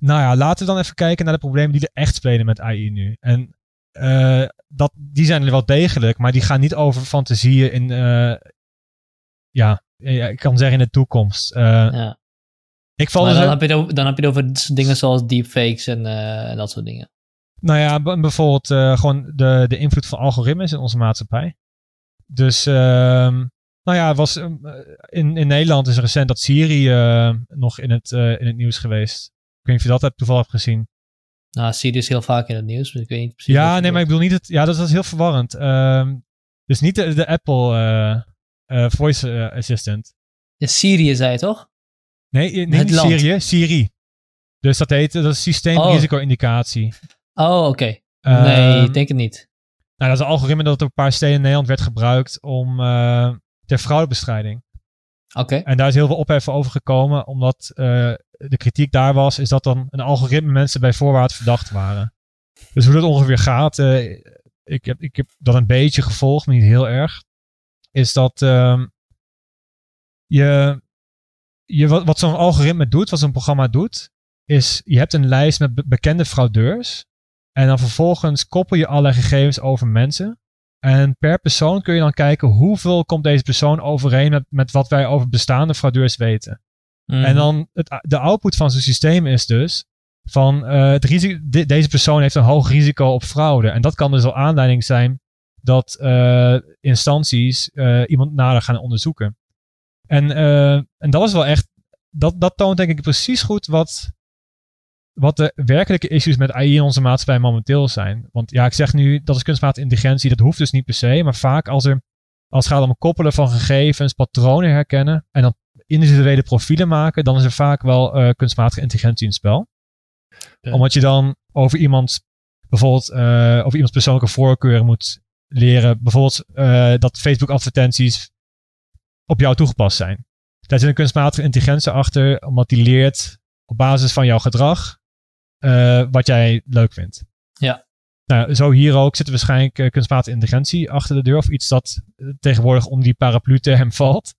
Nou ja, laten we dan even kijken naar de problemen die er echt spelen met AI nu. En eh, dat, die zijn er wel degelijk, maar die gaan niet over fantasieën in... eh, ja, ja, ik kan zeggen in de toekomst. Eh,
ja.
ik val
Maar
dus
dan heb, je het over, dan heb je het over dingen zoals deepfakes en eh, dat soort dingen.
Nou ja, bijvoorbeeld eh, gewoon de, de invloed van algoritmes in onze maatschappij. Dus, ehm, nou ja, was, eh, in, in Nederland is recent dat Siri eh, nog in het, eh, in het nieuws geweest. Ik weet niet of je dat hebt toevallig gezien.
Nou, Siri is heel vaak in het nieuws, dus ik weet niet precies.
Ja,
je
nee, maar ik bedoel niet het. Ja, dat was heel verwarrend. Ehm, dus niet de, de Apple eh, eh, Voice eh, Assistant.
Ja, Syrië zei je toch?
Nee, nee
Het
niet
land.
Siri, Siri. Dus dat heet, dat is systeemrisico-indicatie.
Oh, oké.
Ehm,
nee, ik denk het niet.
Nou, dat is een algoritme dat op een paar steden in Nederland werd gebruikt om ter fraudebestrijding. En daar is heel veel ophef over gekomen, omdat eh, de kritiek daar was, is dat dan een algoritme mensen bij voorwaarts verdacht waren. Dus hoe dat ongeveer gaat, eh, ik, heb, ik heb dat een beetje gevolgd, maar niet heel erg, is dat ehm, je, je, wat, zo'n algoritme doet, wat zo'n programma doet, is je hebt een lijst met be- bekende fraudeurs en dan vervolgens koppel je alle gegevens over mensen. En per persoon kun je dan kijken hoeveel komt deze persoon overeen met, met wat wij over bestaande fraudeurs weten.
Mhm.
En dan het, de output van zo'n systeem is dus van uh, het risico, de, deze persoon heeft een hoog risico op fraude. En dat kan dus al aanleiding zijn dat uh, instanties uh, iemand nader gaan onderzoeken. En, en dat is wel echt, dat, dat toont denk ik precies goed wat, wat de werkelijke issues met AI in onze maatschappij momenteel zijn. Want ja, ik zeg nu, dat is kunstmatige intelligentie, dat hoeft dus niet per se. Maar vaak als, er, als het gaat om koppelen van gegevens, patronen herkennen en dan individuele profielen maken, dan is er vaak wel uh, kunstmatige intelligentie in het spel. Omdat je dan over iemand, bijvoorbeeld uh, over iemands persoonlijke voorkeuren moet leren. Bijvoorbeeld uh, dat Facebook advertenties op jou toegepast zijn. Daar zit een kunstmatige intelligentie achter, omdat die leert op basis van jouw gedrag wat jij leuk vindt.
Ja.
Nou, zo hier ook zit waarschijnlijk uh, kunstmatige intelligentie achter de deur. Of iets dat tegenwoordig om die paraplu-term valt.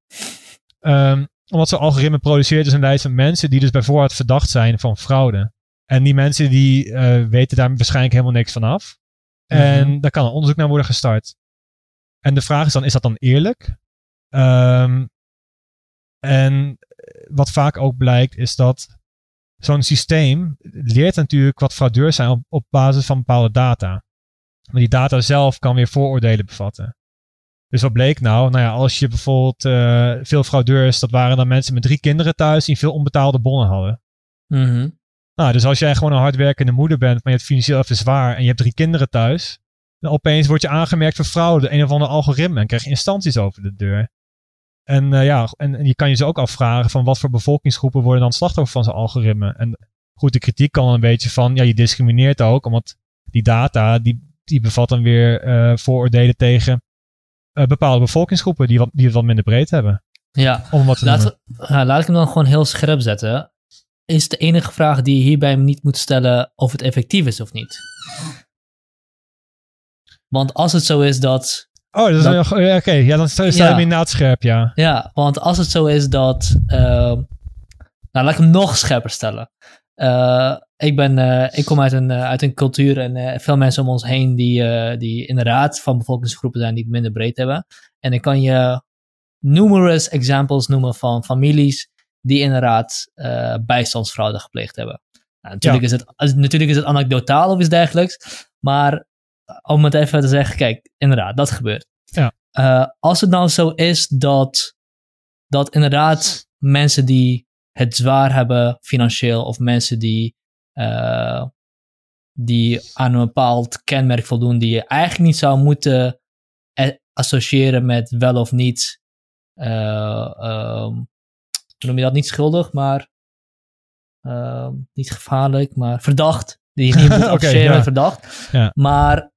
Um, omdat zo'n algoritme produceert dus een lijst van mensen die dus bijvoorbeeld verdacht zijn van fraude. En die mensen die uh, weten daar waarschijnlijk helemaal niks van af. En mm -hmm. daar kan een onderzoek naar worden gestart. En de vraag is dan, is dat dan eerlijk? Um, en wat vaak ook blijkt, is dat zo'n systeem leert natuurlijk wat fraudeurs zijn op, op basis van bepaalde data. Maar die data zelf kan weer vooroordelen bevatten. Dus wat bleek nou? Nou ja, als je bijvoorbeeld uh, veel fraudeurs, dat waren dan mensen met drie kinderen thuis die veel onbetaalde bonnen hadden.
Mm -hmm.
Nou, dus als jij gewoon een hardwerkende moeder bent, maar je hebt financieel even zwaar en je hebt drie kinderen thuis, dan opeens word je aangemerkt voor fraude, een of ander algoritme en krijg je instanties over de deur. En uh, ja, en, en, je kan je ze ook afvragen van wat voor bevolkingsgroepen worden dan slachtoffer van zo'n algoritme. En goed, de kritiek kan een beetje van, ja, je discrimineert ook, omdat die data, die, die bevat dan weer uh, vooroordelen tegen uh, bepaalde bevolkingsgroepen die, wat, die het wat minder breed hebben.
Ja,
Om wat
laat, ja, laat ik hem dan gewoon heel scherp zetten. Is de enige vraag die je hierbij niet moet stellen of het effectief is of niet. Want als het zo is dat
Oh, dat is dat, oké. Okay. Ja, dan sta je ja. inderdaad scherp, ja.
Ja, want als het zo is dat... Uh, nou, laat ik hem nog scherper stellen. Uh, ik, ben, uh, ik kom uit een, uit een cultuur en veel mensen om ons heen die, die inderdaad van bevolkingsgroepen zijn die het minder breed hebben. En ik kan je numerous examples noemen van families die inderdaad bijstandsfraude gepleegd hebben. Nou, natuurlijk, ja. is het, natuurlijk is het anekdotaal of iets dergelijks, maar om het even te zeggen, kijk, inderdaad, dat gebeurt.
Ja.
Uh, als het nou zo is dat, dat inderdaad mensen die het zwaar hebben financieel, of mensen die, uh, die aan een bepaald kenmerk voldoen, die je eigenlijk niet zou moeten associëren met wel of niet, uh, um, noem je dat, niet schuldig, maar niet gevaarlijk, maar verdacht. Die je niet moet associëren okay, ja. met verdacht.
Ja.
Maar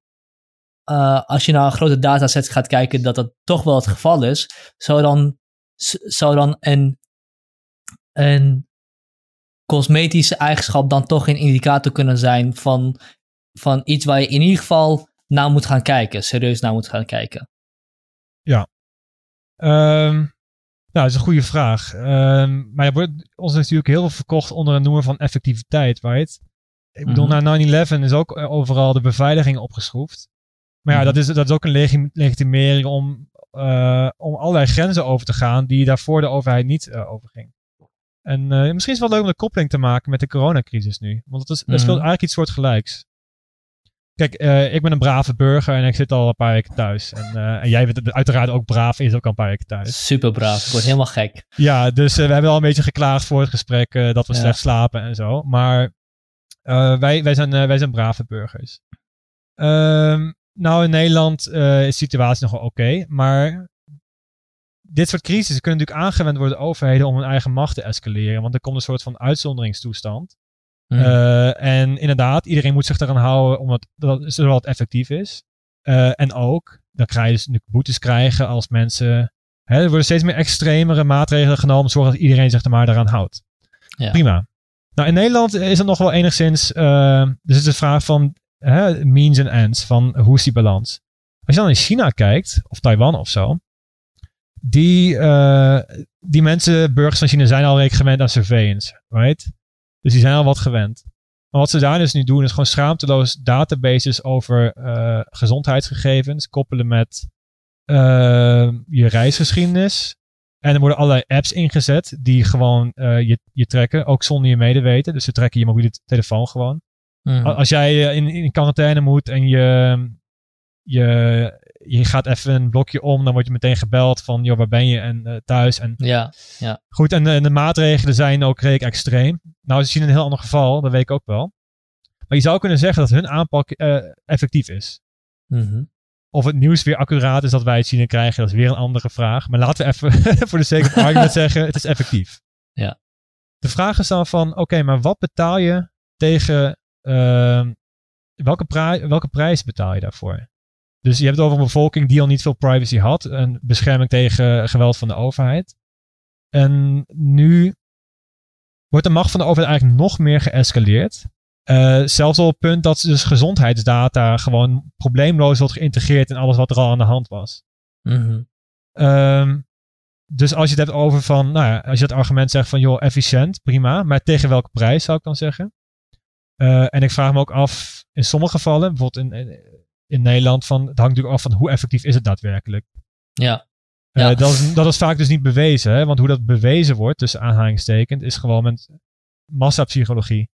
uh, als je naar een grote dataset gaat kijken, dat dat toch wel het geval is, zou dan, zou dan een, een cosmetische eigenschap dan toch een indicator kunnen zijn van, van iets waar je in ieder geval naar moet gaan kijken, serieus naar moet gaan kijken?
Ja. Um, nou, dat is een goede vraag. Um, maar er wordt ons natuurlijk heel veel verkocht onder een noemer van effectiviteit, right? Ik bedoel, mm -hmm. na 9-11 is ook overal de beveiliging opgeschroefd. Maar ja, -hmm. dat, is, dat is ook een legitimering om, uh, om allerlei grenzen over te gaan die daarvoor de overheid niet uh, overging. En uh, misschien is het wel leuk om de koppeling te maken met de coronacrisis nu. Want het, is, speelt eigenlijk iets soortgelijks. Kijk, ik ben een brave burger en ik zit al een paar weken thuis. En, en jij bent uiteraard ook braaf is ook al een paar weken thuis.
Super braaf, ik word helemaal gek.
Ja, dus we hebben al een beetje geklaagd voor het gesprek dat we ja. slecht slapen en zo. Maar wij, wij, zijn, wij zijn brave burgers. Um, nou, in Nederland uh, is de situatie nog wel oké. Okay, maar dit soort crises kunnen natuurlijk aangewend worden door overheden om hun eigen macht te escaleren. Want er komt een soort van uitzonderingstoestand. Mm. Uh, en inderdaad, iedereen moet zich eraan houden omdat dat, zodat het effectief is. Uh, en ook, dan ga je dus boetes krijgen als mensen. Hè, er worden steeds meer extremere maatregelen genomen zorgen dat iedereen zich er maar eraan houdt.
Ja.
Prima. Nou, in Nederland is het nog wel enigszins. Uh, dus het is de vraag van means en ends van hoe is die balans. Als je dan in China kijkt, of Taiwan of zo, die, uh, die mensen, burgers van China, zijn al redelijk gewend aan surveillance, right? Dus die zijn al wat gewend. Maar wat ze daar dus nu doen, is gewoon schaamteloos databases over uh, gezondheidsgegevens koppelen met uh, je reisgeschiedenis. En er worden allerlei apps ingezet die gewoon eh, je, je trekken, ook zonder je medeweten. Dus ze trekken je mobiele telefoon gewoon.
Mhm.
Als jij eh, in, in quarantaine moet en je, je, je gaat even een blokje om, dan word je meteen gebeld van, joh, waar ben je en eh, thuis. En
Ja,
goed, en, de- en de maatregelen zijn ook redelijk extreem. Nou, ze zien een heel ander geval, dat weet ik ook wel. Maar je zou kunnen zeggen dat hun aanpak eh, effectief is.
Mhm.
Of het nieuws weer accuraat is dat wij het zien en krijgen, dat is weer een andere vraag. Maar laten we even voor de sake of argument zeggen, het is effectief.
Ja.
De vraag is dan van, oké, maar wat betaal je tegen, welke, pri- welke prijs betaal je daarvoor? Dus je hebt het over een bevolking die al niet veel privacy had, een bescherming tegen geweld van de overheid. En nu wordt de macht van de overheid eigenlijk nog meer geëscaleerd. Eh, zelfs op het punt dat dus gezondheidsdata gewoon probleemloos wordt geïntegreerd in alles wat er al aan de hand was.
Mhm.
Ehm, dus als je het hebt over van, nou ja, als je het argument zegt van, joh, efficiënt, prima, maar tegen welke prijs zou ik dan zeggen? Eh, en ik vraag me ook af, in sommige gevallen, bijvoorbeeld in, in, Nederland, van, het hangt natuurlijk af van hoe effectief is het daadwerkelijk.
Ja.
Eh,
Ja.
dat, is, dat is vaak dus niet bewezen, hè? want hoe dat bewezen wordt, tussen aanhalingstekens, is gewoon met massapsychologie.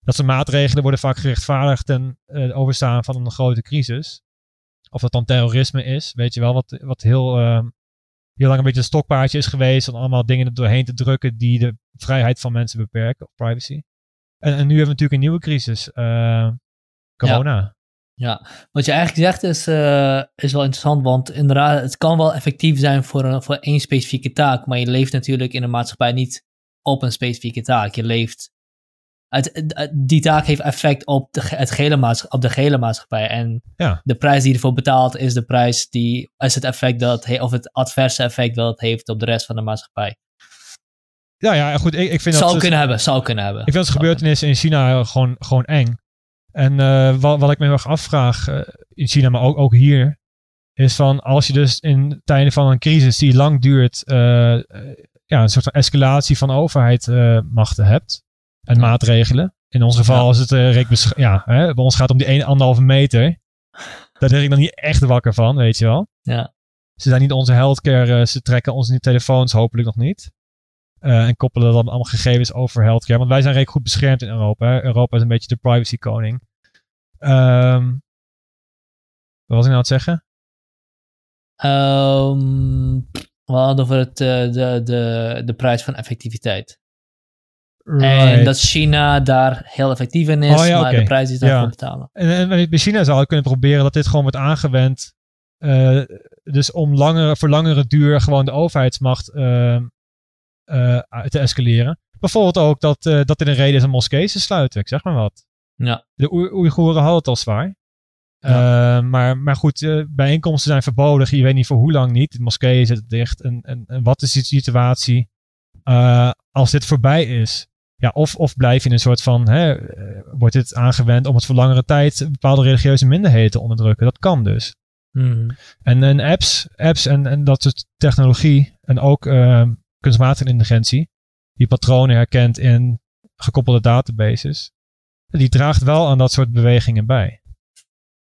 Dat soort maatregelen worden vaak gerechtvaardigd ten eh, overstaan van een grote crisis. Of dat dan terrorisme is, weet je wel, wat, wat heel, ehm, heel lang een beetje een stokpaardje is geweest om allemaal dingen er doorheen te drukken die de vrijheid van mensen beperken, of privacy. En, en nu hebben we natuurlijk een nieuwe crisis, eh, corona.
Ja, wat je eigenlijk zegt is, eh, is wel interessant, want inderdaad, het kan wel effectief zijn voor, een, voor één specifieke taak, maar je leeft natuurlijk in een maatschappij niet op een specifieke taak. Je leeft, het, die taak heeft effect op de, het gehele maatschappij, op de gehele maatschappij. En
Ja.
de prijs die je ervoor betaalt is de prijs die, is het effect dat, of het adverse effect dat het heeft op de rest van de maatschappij.
Ja, ja, goed, ik, ik vind
Zou
dat...
kunnen hebben, zou kunnen hebben.
Ik vind het gebeurtenissen in China gewoon, gewoon eng. En eh, wat, wat ik me heel erg afvraag, eh, in China, maar ook, ook hier, is van als je dus in tijden van een crisis die lang duurt, eh, ja, een soort van escalatie van overheidmachten hebt en
Ja.
maatregelen. In ons geval
Ja.
is het reek ja, hè, bij ons gaat het om die 1, anderhalve meter. Daar lig ik dan niet echt wakker van, weet je wel.
Ja.
Ze zijn niet onze healthcare, ze trekken onze telefoons hopelijk nog niet. Eh, en koppelen dan allemaal gegevens over healthcare. Want wij zijn redelijk goed beschermd in Europa. Hè. Europa is een beetje de privacy koning. Ehm, wat was ik nou aan het zeggen?
Ehm, we hadden over het, eh, de, de, de prijs van effectiviteit. En dat China daar heel effectief in is,
Oh ja,
maar de prijs die ze daarvoor
Ja.
betalen.
En, en bij China zou je kunnen proberen dat dit gewoon wordt aangewend. eh, dus om langere, voor langere duur gewoon de overheidsmacht ehm, eh, te escaleren. Bijvoorbeeld ook dat, eh, dat er een reden is om moskeeën te sluiten. Ik zeg maar wat.
Ja.
De Oei- Oeigoeren hadden het al zwaar.
Ja.
Eh, maar, maar goed, eh, bijeenkomsten zijn verboden. Je weet niet voor hoe lang niet. De moskeeën zitten dicht. En, en, en wat is de situatie eh, als dit voorbij is? Ja, of, of blijf je in een soort van, hè, eh, wordt dit aangewend om het voor langere tijd bepaalde religieuze minderheden te onderdrukken? Dat kan dus.
Mhm.
En, en apps, apps en, en dat soort technologie en ook eh, kunstmatige intelligentie, die patronen herkent in gekoppelde databases, die draagt wel aan dat soort bewegingen bij.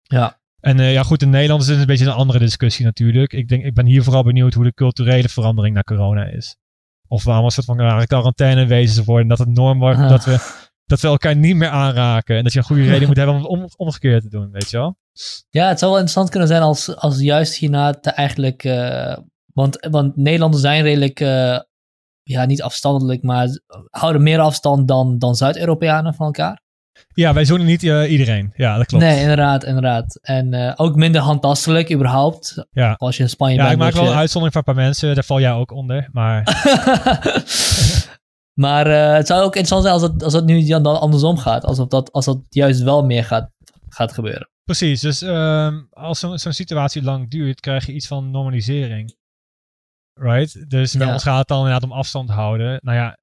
Ja.
En eh, ja, goed, in Nederland is het een beetje een andere discussie natuurlijk. Ik, denk, ik ben hier vooral benieuwd hoe de culturele verandering naar corona is. Of we allemaal een soort van rare quarantainewezens worden. Dat het norm wordt
Ah.
dat, we, dat we elkaar niet meer aanraken. En dat je een goede reden moet hebben om het om, omgekeerd te doen, weet je wel?
ja, het zou wel interessant kunnen zijn als, als juist China te eigenlijk... eh, want, want Nederlanders zijn redelijk, eh, ja, niet afstandelijk, maar houden meer afstand dan, dan Zuid-Europeanen van elkaar.
Ja, wij zoenen niet eh, iedereen. Ja, dat klopt.
Nee, inderdaad, inderdaad. En eh, ook minder handtastelijk überhaupt.
Ja.
Als je in Spanje
Ja,
bent.
ik maak wel
je-
een uitzondering voor een paar mensen. Daar val jij ook onder. Maar
maar het zou ook interessant zijn als het, als het nu dan andersom gaat. Alsof dat, als dat juist wel meer gaat, gaat gebeuren.
precies. Dus ehm, als zo'n zo'n situatie lang duurt, krijg je iets van normalisering. Right? Dus bij
Ja.
ons gaat het dan inderdaad om afstand houden. Nou ja,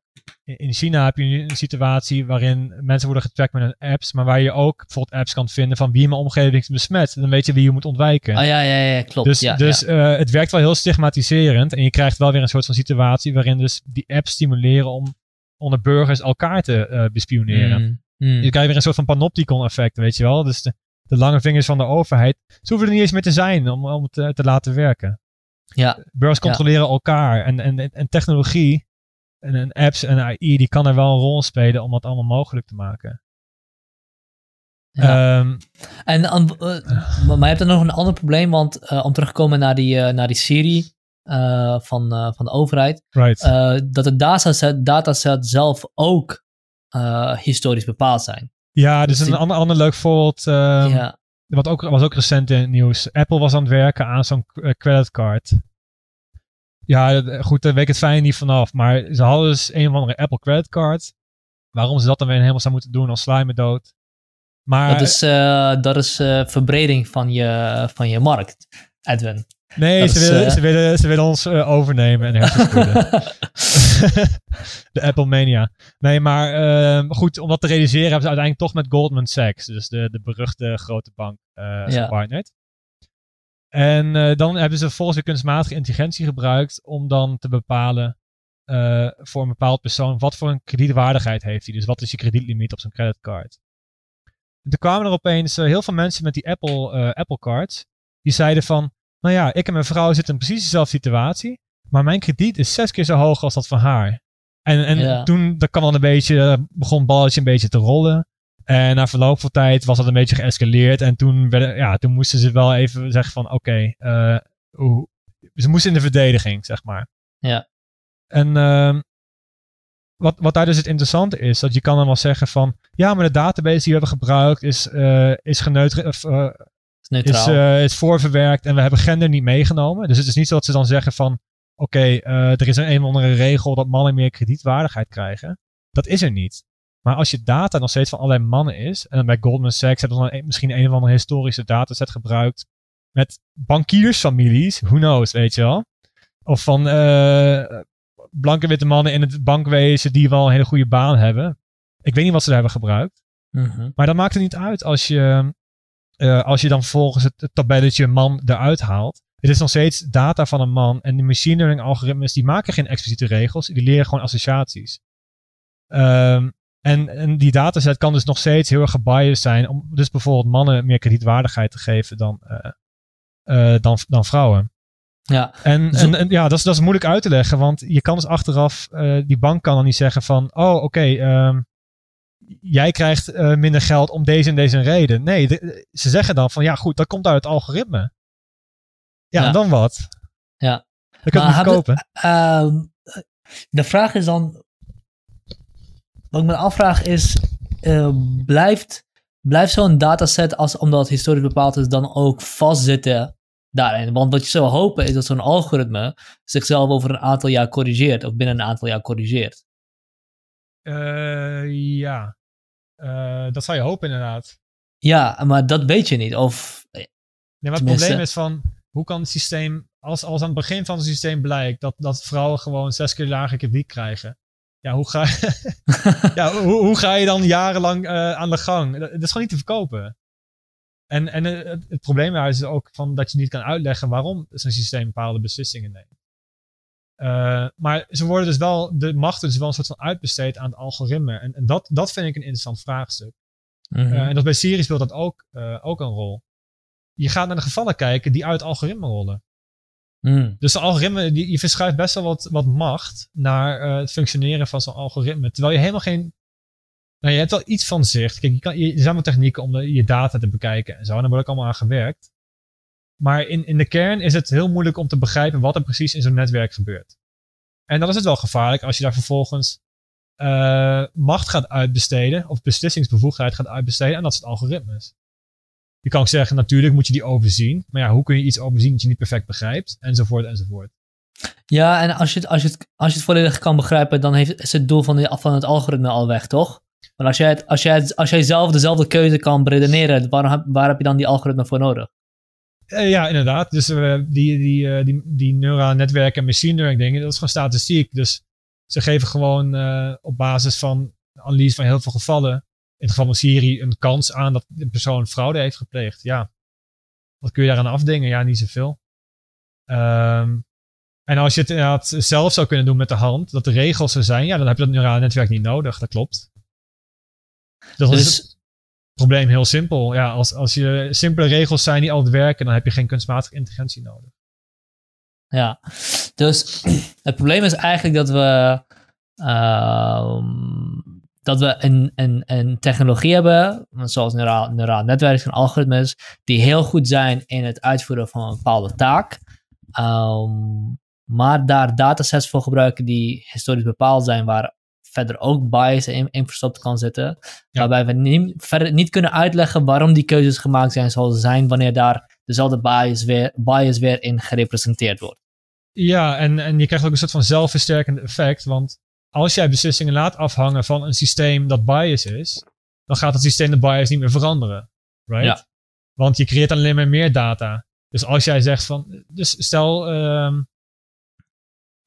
in- in China heb je nu een situatie waarin mensen worden getrackt met hun apps. Maar waar je ook bijvoorbeeld apps kan vinden van wie in mijn omgeving is besmet. Dan weet je wie je moet ontwijken.
Ah ja, ja, ja, klopt.
Dus,
ja,
dus
ja.
eh, het werkt wel heel stigmatiserend. En je krijgt wel weer een soort van situatie waarin dus die apps stimuleren om onder burgers elkaar te eh, bespioneren.
Mm, mm.
Je krijgt weer een soort van panopticon effect, weet je wel. Dus de, de lange vingers van de overheid. Ze hoeven er niet eens meer te zijn om, om het te, te laten werken.
Ja.
Burgers controleren elkaar. En, en, en technologie en, en apps en AI, die kan er wel een rol spelen om dat allemaal mogelijk te maken.
Ja.
Ehm,
En, eh, maar je hebt er nog een ander probleem, want eh, om terug te komen naar die, eh, naar die serie van, van de overheid,
right.
dat de dataset, dataset zelf ook historisch bepaald zijn.
ja, dus
dus
een
die-
ander, ander leuk voorbeeld. ehm,
ja.
Wat ook, was ook recent in het nieuws. Apple was aan het werken aan zo'n eh, creditcard. Ja, eh, goed, daar weet ik het fijn niet vanaf. Maar ze hadden dus een of andere Apple creditcard. Waarom ze dat dan weer helemaal zou moeten doen als sla je me dood. Maar
dat is, eh, dat is verbreding van je, van je markt, Edwin.
Nee,
dat
ze,
is,
willen,
eh,
ze, willen, ze willen ons eh, overnemen en hersenspoelen. de Apple Mania. Nee, maar ehm, goed, om dat te realiseren hebben ze uiteindelijk toch met Goldman Sachs, dus de, de beruchte grote bank, gepartnerd. En eh, dan hebben ze vervolgens weer kunstmatige intelligentie gebruikt om dan te bepalen voor een bepaald persoon wat voor een kredietwaardigheid heeft hij. Dus wat is je kredietlimiet op zo'n creditcard. En toen kwamen er opeens heel veel mensen met die Apple, Apple cards. Die zeiden van, nou ja, ik en mijn vrouw zitten in precies dezelfde situatie. Maar mijn krediet is zes keer zo hoog als dat van haar. En, en
Ja.
toen dat kwam dan een beetje, begon het balletje een beetje te rollen. En na verloop van tijd was dat een beetje geëscaleerd. En toen, werden, ja, toen moesten ze wel even zeggen van oké, eh, ze moesten in de verdediging, zeg maar.
Ja.
En ehm, wat, wat daar dus het interessante is, dat je kan dan wel zeggen van ja, maar de database die we hebben gebruikt is, eh is geneutre- eh,
neutraal.
is, eh, is voorverwerkt en we hebben gender niet meegenomen. Dus het is niet zo dat ze dan zeggen van oké, eh, er is een een of andere regel dat mannen meer kredietwaardigheid krijgen. Dat is er niet. Maar als je data nog steeds van allerlei mannen is, en dan bij Goldman Sachs hebben ze dan een- misschien een of andere historische dataset gebruikt met bankiersfamilies, who knows, weet je wel. Of van eh, blanke witte mannen in het bankwezen die wel een hele goede baan hebben. Ik weet niet wat ze daar hebben gebruikt.
Mhm.
Maar dat maakt er niet uit als je, eh, als je dan vervolgens het, het tabelletje man eruit haalt. Het is nog steeds data van een man. En de machine learning algoritmes die maken geen expliciete regels. Die leren gewoon associaties. Ehm, en, en die dataset kan dus nog steeds heel erg gebiased zijn. Om dus bijvoorbeeld mannen meer kredietwaardigheid te geven dan, eh, eh, dan, dan vrouwen.
Ja,
En, en, en ja, dat is, dat is moeilijk uit te leggen, want je kan dus achteraf, die bank kan dan niet zeggen van, oh oké, ehm, jij krijgt eh, minder geld om deze en deze reden. Nee, de- ze zeggen dan van, ja goed, dat komt uit het algoritme. Ja,
Ja.
en dan wat?
Ja.
Dan kun je het kopen.
Ehm, de vraag is dan. Wat ik me afvraag is: eh, blijft, blijft zo'n dataset, als, omdat het historisch bepaald is, dan ook vastzitten daarin? Want wat je zou hopen is dat zo'n algoritme zichzelf over een aantal jaar corrigeert, of binnen een aantal jaar corrigeert.
Eh, ja, Eh, dat zou je hopen inderdaad.
Ja, maar dat weet je niet. Of
Nee, maar het
Tenminste-
probleem is van, hoe kan het systeem, als, als aan het begin van het systeem blijkt dat, dat vrouwen gewoon zes keer lager krediet krijgen. Ja, hoe ga, ja, hoe, hoe ga je dan jarenlang eh, aan de gang? Dat, dat is gewoon niet te verkopen. En, en eh, het, het probleem daar is ook van dat je niet kan uitleggen waarom zo'n systeem bepaalde beslissingen neemt. Eh, maar ze worden dus wel, de macht is wel een soort van uitbesteed aan het algoritme. En, en dat, dat vind ik een interessant vraagstuk.
Mhm.
Eh, en dat bij series speelt dat ook, eh, ook een rol. Je gaat naar de gevallen kijken die uit algoritme rollen.
Mm.
Dus de algoritme, die, je verschuift best wel wat, wat macht naar het functioneren van zo'n algoritme. Terwijl je helemaal geen. Nou, je hebt wel iets van zicht. Kijk, je kan, je, er zijn wel technieken om de, je data te bekijken en zo. En daar wordt ook allemaal aan gewerkt. Maar in, in de kern is het heel moeilijk om te begrijpen wat er precies in zo'n netwerk gebeurt. En dan is het wel gevaarlijk als je daar vervolgens eh, macht gaat uitbesteden. Of beslissingsbevoegdheid gaat uitbesteden. En dat zijn algoritmes. Je kan ook zeggen, natuurlijk moet je die overzien. Maar ja, hoe kun je iets overzien dat je niet perfect begrijpt? Enzovoort, enzovoort.
Ja, en als je, het, als, je het, als je het volledig kan begrijpen, dan heeft, is het doel van, de, van het algoritme al weg, toch? Maar als jij, het, als, jij het, als jij zelf dezelfde keuze kan beredeneren, waar, heb- waar heb je dan die algoritme voor nodig?
Eh, ja, inderdaad. Dus eh, die, die, eh, die, die neurale netwerken en machine learning dingen, dat is gewoon statistiek. Dus ze geven gewoon op basis van analyse van heel veel gevallen, in het geval van Siri, een kans aan dat de persoon fraude heeft gepleegd. Ja. Wat kun je daaraan afdingen? Ja, niet zoveel. Ehm, en als je het inderdaad zelf zou kunnen doen met de hand, dat de regels er zijn, ja, dan heb je dat neurale netwerk niet nodig. Dat klopt. Dat is het
Dus,
probleem heel simpel. Ja, als, als je simpele regels zijn die altijd werken, dan heb je geen kunstmatige intelligentie nodig.
Ja, dus het probleem is eigenlijk dat we, ehm, dat we een, een, een technologie hebben, zoals neuraal, neuraal en algoritmes, die heel goed zijn in het uitvoeren van een bepaalde taak. Ehm, maar daar datasets voor gebruiken die historisch bepaald zijn, waar verder ook bias in, in verstopt kan zitten. Waarbij we niet, verder niet kunnen uitleggen waarom die keuzes gemaakt zijn zoals ze zijn, wanneer daar dezelfde bias weer, bias weer in gerepresenteerd wordt.
Ja, en, en je krijgt ook een soort van zelfversterkend effect. Want als jij beslissingen laat afhangen van een systeem dat bias is, dan gaat het systeem de bias niet meer veranderen. Right? Ja. Want je creëert alleen maar meer data. Dus als jij zegt van, dus stel, um,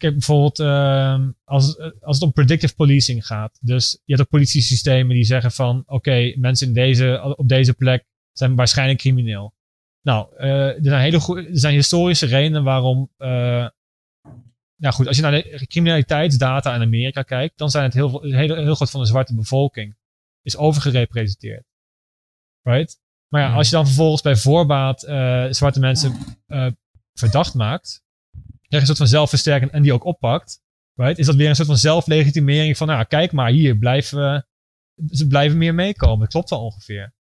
kijk bijvoorbeeld um, als, als het om predictive policing gaat. Dus je hebt ook politiesystemen die zeggen van, oké, mensen in deze, op deze plek zijn waarschijnlijk crimineel. Nou, uh, er, zijn hele goede, er zijn historische redenen waarom. Uh, nou goed, als je naar de criminaliteitsdata in Amerika kijkt, dan zijn het heel, heel, heel groot van de zwarte bevolking is overgerepresenteerd. Right? Maar ja, als je dan vervolgens bij voorbaat uh, zwarte mensen verdacht maakt, je een soort van zelfversterking en die ook oppakt, right? is dat weer een soort van zelflegitimering van, nou kijk maar, hier blijven, ze blijven meer meekomen. Dat klopt wel ongeveer.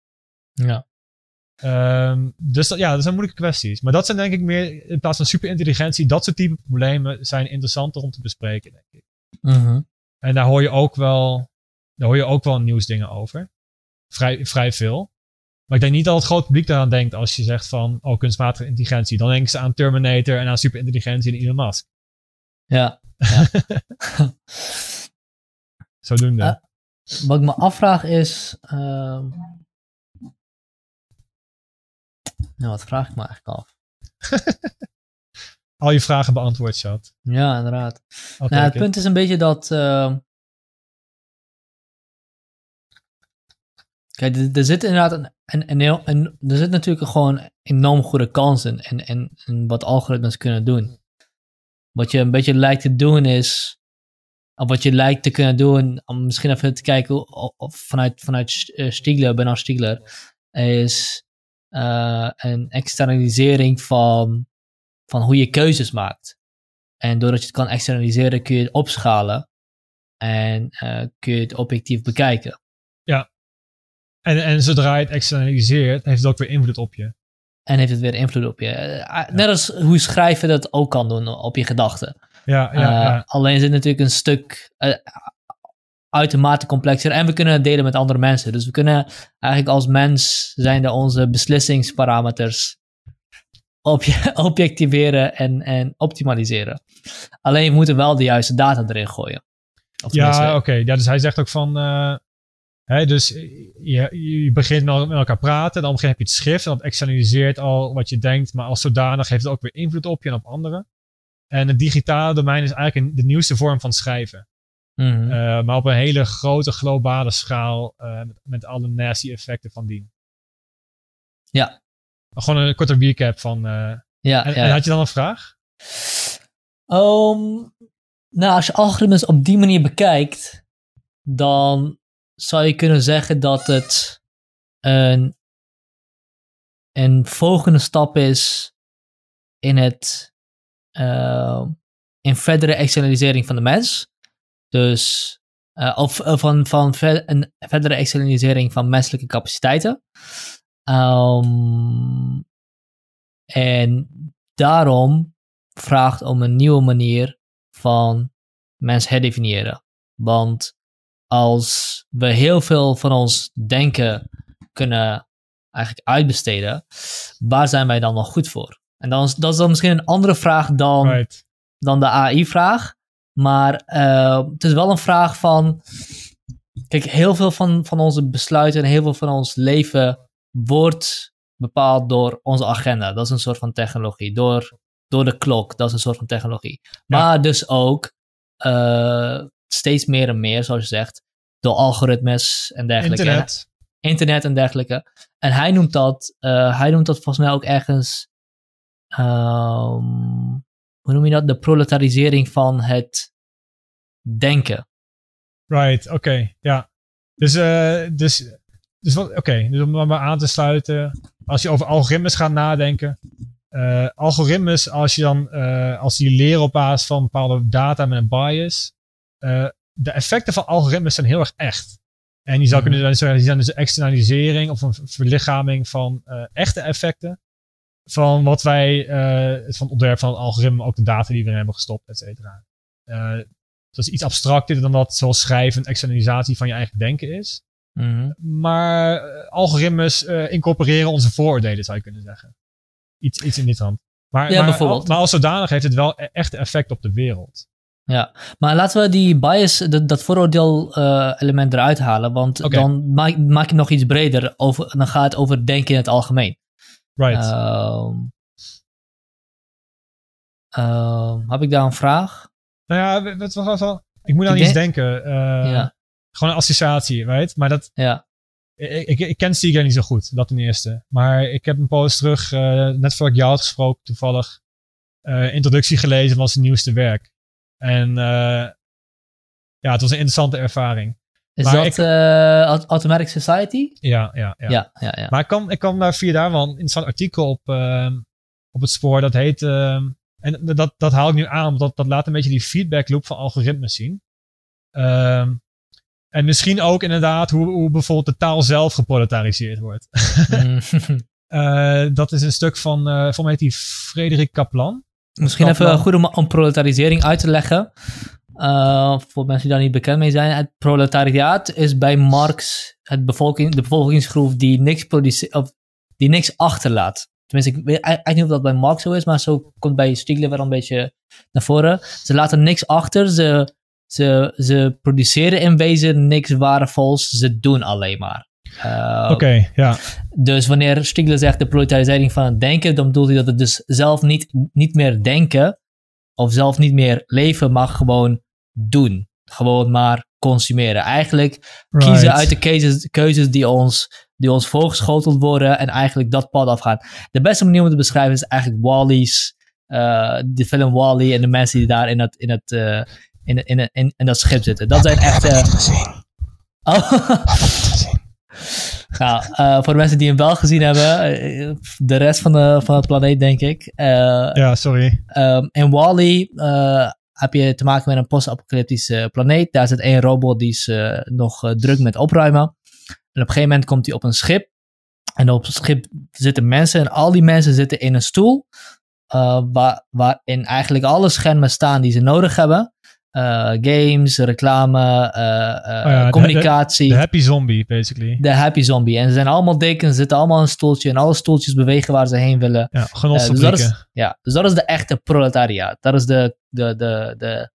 Ja.
Um, dus dat, ja, dat zijn moeilijke kwesties. Maar dat zijn denk ik meer, in plaats van superintelligentie, dat soort type problemen zijn interessanter om te bespreken, denk ik.
Mm
En daar hoor je ook wel, daar hoor je ook wel nieuwsdingen over. Vrij, vrij veel. Maar ik denk niet dat het groot publiek daaraan denkt als je zegt van, oh, kunstmatige intelligentie. Dan denken ze aan Terminator en aan superintelligentie en Elon Musk.
Ja. ja.
Zodoende.
Uh, wat ik me afvraag is, uh, Nou, wat vraag ik me eigenlijk af?
Al je vragen beantwoord, Chat.
Ja, inderdaad. Nou, het punt is een beetje dat. Uh... Kijk, er, zit inderdaad een, een, een, een, Er zit natuurlijk gewoon enorm goede kansen in, in, in wat algoritmes kunnen doen. Wat je een beetje lijkt te doen is. Of wat je lijkt te kunnen doen, om misschien even te kijken of, vanuit, vanuit eh, Stiegler, Bernard Stiegler, is uh, een externalisering van, van hoe je keuzes maakt. En doordat je het kan externaliseren, kun je het opschalen en uh, kun je het objectief bekijken.
En, en zodra je het externaliseert, heeft het ook weer invloed op je.
En heeft het weer invloed op je. Uh, net als hoe schrijven dat ook kan doen op je gedachten.
Ja, ja, ja.
Alleen is het natuurlijk een stuk uitermate complexer. En we kunnen het delen met andere mensen. Dus we kunnen eigenlijk als mens zijn er onze beslissingsparameters obje objectiveren en, en optimaliseren. Alleen we moeten wel de juiste data erin gooien.
ja, oké. Ja, dus hij zegt ook van... Uh, dus je, je begint met elkaar praten. Dan heb je het schrift. En dat externaliseert al wat je denkt. Maar als zodanig heeft het ook weer invloed op je en op anderen. En het digitale domein is eigenlijk de nieuwste vorm van schrijven.
Mhm.
Eh, maar op een hele grote globale schaal uh, met, met, alle nasty effecten van dien.
Ja.
Gewoon een korte recap van. Uh,
ja,
en,
ja,
had je dan een vraag?
Um, nou, als je algoritmes op die manier bekijkt, dan zou je kunnen zeggen dat het een, een volgende stap is in het in verdere externalisering van de mens. Dus, uh, of uh, van, van een verdere externalisering van menselijke capaciteiten. Um, en daarom vraagt om een nieuwe manier van mens herdefiniëren. Want als we heel veel van ons denken kunnen eigenlijk uitbesteden, waar zijn wij dan nog goed voor? En dan, dat is dan misschien een andere vraag dan,
right.
dan de AI-vraag. Maar uh, het is wel een vraag van. Kijk, heel veel van, van onze besluiten en heel veel van ons leven wordt bepaald door onze agenda. Dat is een soort van technologie. Door, door de klok, dat is een soort van technologie. Maar dus ook uh, steeds meer en meer, zoals je zegt, door algoritmes en dergelijke.
Internet.
En, internet en dergelijke. En hij noemt dat, uh, hij noemt dat volgens mij ook ergens. Um, hoe noem je dat? De proletarisering van het denken.
Right, oké, okay, ja. Dus, uh, dus, dus oké, okay. dus om maar aan te sluiten, als je over algoritmes gaat nadenken, eh, algoritmes, als je dan, eh, als die leren op basis van bepaalde data met een bias, eh, de effecten van algoritmes zijn heel erg echt. En je zou
Mhm.
kunnen zeggen, die zijn dus een externalisering of een verlichaming van eh, echte effecten. Van wat wij, eh, van het ontwerp van het algoritme, ook de data die we erin hebben gestopt, et cetera. Dat is iets abstracter dan dat, zoals schrijven, een externalisatie van je eigen denken is.
Mhm.
Maar algoritmes incorporeren onze vooroordelen, zou je kunnen zeggen. Iets, iets in die trant. Maar,
Ja,
maar, maar als zodanig heeft het wel e- echt effect op de wereld.
Ja, maar laten we die bias, dat, dat vooroordeel eh, element eruit halen, want dan maak, maak je het nog iets breder. Over, dan gaat het over denken in het algemeen.
Right.
Ehm, ehm, heb ik daar een vraag?
nou ja, wat was al? Ik moet aan
Ik
iets
denk-
denken. eh,
ja,
Gewoon een associatie, right? Maar dat,
ja.
ik, ik, ik ken Stiga niet zo goed, dat ten eerste. Maar ik heb een post terug, eh, net voordat ik jou had gesproken, toevallig, introductie gelezen van zijn nieuwste werk. En eh, ja, het was een interessante ervaring.
Is
Maar
dat
ik-
eh, Aut- Automatic Society?
Ja, ja, ja.
Ja, ja, ja.
Maar ik kwam, ik kwam daar via daar wel een interessant artikel op, ehm, op het spoor. Dat heet, ehm, en dat, dat haal ik nu aan, want dat, dat laat een beetje die feedback loop van algoritmes zien. Ehm, en misschien ook inderdaad hoe, hoe bijvoorbeeld de taal zelf geproletariseerd wordt.
Mhm.
Eh, dat is een stuk van, eh volgens mij heet die Frederik Kaplan.
Misschien even goed om, om proletarisering uit te leggen. Eh, voor mensen die daar niet bekend mee zijn. Het proletariaat is bij Marx het bevolking, de bevolkingsgroep die niks, produce- of die niks achterlaat. Tenminste, ik weet eigenlijk niet of dat bij Marx zo is, maar zo komt bij Stiegler wel een beetje naar voren. Ze laten niks achter, ze, ze, ze produceren in wezen niks waardevols, ze doen alleen maar. Eh,
Oké, ja.
dus wanneer Stiegler zegt de proletarisering van het denken, dan bedoelt hij dat het dus zelf niet, niet meer denken of zelf niet meer leven, maar gewoon doen. Gewoon maar consumeren. Eigenlijk kiezen uit de keuzes, keuzes die, ons, die ons voorgeschoteld worden en eigenlijk dat pad afgaan. De beste manier om het te beschrijven is eigenlijk Wally's, eh de film Wally en de mensen die daar in, het, in, het, eh, in, in, in, in dat schip zitten. Dat zijn echt... eh, Oh. Nou, eh, voor de mensen die hem wel gezien hebben, eh, de rest van de, van het planeet, denk ik. Eh,
Ja, sorry.
ehm, in Wally heb je te maken met een post-apocalyptische planeet. Daar zit één robot die is nog druk met opruimen. En op een gegeven moment komt hij op een schip. En op het schip zitten mensen. En al die mensen zitten in een stoel. waar, waarin eigenlijk alle schermen staan die ze nodig hebben. Eh, games, reclame, eh, eh,
Oh ja, de-
communicatie.
De happy zombie, basically.
De happy zombie. En ze zijn allemaal dekens, ze zitten allemaal in een stoeltje en alle stoeltjes bewegen waar ze heen willen.
Ja,
dus, dat
genotfabrieken.
is, ja, dus dat is de echte proletariaat. Dat is de, de, de, de,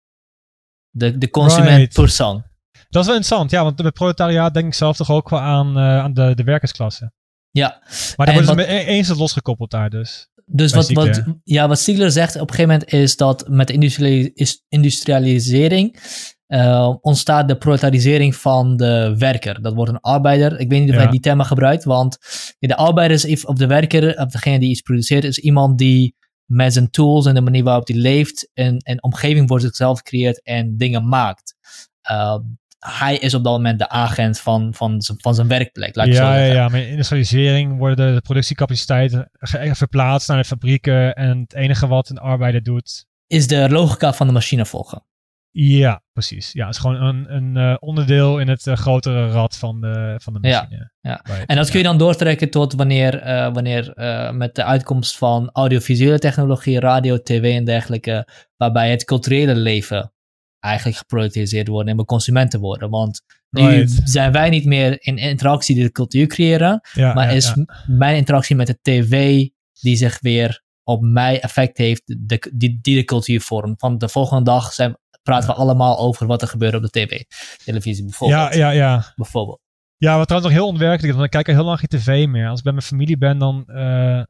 de, de consument
Right.
persoon.
Dat is wel interessant, ja, want bij proletariaat denk ik zelf toch ook wel aan, aan de, de werkersklasse.
Ja,
Maar daar wordt het eens het losgekoppeld daar dus.
Dus wat, wat, ja, wat Stiegler zegt op een gegeven moment is dat met de industriali- is- industrialisering eh, ontstaat de proletarisering van de werker. Dat wordt een arbeider. Ik weet niet of
Ja.
hij die termen gebruikt, want de arbeider is, of de werker, of degene die iets produceert, is iemand die met zijn tools en de manier waarop hij leeft een, een omgeving voor zichzelf creëert en dingen maakt. Eh, hij is op dat moment de agent van, van, van zijn werkplek. Laat
Ja, ja, ja, met industrialisering worden de productiecapaciteiten ge- verplaatst naar de fabrieken. En het enige wat een arbeider doet.
Is de logica van de machine volgen.
Ja, precies. Ja, het is gewoon een, een eh, onderdeel in het eh, grotere rad van de, van de
Ja,
machine.
ja.
Right,
En dat kun je
ja.
dan doortrekken tot wanneer, eh, wanneer eh, met de uitkomst van audiovisuele technologie, radio, tv en dergelijke, waarbij het culturele leven eigenlijk geproletiseerd wordt en we consumenten worden. Want nu
Right.
zijn wij niet meer in interactie die de cultuur creëren,
Ja,
maar
ja,
is
ja.
mijn interactie met de tv die zich weer op mij effect heeft, de, die, die de cultuur vormt. Van de volgende dag zijn, praten we allemaal over wat er gebeurt op de tv, televisie bijvoorbeeld.
Ja, ja, ja.
bijvoorbeeld.
Ja, wat trouwens nog heel onwerkelijk is, want ik kijk al heel lang geen tv meer. Als ik bij mijn familie ben, dan, eh,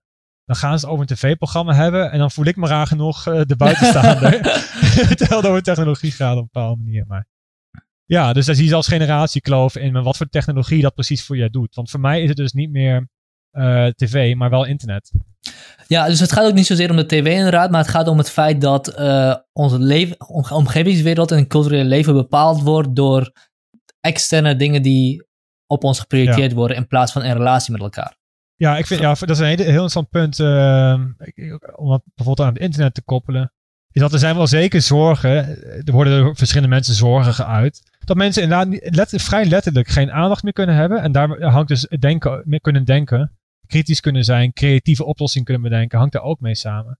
dan gaan ze het over een tv-programma hebben. En dan voel ik me raar genoeg eh, de buitenstaander. Terwijl het over technologie gaat op een bepaalde manier. Maar ja, dus daar zie je zelfs generatiekloof in wat voor technologie dat precies voor je doet. Want voor mij is het dus niet meer eh, tv, maar wel internet.
Ja, dus het gaat ook niet zozeer om de tv inderdaad, maar het gaat om het feit dat eh, onze leven, om- omgevingswereld en culturele leven bepaald wordt door externe dingen die op ons geprojecteerd worden in plaats van in relatie met elkaar.
Ja, ik vind, ja, dat is een hele, heel interessant punt. Uh, om dat bijvoorbeeld aan het internet te koppelen. Is dat er zijn wel zeker zorgen. Er worden door verschillende mensen zorgen geuit. Dat mensen inderdaad let, vrij letterlijk geen aandacht meer kunnen hebben. En daar hangt dus denken, meer kunnen denken. Kritisch kunnen zijn. Creatieve oplossingen kunnen bedenken. Hangt daar ook mee samen.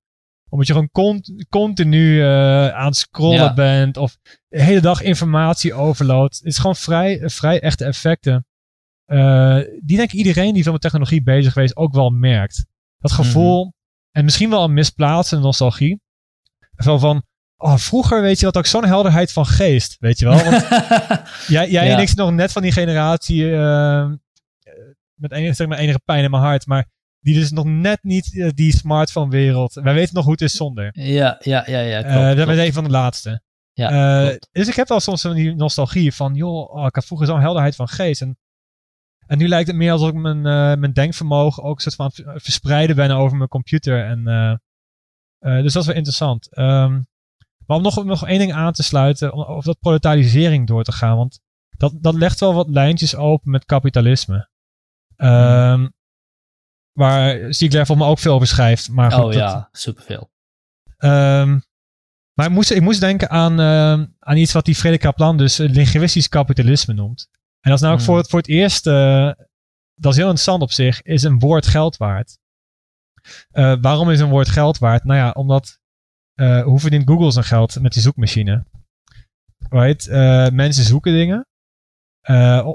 Omdat je gewoon continu uh, aan het scrollen bent. Of de hele dag informatie overload. Het is gewoon vrij, vrij echte effecten. Uh, die denk ik iedereen die veel met technologie bezig geweest ook wel merkt. Dat gevoel. Mhm. En misschien wel een misplaatste nostalgie. Zo van, oh, vroeger weet je wat ook zo'n helderheid van geest, weet je wel. Want jij jij en ik nog net van die generatie uh, met, enige, zeg maar, enige pijn in mijn hart, maar die dus nog net niet uh, die smartphone wereld. Wij weten nog hoe het is zonder.
Ja, ja, ja, ja.
Klopt, uh, dat is een van de laatste. Ja, uh, dus ik heb wel soms van die nostalgie van, joh, oh, ik had vroeger zo'n helderheid van geest. En, en nu lijkt het meer alsof ik mijn, uh, mijn denkvermogen ook soort van verspreiden ben over mijn computer. En uh, dus dat is wel interessant. Um, maar om nog, nog één ding aan te sluiten, om over dat proletarisering door te gaan. Want dat, dat legt wel wat lijntjes open met kapitalisme. Um, waar Stiegler volgens me ook veel over schrijft. Maar goed,
oh ja, superveel.
Um, maar ik moest, ik moest denken aan, uh, aan iets wat die Frederik Kaplan dus linguistisch kapitalisme noemt. En dat is namelijk hmm. voor, het, voor het eerst, uh, dat is heel interessant op zich, is een woord geld waard. Uh, waarom is een woord geld waard? Nou ja, omdat uh, hoe verdient Google zijn geld met die zoekmachine? Right? Mensen zoeken dingen.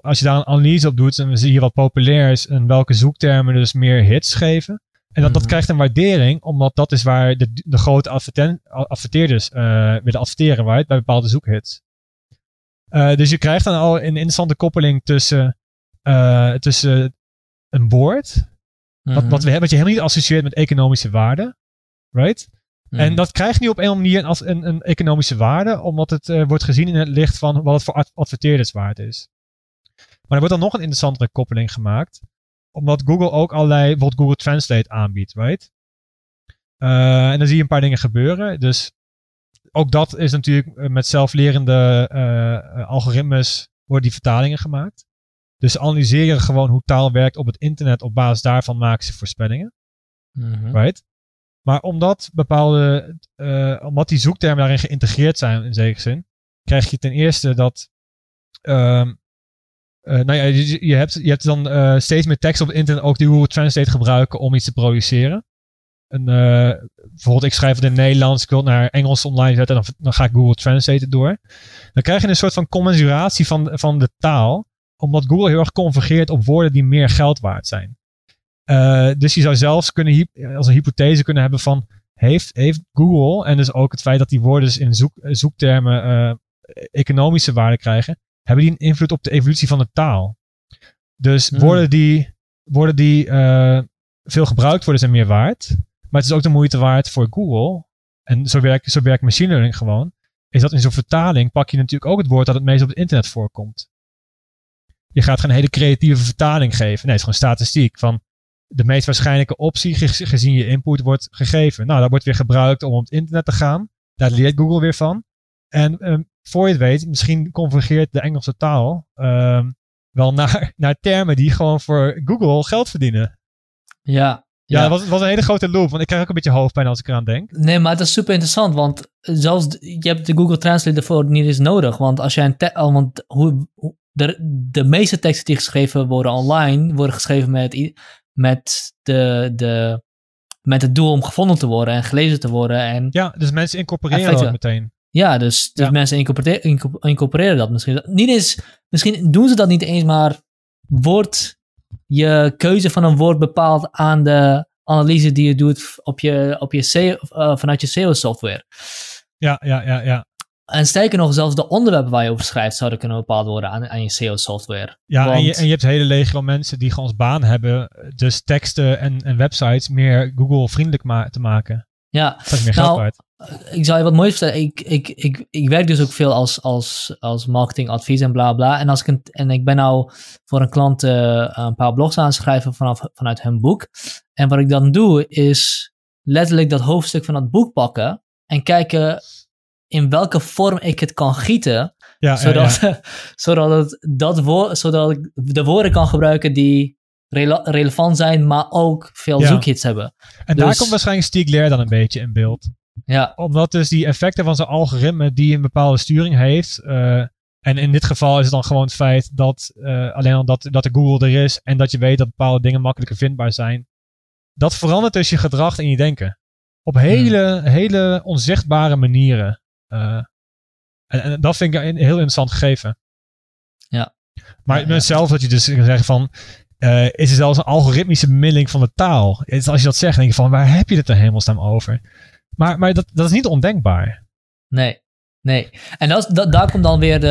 als je daar een analyse op doet, dan zie je wat populair is en welke zoektermen dus meer hits geven. En dat, dat mhm. krijgt een waardering, omdat dat is waar de, de grote adverteerders willen adverteren, right? bij bepaalde zoekhits. Dus je krijgt dan al een interessante koppeling tussen, tussen een woord wat, wat, we, wat je helemaal niet associeert met economische waarde. Right? En mhm. dat krijgt nu op een manier een, een, een economische waarde, omdat het uh, wordt gezien in het licht van wat het voor adverteerders waard is. Maar er wordt dan nog een interessantere koppeling gemaakt, omdat Google ook allerlei, bijvoorbeeld Google Translate aanbiedt, right? Uh, en dan zie je een paar dingen gebeuren. Dus ook dat is natuurlijk eh, met zelflerende uh, algoritmes worden die vertalingen gemaakt. Dus analyseren gewoon hoe taal werkt op het internet. Op basis daarvan maken ze voorspellingen. Mm Right? Maar omdat bepaalde, uh, omdat die zoektermen daarin geïntegreerd zijn in zekere zin, krijg je ten eerste dat, uh, nou ja, je, je, hebt, je hebt dan uh, steeds meer tekst op het internet ook die Google Translate gebruiken om iets te produceren. En, bijvoorbeeld, ik schrijf het in Nederlands, ik wil het naar Engels online zetten, dan, dan ga ik Google Translate door. Dan krijg je een soort van commensuratie van, van de taal omdat Google heel erg convergeert op woorden die meer geld waard zijn. Uh, dus je zou zelfs kunnen, als een hypothese kunnen hebben van, heeft, heeft Google, en dus ook het feit dat die woorden dus in zoek, zoektermen uh, economische waarde krijgen, hebben die een invloed op de evolutie van de taal. Dus hmm. woorden die, woorden die uh, veel gebruikt worden zijn meer waard. Maar het is ook de moeite waard voor Google. En zo werkt, zo werkt machine learning gewoon. Is dat in zo'n vertaling pak je natuurlijk ook het woord dat het meest op het internet voorkomt. Je gaat gewoon een hele creatieve vertaling geven. Nee, het is gewoon statistiek van de meest waarschijnlijke optie gezien je input wordt gegeven. Nou, dat wordt weer gebruikt om op het internet te gaan. Daar leert Google weer van. En um, voor je het weet, misschien convergeert de Engelse taal um, wel naar, naar termen die gewoon voor Google geld verdienen.
Ja.
Ja, Het, was, het was een hele grote loop, want ik krijg ook een beetje hoofdpijn als ik eraan denk.
Nee, maar het is super interessant, want zelfs je hebt de Google Translate ervoor niet eens nodig. Want als jij een oh, want hoe, de, de meeste teksten die geschreven worden online, worden geschreven met, met, de, de, met het doel om gevonden te worden en gelezen te worden. En
ja, dus mensen incorporeren dat meteen.
Ja, dus, dus mensen incorporeren, incorporeren dat misschien. Niet eens, misschien doen ze dat niet eens, maar wordt je keuze van een woord bepaald aan de analyse die je doet op je, op je SEO, uh, vanuit je SEO-software.
Ja, ja, ja, ja.
En sterker nog, zelfs de onderwerpen waar je over schrijft zouden kunnen bepaald worden aan, aan je SEO-software.
Ja, en, je, en je hebt hele legio mensen die gewoon als baan hebben, dus teksten en, en websites meer Google-vriendelijk ma te maken.
Ja,
dat is meer geld nou,
Ik zal je wat moois vertellen. Ik, ik, ik, ik werk dus ook veel als, als, als marketingadvies en bla bla. En, als ik een, en ik ben nou voor een klant uh, een paar blogs aan het schrijven vanaf, vanuit hun boek. En wat ik dan doe, is letterlijk dat hoofdstuk van dat boek pakken en kijken in welke vorm ik het kan gieten. zodat, zodat, het, dat woord, zodat ik de woorden kan gebruiken die rele- relevant zijn, maar ook veel zoekhits hebben.
En daar
Dus-
komt waarschijnlijk Stieg Lair dan een beetje in beeld.
Ja,
Omdat dus die effecten van zijn algoritme die een bepaalde sturing heeft. eh, en in dit geval is het dan gewoon het feit dat eh, alleen al dat, dat de Google er is en dat je weet dat bepaalde dingen makkelijker vindbaar zijn. Dat verandert dus je gedrag en je denken. Op hele, hele onzichtbare manieren. Eh, en, en dat vind ik een heel interessant gegeven.
Ja.
Maar
Ja,
zelf dat je dus kan zeggen van. is er zelfs een algoritmische bemiddeling van de taal? Als je dat zegt, denk je van waar heb je het er hemelsnaam over? Maar, maar dat, dat is niet ondenkbaar.
nee. Nee. En dat, dat, daar komt dan weer de,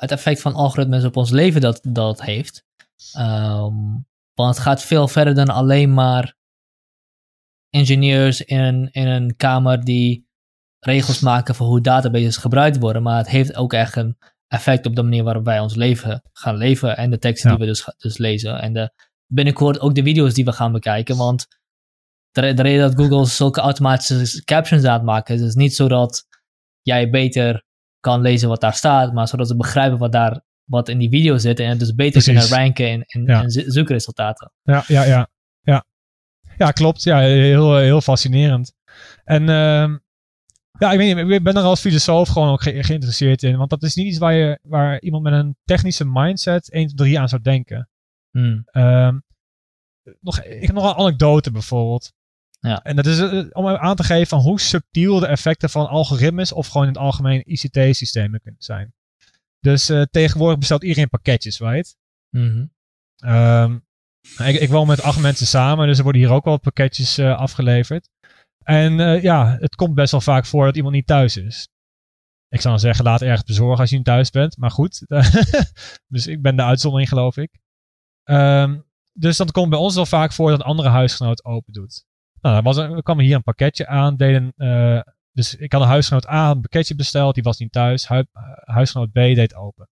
het effect van algoritmes op ons leven dat dat heeft. Ehm, want het gaat veel verder dan alleen maar ingenieurs in een, in een kamer die regels maken voor hoe databases gebruikt worden. Maar het heeft ook echt een effect op de manier waarop wij ons leven gaan leven. En de teksten
Ja.
die we dus, dus lezen. En de, binnenkort ook de video's die we gaan bekijken. Want de, re- de reden dat Google zulke automatische captions aan het maken is, is niet zodat jij beter kan lezen wat daar staat, maar zodat ze begrijpen wat daar wat in die video zit en het dus beter
Precies.
kunnen ranken in, in,
Ja.
in zo- zoekresultaten.
Ja, ja, ja. Ja, ja klopt. Ja, heel, heel fascinerend. En ehm, ja, ik, weet niet, ik ben er als filosoof gewoon ook ge- geïnteresseerd in. Want dat is niet iets waar, je, waar iemand met een technische mindset 1, 2, 3 aan zou denken.
Hmm.
Ehm, nog, ik heb nog een anekdote bijvoorbeeld.
Ja.
En dat is eh, om aan te geven van hoe subtiel de effecten van algoritmes of gewoon in het algemeen ICT-systemen kunnen zijn. Dus eh, tegenwoordig bestelt iedereen pakketjes, right?
Mhm.
Ehm, ik, ik woon met acht mensen samen, dus er worden hier ook wel pakketjes eh, afgeleverd. En ja, het komt best wel vaak voor dat iemand niet thuis is. Ik zou dan zeggen, laat ergens bezorgen als je niet thuis bent. Maar goed, dus ik ben de uitzondering geloof ik. Ehm, dus dan komt bij ons wel vaak voor dat een andere huisgenoot open doet. Nou, een, er kwam hier een pakketje aan. Deden, eh, dus ik had een huisgenoot A een pakketje besteld, die was niet thuis. Hu- huisgenoot B deed open.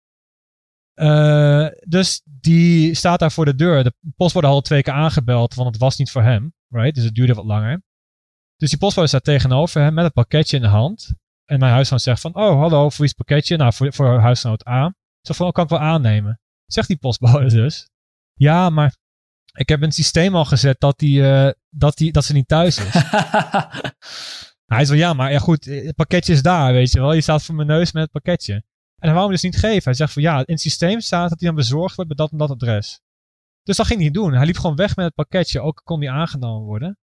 Eh, dus die staat daar voor de deur. De postbode had al twee keer aangebeld, want het was niet voor hem. Right? Dus het duurde wat langer. Dus die postbode staat tegenover hem met het pakketje in de hand. En mijn huisgenoot zegt van, oh hallo, voor wie is pakketje? Nou, voor, voor huisgenoot A. Zo van, oh, kan ik wel aannemen. Zegt die postbode dus. Ja, maar ik heb het systeem al gezet dat, die, eh, dat, die, dat ze niet thuis is. Hij zei, ja, maar ja goed, het pakketje is daar, weet je wel. Je staat voor mijn neus met het pakketje. En hij wou me dus niet geven. Hij zegt van, ja, in het systeem staat dat hij dan bezorgd wordt bij dat en dat adres. Dus dat ging hij niet doen. Hij liep gewoon weg met het pakketje, ook kon die aangenomen worden.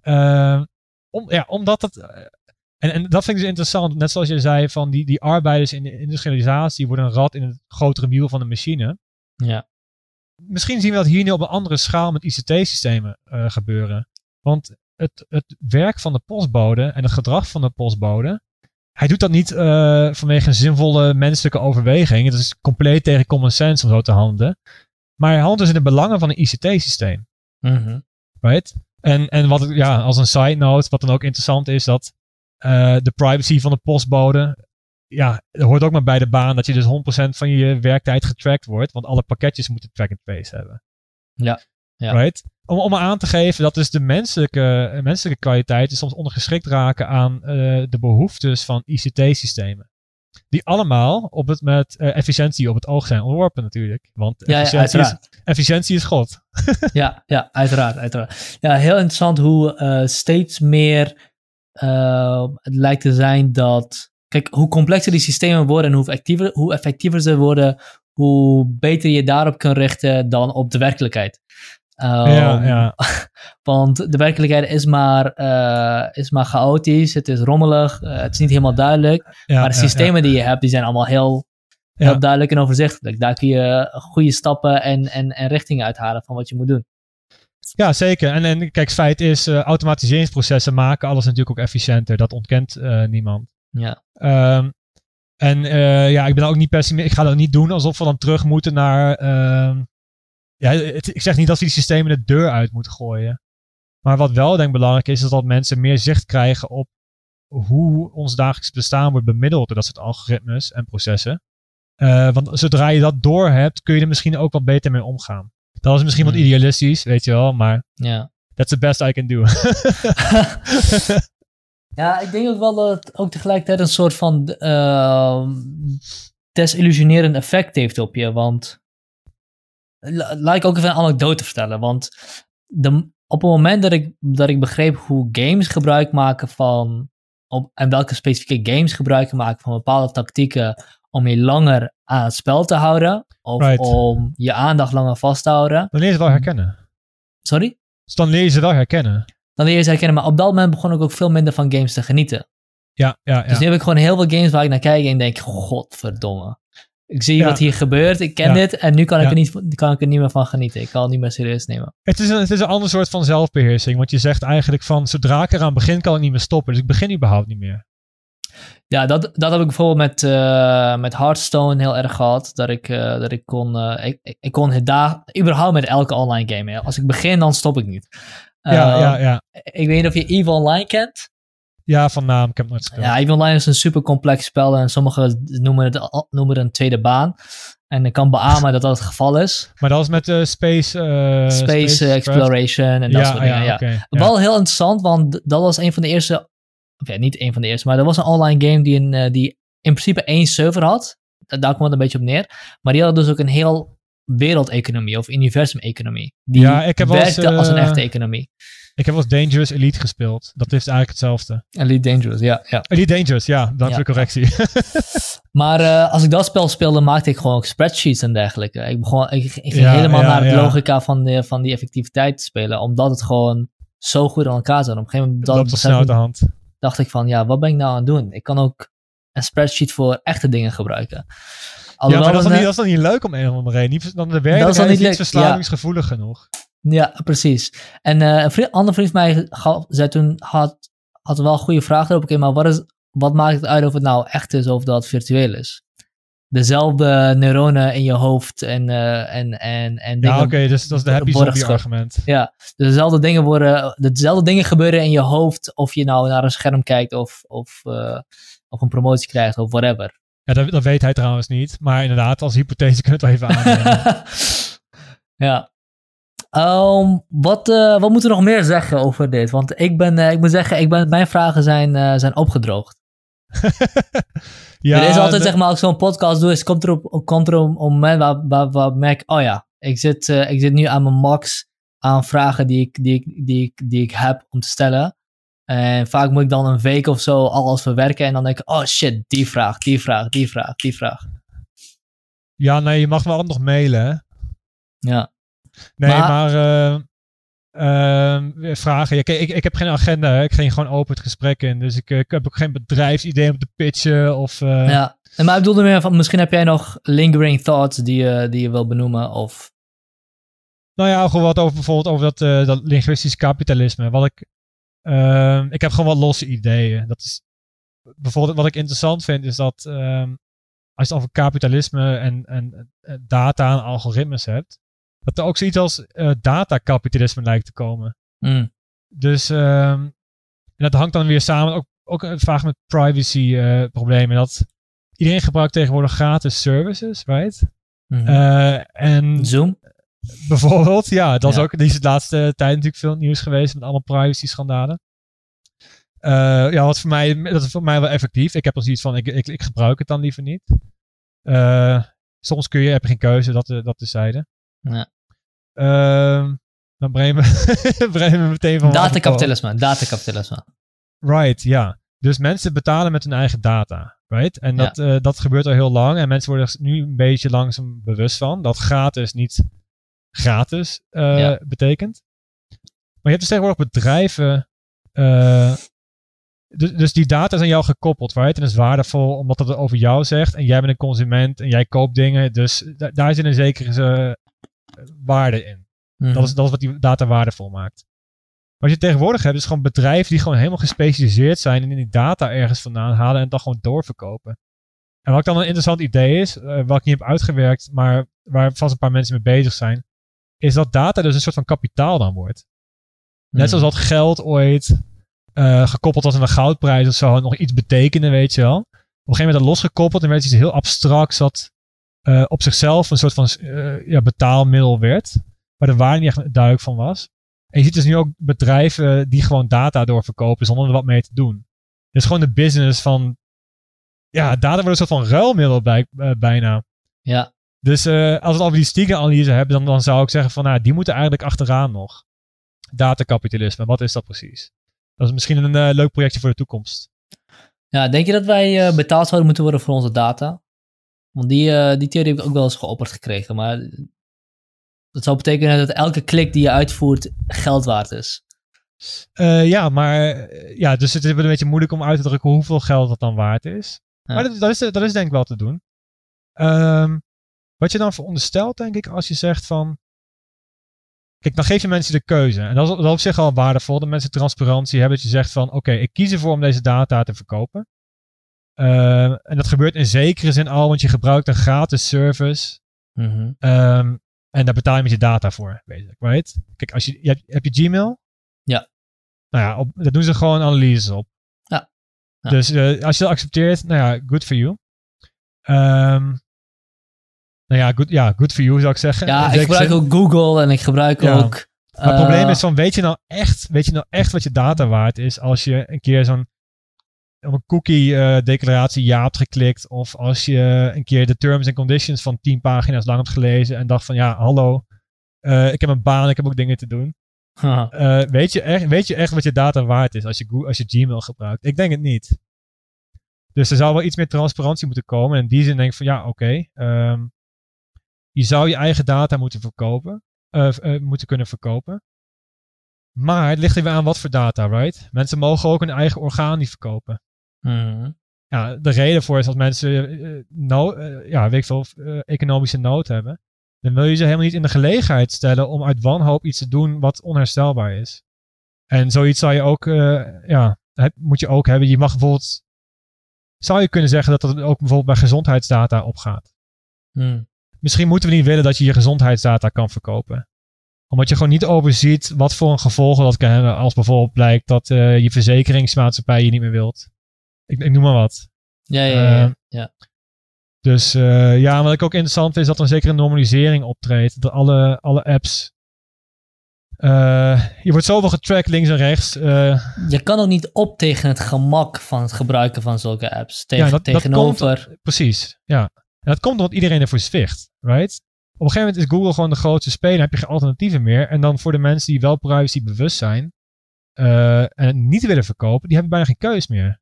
Eh, om, ja, omdat het... eh, en, en dat vind ik dus interessant. Net zoals je zei, van die, die arbeiders in de industrialisatie worden een rad in het grotere wiel van de machine.
ja.
Misschien zien we dat hier nu op een andere schaal met ICT-systemen eh, gebeuren. Want het, het werk van de postbode en het gedrag van de postbode. Hij doet dat niet eh, vanwege een zinvolle menselijke overweging. Het is compleet tegen common sense om zo te handelen. Maar hij handelt dus in de belangen van een ICT-systeem.
Mhm.
Right? En, en wat, ja, als een side note, wat dan ook interessant is, dat eh, de privacy van de postbode. Ja, hoort ook maar bij de baan dat je dus 100% van je werktijd getracked wordt. Want alle pakketjes moeten track and trace hebben.
Ja, ja.
Right? Om, om aan te geven dat dus de menselijke, menselijke kwaliteiten soms ondergeschikt raken aan eh, de behoeftes van ICT-systemen. Die allemaal op het, met eh, efficiëntie op het oog zijn ontworpen natuurlijk. Want
Ja, ja,
efficiëntie, is,
uiteraard.
efficiëntie is God.
Ja, ja, uiteraard, uiteraard. Ja, heel interessant hoe eh, steeds meer het lijkt te zijn dat... Kijk, hoe complexer die systemen worden en hoe effectiever, hoe effectiever ze worden, hoe beter je daarop kunt richten dan op de werkelijkheid.
Ja,
Ehm,
ja.
Want de werkelijkheid is maar, eh, is maar chaotisch, het is rommelig, eh, het is niet helemaal duidelijk.
ja,
maar de
ja,
systemen die je hebt, die zijn allemaal heel, heel
Ja.
duidelijk en overzichtelijk. Daar kun je goede stappen en, en, en richtingen uithalen van wat je moet doen.
Ja, zeker. En, en kijk, feit is, eh, automatiseringsprocessen maken alles natuurlijk ook efficiënter. Dat ontkent niemand.
Ja,
Ehm, en ja, ik ben ook niet pessimistisch. Ik ga dat niet doen alsof we dan terug moeten naar. Ja, het- ik zeg niet dat we die systemen de deur uit moeten gooien. Maar wat wel denk ik belangrijk is, is dat mensen meer zicht krijgen op hoe ons dagelijks bestaan wordt bemiddeld door dat soort algoritmes en processen. Eh, want zodra je dat door hebt, kun je er misschien ook wat beter mee omgaan. Dat is misschien wat
Hmm.
idealistisch, weet je wel, maar
ja.
that's the best I can do.
ja, ik denk ook wel dat het ook tegelijkertijd een soort van uh, desillusionerend effect heeft op je. Want laat ik ook even een anekdote vertellen. Want de, op het moment dat ik, dat ik begreep hoe games gebruik maken van. Op, en welke specifieke games gebruik maken van bepaalde tactieken. om je langer aan het spel te houden. Of
Right.
om je aandacht langer vast te houden.
Dan leer je ze wel herkennen.
Sorry?
Dus dan leer je ze wel herkennen.
Dan leer je ze herkennen. Maar op dat moment begon ik ook veel minder van games te genieten.
Ja, ja, ja.
Dus nu heb ik gewoon heel veel games waar ik naar kijk en denk, godverdomme. Ik zie
Ja.
wat hier gebeurt, ik ken
Ja.
dit en nu kan ik, er niet, kan ik er niet meer van genieten. Ik kan het niet meer serieus nemen.
Het is, een, het is een ander soort van zelfbeheersing. Want je zegt eigenlijk van, zodra ik eraan begin, kan ik niet meer stoppen. Dus ik begin überhaupt niet meer.
Ja, dat, dat heb ik bijvoorbeeld met, eh, met Hearthstone heel erg gehad. Dat ik, eh, dat ik kon, eh, ik, ik, kon het daar, überhaupt met elke online game. hè. Als ik begin, dan stop ik niet.
ja, ja, ja.
Ik weet niet of je EVE Online kent.
Ja, van naam. Ik heb nooit gespeeld.
Ja, EVE Online is een super complex spel en sommigen noemen het, noemen het een tweede baan. En ik kan beamen dat dat het geval is.
Maar dat was met eh, Space... eh,
Space, eh? Exploration en dat
ja,
soort dingen. Ja,
oké, ja.
Wel heel interessant, want dat was een van de eerste. Of ja, niet een van de eerste, maar dat was een online game die, een, die in principe één server had. Da- Daar kwam het een beetje op neer. Maar die had dus ook een heel wereldeconomie of universum-economie. Die
Ja, ik heb
werkte als een
eh,
echte economie.
Ik heb wel eens Dangerous Elite gespeeld. Dat is eigenlijk hetzelfde.
Elite Dangerous, ja. ja.
Elite Dangerous, ja. Dank
Ja.
voor de correctie.
Maar eh, als ik dat spel speelde, maakte ik gewoon ook spreadsheets en dergelijke. Ik, begon, ik, ik ging
Ja,
helemaal
ja,
naar de
ja.
logica van, de, van die effectiviteit te spelen, omdat het gewoon zo goed aan elkaar zat. Op een gegeven moment
dat
dat besef
de hand.
dacht ik van, ja, wat ben ik nou aan het doen? Ik kan ook een spreadsheet voor echte dingen gebruiken.
Ja,
Alhoewel
maar dat is, dan niet, dat is dan niet leuk om een of andere reden. Niet, dan de
dan
werkelijkheid is
niet
niet
leuk,
verslavingsgevoelig genoeg.
Ja, precies. En eh, een vriend, andere vriend van mij gaf, zei toen, had, had wel een goede vraag erop. Oké, maar wat, is, wat maakt het uit of het nou echt is of dat het virtueel is? Dezelfde neuronen in je hoofd en, eh, en, en, en dingen
Ja, oké, dus dat is de happy zombie argument.
Ja, dus dezelfde dingen worden, dezelfde dingen gebeuren in je hoofd of je nou naar een scherm kijkt of, of, eh, of een promotie krijgt of whatever.
Ja, dat, dat weet hij trouwens niet. Maar inderdaad, als hypothese kunnen we het wel even aannemen.
ja. Ehm, wat, eh, wat moeten we nog meer zeggen over dit? Want ik ben, eh, ik moet zeggen, ik ben, mijn vragen zijn, eh, zijn opgedroogd.
ja,
er is altijd, zeg maar, als ik zo'n podcast doe, is, komt er, op, komt er een moment waar, waar, waar merk, oh ja, ik zit, ik zit nu aan mijn max aan vragen die ik, die, ik, die, ik, die ik heb om te stellen. En vaak moet ik dan een week of zo alles verwerken en dan denk ik, oh shit, die vraag, die vraag, die vraag, die vraag.
ja, nee, je mag wel nog mailen. hè?
Ja,
Nee,
Maar-
maar, eh, ehm, vragen. Ja, kijk, ik, ik heb geen agenda. Hè. Ik ging gewoon open het gesprek in. Dus ik, eh, ik heb ook geen bedrijfsidee om te pitchen. Of, eh,
ja. En Maar ik bedoelde meer van, misschien heb jij nog lingering thoughts die je, die je wil benoemen of...
Nou ja, gewoon wat over bijvoorbeeld over dat, eh, dat linguistisch kapitalisme. Wat ik, ehm, ik heb gewoon wat losse ideeën. Dat is bijvoorbeeld wat ik interessant vind, is dat ehm, als je het over kapitalisme en, en eh, data en algoritmes hebt, dat er ook zoiets als eh datakapitalisme lijkt te komen.
Mm,
Dus ehm, en dat hangt dan weer samen ook, ook vaak met privacy eh, problemen. Dat iedereen gebruikt tegenwoordig gratis services, right? Eh, en
Zoom?
Bijvoorbeeld, ja. Dat is ook, die is de laatste tijd natuurlijk veel nieuws geweest met allemaal privacy-schandalen. Eh, ja, wat voor mij, dat is voor mij wel effectief. Ik heb dan zoiets van, ik, ik, ik gebruik het dan liever niet. Eh, soms kun je, heb je geen keuze, dat, dat tezijde.
Ja.
Ehm, dan brengen we, brengen we meteen van...
Datakapitalisme, datakapitalisme.
Right, ja. Dus mensen betalen met hun eigen data. Right? En
Ja.
dat, eh, dat gebeurt al heel lang. En mensen worden er nu een beetje langzaam bewust van. Dat gratis niet gratis eh,
Ja.
betekent. Maar je hebt dus tegenwoordig bedrijven. eh, dus, dus die data is aan jou gekoppeld, right? En dat is waardevol omdat het over jou zegt. En jij bent een consument en jij koopt dingen. Dus da- daar zit een zekere waarde in.
Mhm.
Dat is, dat is wat die data waardevol maakt. Wat je tegenwoordig hebt, is gewoon bedrijven die gewoon helemaal gespecialiseerd zijn en in die data ergens vandaan halen en het dan gewoon doorverkopen. En wat dan een interessant idee is, eh, wat ik niet heb uitgewerkt, maar waar vast een paar mensen mee bezig zijn, is dat data dus een soort van kapitaal dan wordt. Net
Mhm.
zoals dat geld ooit eh, gekoppeld was aan de goudprijs of zo, nog iets betekende, weet je wel. Op een gegeven moment dat losgekoppeld en werd iets heel abstracts dat eh, op zichzelf een soort van eh, ja, betaalmiddel werd, waar de waarde niet echt duidelijk van was. En je ziet dus nu ook bedrijven die gewoon data doorverkopen zonder er wat mee te doen. Dus gewoon de business van, ja, data wordt een soort van ruilmiddel bij, eh, bijna.
Ja,
Dus als we het over die stiekem-analyse hebben, dan, dan zou ik zeggen van, nou, die moeten eigenlijk achteraan nog. Datakapitalisme, wat is dat precies? Dat is misschien een leuk projectje voor de toekomst.
Ja, denk je dat wij betaald zouden moeten worden voor onze data? Want die, eh, die theorie heb ik ook wel eens geopperd gekregen. Maar dat zou betekenen dat elke klik die je uitvoert geld waard is.
Eh, ja, maar eh, ja, dus het is wel een beetje moeilijk om uit te drukken hoeveel geld dat dan waard is.
Ja.
Maar dat, dat, is, dat is denk ik wel te doen. Ehm, wat je dan veronderstelt, denk ik, als je zegt van. Kijk, dan geef je mensen de keuze. En dat is, dat is op zich al waardevol. Dat mensen transparantie hebben. Dat je zegt van, oké, ik kies ervoor om deze data te verkopen. Ehm, en dat gebeurt in zekere zin al, want je gebruikt een gratis service.
Mhm.
Ehm, en daar betaal je met je data voor, basically, right? Kijk, als je, je hebt, heb je Gmail?
Ja.
Nou ja, op, daar doen ze gewoon analyses op.
Ja. Ja.
Dus eh, als je dat accepteert, nou ja, good for you. Ehm, nou ja, good, ja, good for you zou ik zeggen.
Ja, ik gebruik
zin.
ook Google en ik gebruik
Ja.
ook...
Maar het probleem
eh,
is van, weet je nou echt, weet je nou echt wat je data waard is als je een keer zo'n op een cookie eh, declaratie ja hebt geklikt of als je een keer de terms and conditions van 10 pagina's lang hebt gelezen en dacht van ja, hallo, eh, ik heb een baan, ik heb ook dingen te doen. Eh, weet, je echt, weet je echt wat je data waard is als je, als je Gmail gebruikt? Ik denk het niet. Dus er zou wel iets meer transparantie moeten komen. En in die zin denk ik van ja, oké. ehm, je zou je eigen data moeten verkopen. moeten kunnen verkopen. Maar het ligt er weer aan wat voor data, right? Mensen mogen ook hun eigen orgaan niet verkopen.
Mhm.
Ja, de reden voor is dat mensen eh, ja, weet ik veel, economische nood hebben. Dan wil je ze helemaal niet in de gelegenheid stellen om uit wanhoop iets te doen wat onherstelbaar is. En zoiets zou je ook, ja, heb- moet je ook hebben. Je mag bijvoorbeeld, zou je kunnen zeggen dat dat ook bijvoorbeeld bij gezondheidsdata opgaat.
Mhm.
Misschien moeten we niet willen dat je je gezondheidsdata kan verkopen. Omdat je gewoon niet overziet wat voor een gevolgen dat kan hebben als bijvoorbeeld blijkt dat je verzekeringsmaatschappij je niet meer wilt. Ik, ik noem maar wat.
Ja, ja, ja.
Eh,
ja.
Dus eh, ja, wat ik ook interessant vind, is dat er een zekere normalisering optreedt. Dat alle, alle apps. eh, je wordt zoveel getracked links en rechts.
Je kan ook niet op tegen het gemak van het gebruiken van zulke apps. Tegen,
ja, dat, dat
tegenover...
komt, precies, ja. En dat komt omdat iedereen ervoor zwicht, right? Op een gegeven moment is Google gewoon de grootste speler. heb je geen alternatieven meer. En dan voor de mensen die wel privacy bewust zijn. en het niet willen verkopen, die hebben bijna geen keus meer.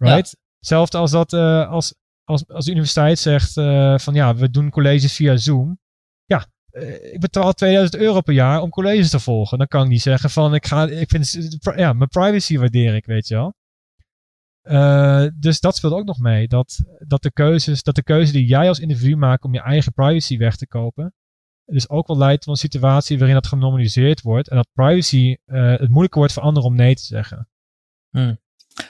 Right? Hetzelfde als dat eh, als, als, als de universiteit zegt eh, van ja, we doen colleges via Zoom. Ja, eh, ik betaal 2000 euro per jaar om colleges te volgen. Dan kan ik niet zeggen van ik ga, ik vind, ja, mijn privacy waardeer ik, weet je wel. Dus dat speelt ook nog mee. Dat, dat, de keuzes, dat de keuze die jij als individu maakt om je eigen privacy weg te kopen. Dus ook wel leidt tot een situatie waarin dat genormaliseerd wordt. En dat privacy het moeilijker wordt voor anderen om nee te zeggen.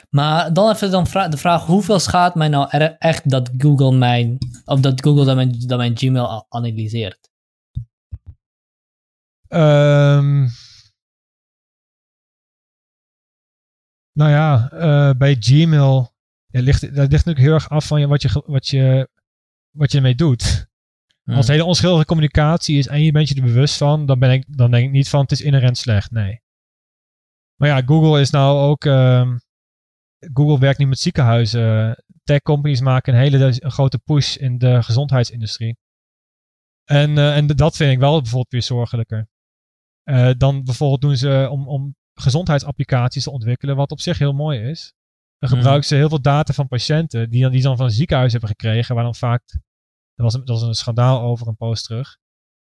Maar dan even dan vra- de vraag, hoeveel schaadt mij nou er- echt dat Google mijn, of dat Google dan mijn, dan mijn Gmail analyseert?
Ehm nou ja, eh, bij Gmail ja, ligt, dat ligt natuurlijk heel erg af van wat, je, wat, je, wat je ermee doet.
Hmm.
Als hele onschuldige communicatie is en je bent je er bewust van, dan, ben ik, dan denk ik niet van het is inherent slecht. Nee. Maar ja, Google is nou ook. ehm, Google werkt niet met ziekenhuizen. Tech companies maken een hele een grote push in de gezondheidsindustrie. En, eh, en dat vind ik wel bijvoorbeeld weer zorgelijker. Eh, dan bijvoorbeeld doen ze om, om gezondheidsapplicaties te ontwikkelen, wat op zich heel mooi is. Dan
Mhm.
gebruiken ze heel veel data van patiënten, die dan, die dan van een ziekenhuis hebben gekregen, waar dan vaak, er was een, er was een schandaal over een post terug,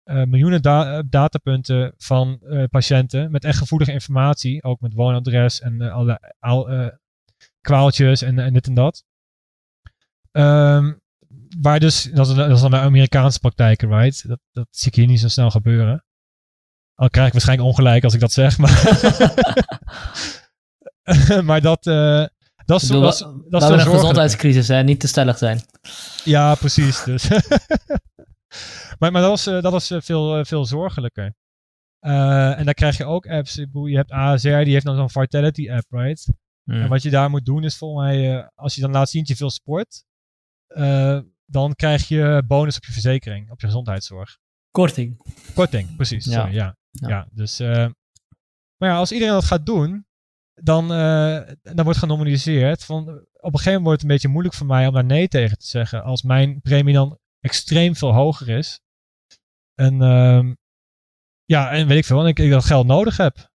eh, miljoenen da- datapunten van patiënten met echt gevoelige informatie, ook met woonadres en alle al, kwaaltjes en, en dit en dat. Ehm, waar dus, dat is, dat is dan bij Amerikaanse praktijken, right? Dat, dat zie ik hier niet zo snel gebeuren. Al krijg ik waarschijnlijk ongelijk als ik dat zeg, maar, maar dat, eh, dat is,
bedoel,
dat
we
is
een
zorgelijk.
gezondheidscrisis, hè? niet te stellig zijn.
Ja, precies. Dus. maar, maar dat was, eh, dat was eh, veel, veel zorgelijker. En dan krijg je ook apps. Je hebt ASR, die heeft dan zo'n Vitality app, right? En wat je daar moet doen is volgens mij, eh, als je dan laat zien dat je veel sport, eh, dan krijg je bonus op je verzekering, op je gezondheidszorg.
Korting.
Korting, precies.
Ja.
Sorry, ja.
Ja.
Ja. dus, eh, maar ja, als iedereen dat gaat doen, dan, eh, dan wordt genormaliseerd. Van, op een gegeven moment wordt het een beetje moeilijk voor mij om daar nee tegen te zeggen. Als mijn premie dan extreem veel hoger is. En ehm, ja, en weet ik veel, en ik, ik dat geld nodig heb.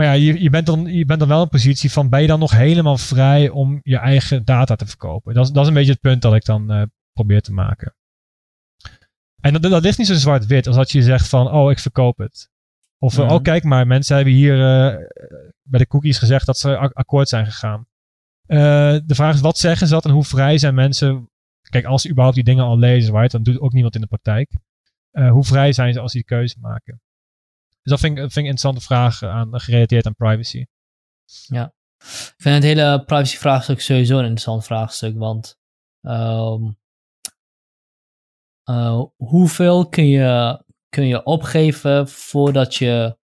Maar ja, je, je, bent dan, je bent dan wel in een positie van, ben je dan nog helemaal vrij om je eigen data te verkopen? Dat is, dat is een beetje het punt dat ik dan uh, probeer te maken. En dat, dat is niet zo zwart-wit als dat je zegt van, oh, ik verkoop het. Of, -hmm. oh kijk maar, mensen hebben hier uh, bij de cookies gezegd dat ze akkoord zijn gegaan. Uh, de vraag is, wat zeggen ze dat en hoe vrij zijn mensen? Kijk, als ze überhaupt die dingen al lezen, right, dan doet ook niemand in de praktijk. Uh, hoe vrij zijn ze als die keuze maken? Dus dat vind ik, een interessante vraag aan, gerelateerd aan privacy.
Ja, ik vind het hele privacy vraagstuk sowieso een interessant vraagstuk, want um, uh, hoeveel kun je, kun je opgeven voordat, je,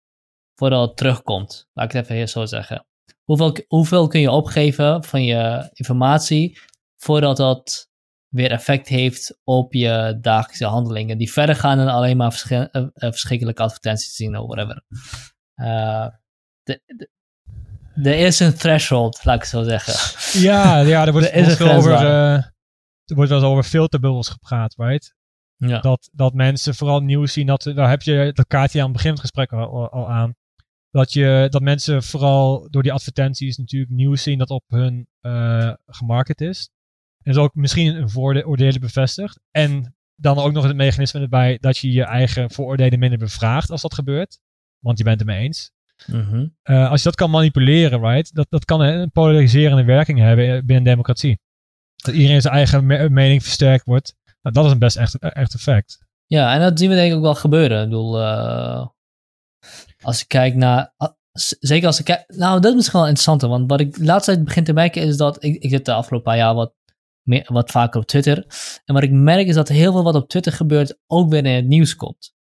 voordat het terugkomt? Laat ik het even zo zeggen. Hoeveel, hoeveel kun je opgeven van je informatie voordat dat weer effect heeft op je dagelijkse handelingen, die verder gaan dan alleen maar verschi uh, uh, verschrikkelijke advertenties zien of whatever. Uh, er is een threshold, laat ik het zo zeggen.
Ja, ja er wordt, er over, er wordt wel eens over filterbubbels gepraat, right?
Ja.
Dat, dat mensen vooral nieuws zien, dat, daar heb je, dat kaartje aan het begin van het gesprek al, al aan. Dat, je, dat mensen vooral door die advertenties natuurlijk nieuws zien dat op hun uh, gemarket is. En dat ook misschien een vooroordelen bevestigt. En dan ook nog het mechanisme erbij dat je je eigen vooroordelen minder bevraagt als dat gebeurt. Want je bent het mee eens.
-hmm.
uh, als je dat kan manipuleren, right, dat, dat kan een polariserende werking hebben binnen een democratie. Dat iedereen zijn eigen me mening versterkt wordt. Nou, dat is een best echt, echt effect.
Ja, en dat zien we denk ik ook wel gebeuren. Ik bedoel, uh, als ik kijk naar. Zeker als ik kijk. Nou, dat is misschien wel interessanter. Want wat ik de laatste tijd begin te merken is dat. Ik, ik zit de afgelopen paar jaar wat, meer, wat vaker op Twitter. En wat ik merk is dat heel veel wat op Twitter gebeurt. ook weer in het nieuws komt.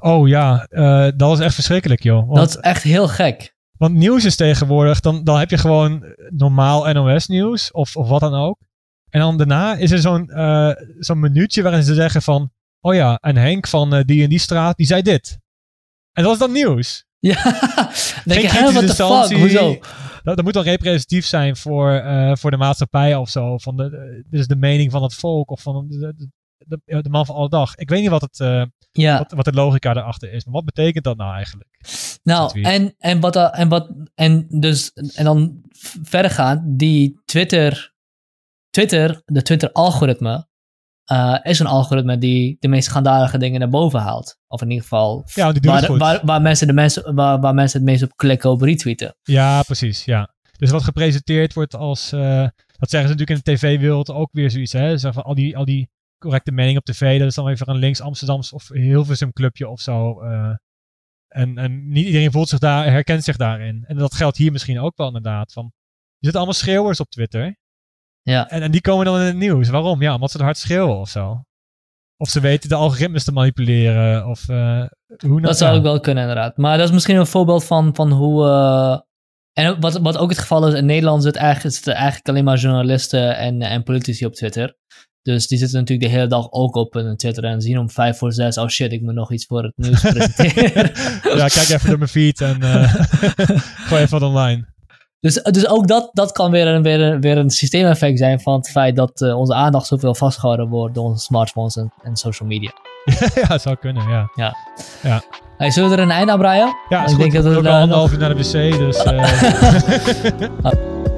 Oh ja, uh, dat is echt verschrikkelijk, joh.
Want, dat is echt heel gek.
Want nieuws is tegenwoordig. Dan, dan heb je gewoon normaal NOS-nieuws. Of, of wat dan ook. En dan daarna is er zo'n uh, zo'n minuutje waarin ze zeggen van... Oh ja, en Henk van uh, die en die straat, die zei dit. En dat is dan nieuws.
Ja, denk je, what the fuck, hoezo?
Dat, dat moet wel representatief zijn voor, uh, voor de maatschappij of zo. Van de, is de mening van het volk of van de, de, de, man van alle dag. Ik weet niet wat, het, uh,
ja.
wat, wat de logica erachter is. Maar wat betekent dat nou eigenlijk?
Nou, en, en, wat, en, wat, en, dus, en dan verder gaan, die Twitter Twitter, de Twitter-algoritme, uh, is een algoritme die de meest schandalige dingen naar boven haalt. Of in ieder geval
ja, die
waar, de, waar, waar, mensen de mensen, waar, waar mensen het meest op klikken op retweeten.
Ja, precies. Ja. Dus wat gepresenteerd wordt als, uh, dat zeggen ze natuurlijk in de tv-wereld ook weer zoiets. Hè? Zeggen van al die, al die correcte mening op tv, dat is dan even een links Amsterdams of Hilversum clubje of zo. Uh, en, en niet iedereen voelt zich daar, herkent zich daarin. En dat geldt hier misschien ook wel inderdaad. Van, je zit allemaal schreeuwers op Twitter.
Ja.
En, en die komen dan in het nieuws. Waarom? Ja, omdat ze het hard schreeuwen of zo. Of ze weten de algoritmes te manipuleren. Of uh, hoe
Dat zou ook wel kunnen, inderdaad. Maar dat is misschien een voorbeeld van, van hoe. Uh, en wat, wat ook het geval is, in Nederland zit eigenlijk, zitten eigenlijk alleen maar journalisten en, en politici op Twitter. Dus die zitten natuurlijk de hele dag ook op hun Twitter en zien om vijf voor zes, oh shit, ik moet nog iets voor het nieuws presenteren.
ja, kijk even door mijn feed en uh, gooi even wat online.
Dus, dus ook dat, dat kan weer een, weer, een, weer een systeemeffect zijn van het feit dat uh, onze aandacht zoveel vastgehouden wordt door onze smartphones en, en social media.
ja, het zou kunnen, ja.
Ja.
ja.
Hey, zullen we er een einde aan breien?
Ja, ik denk dat we ook al anderhalf uur naar de wc, dus... Uh...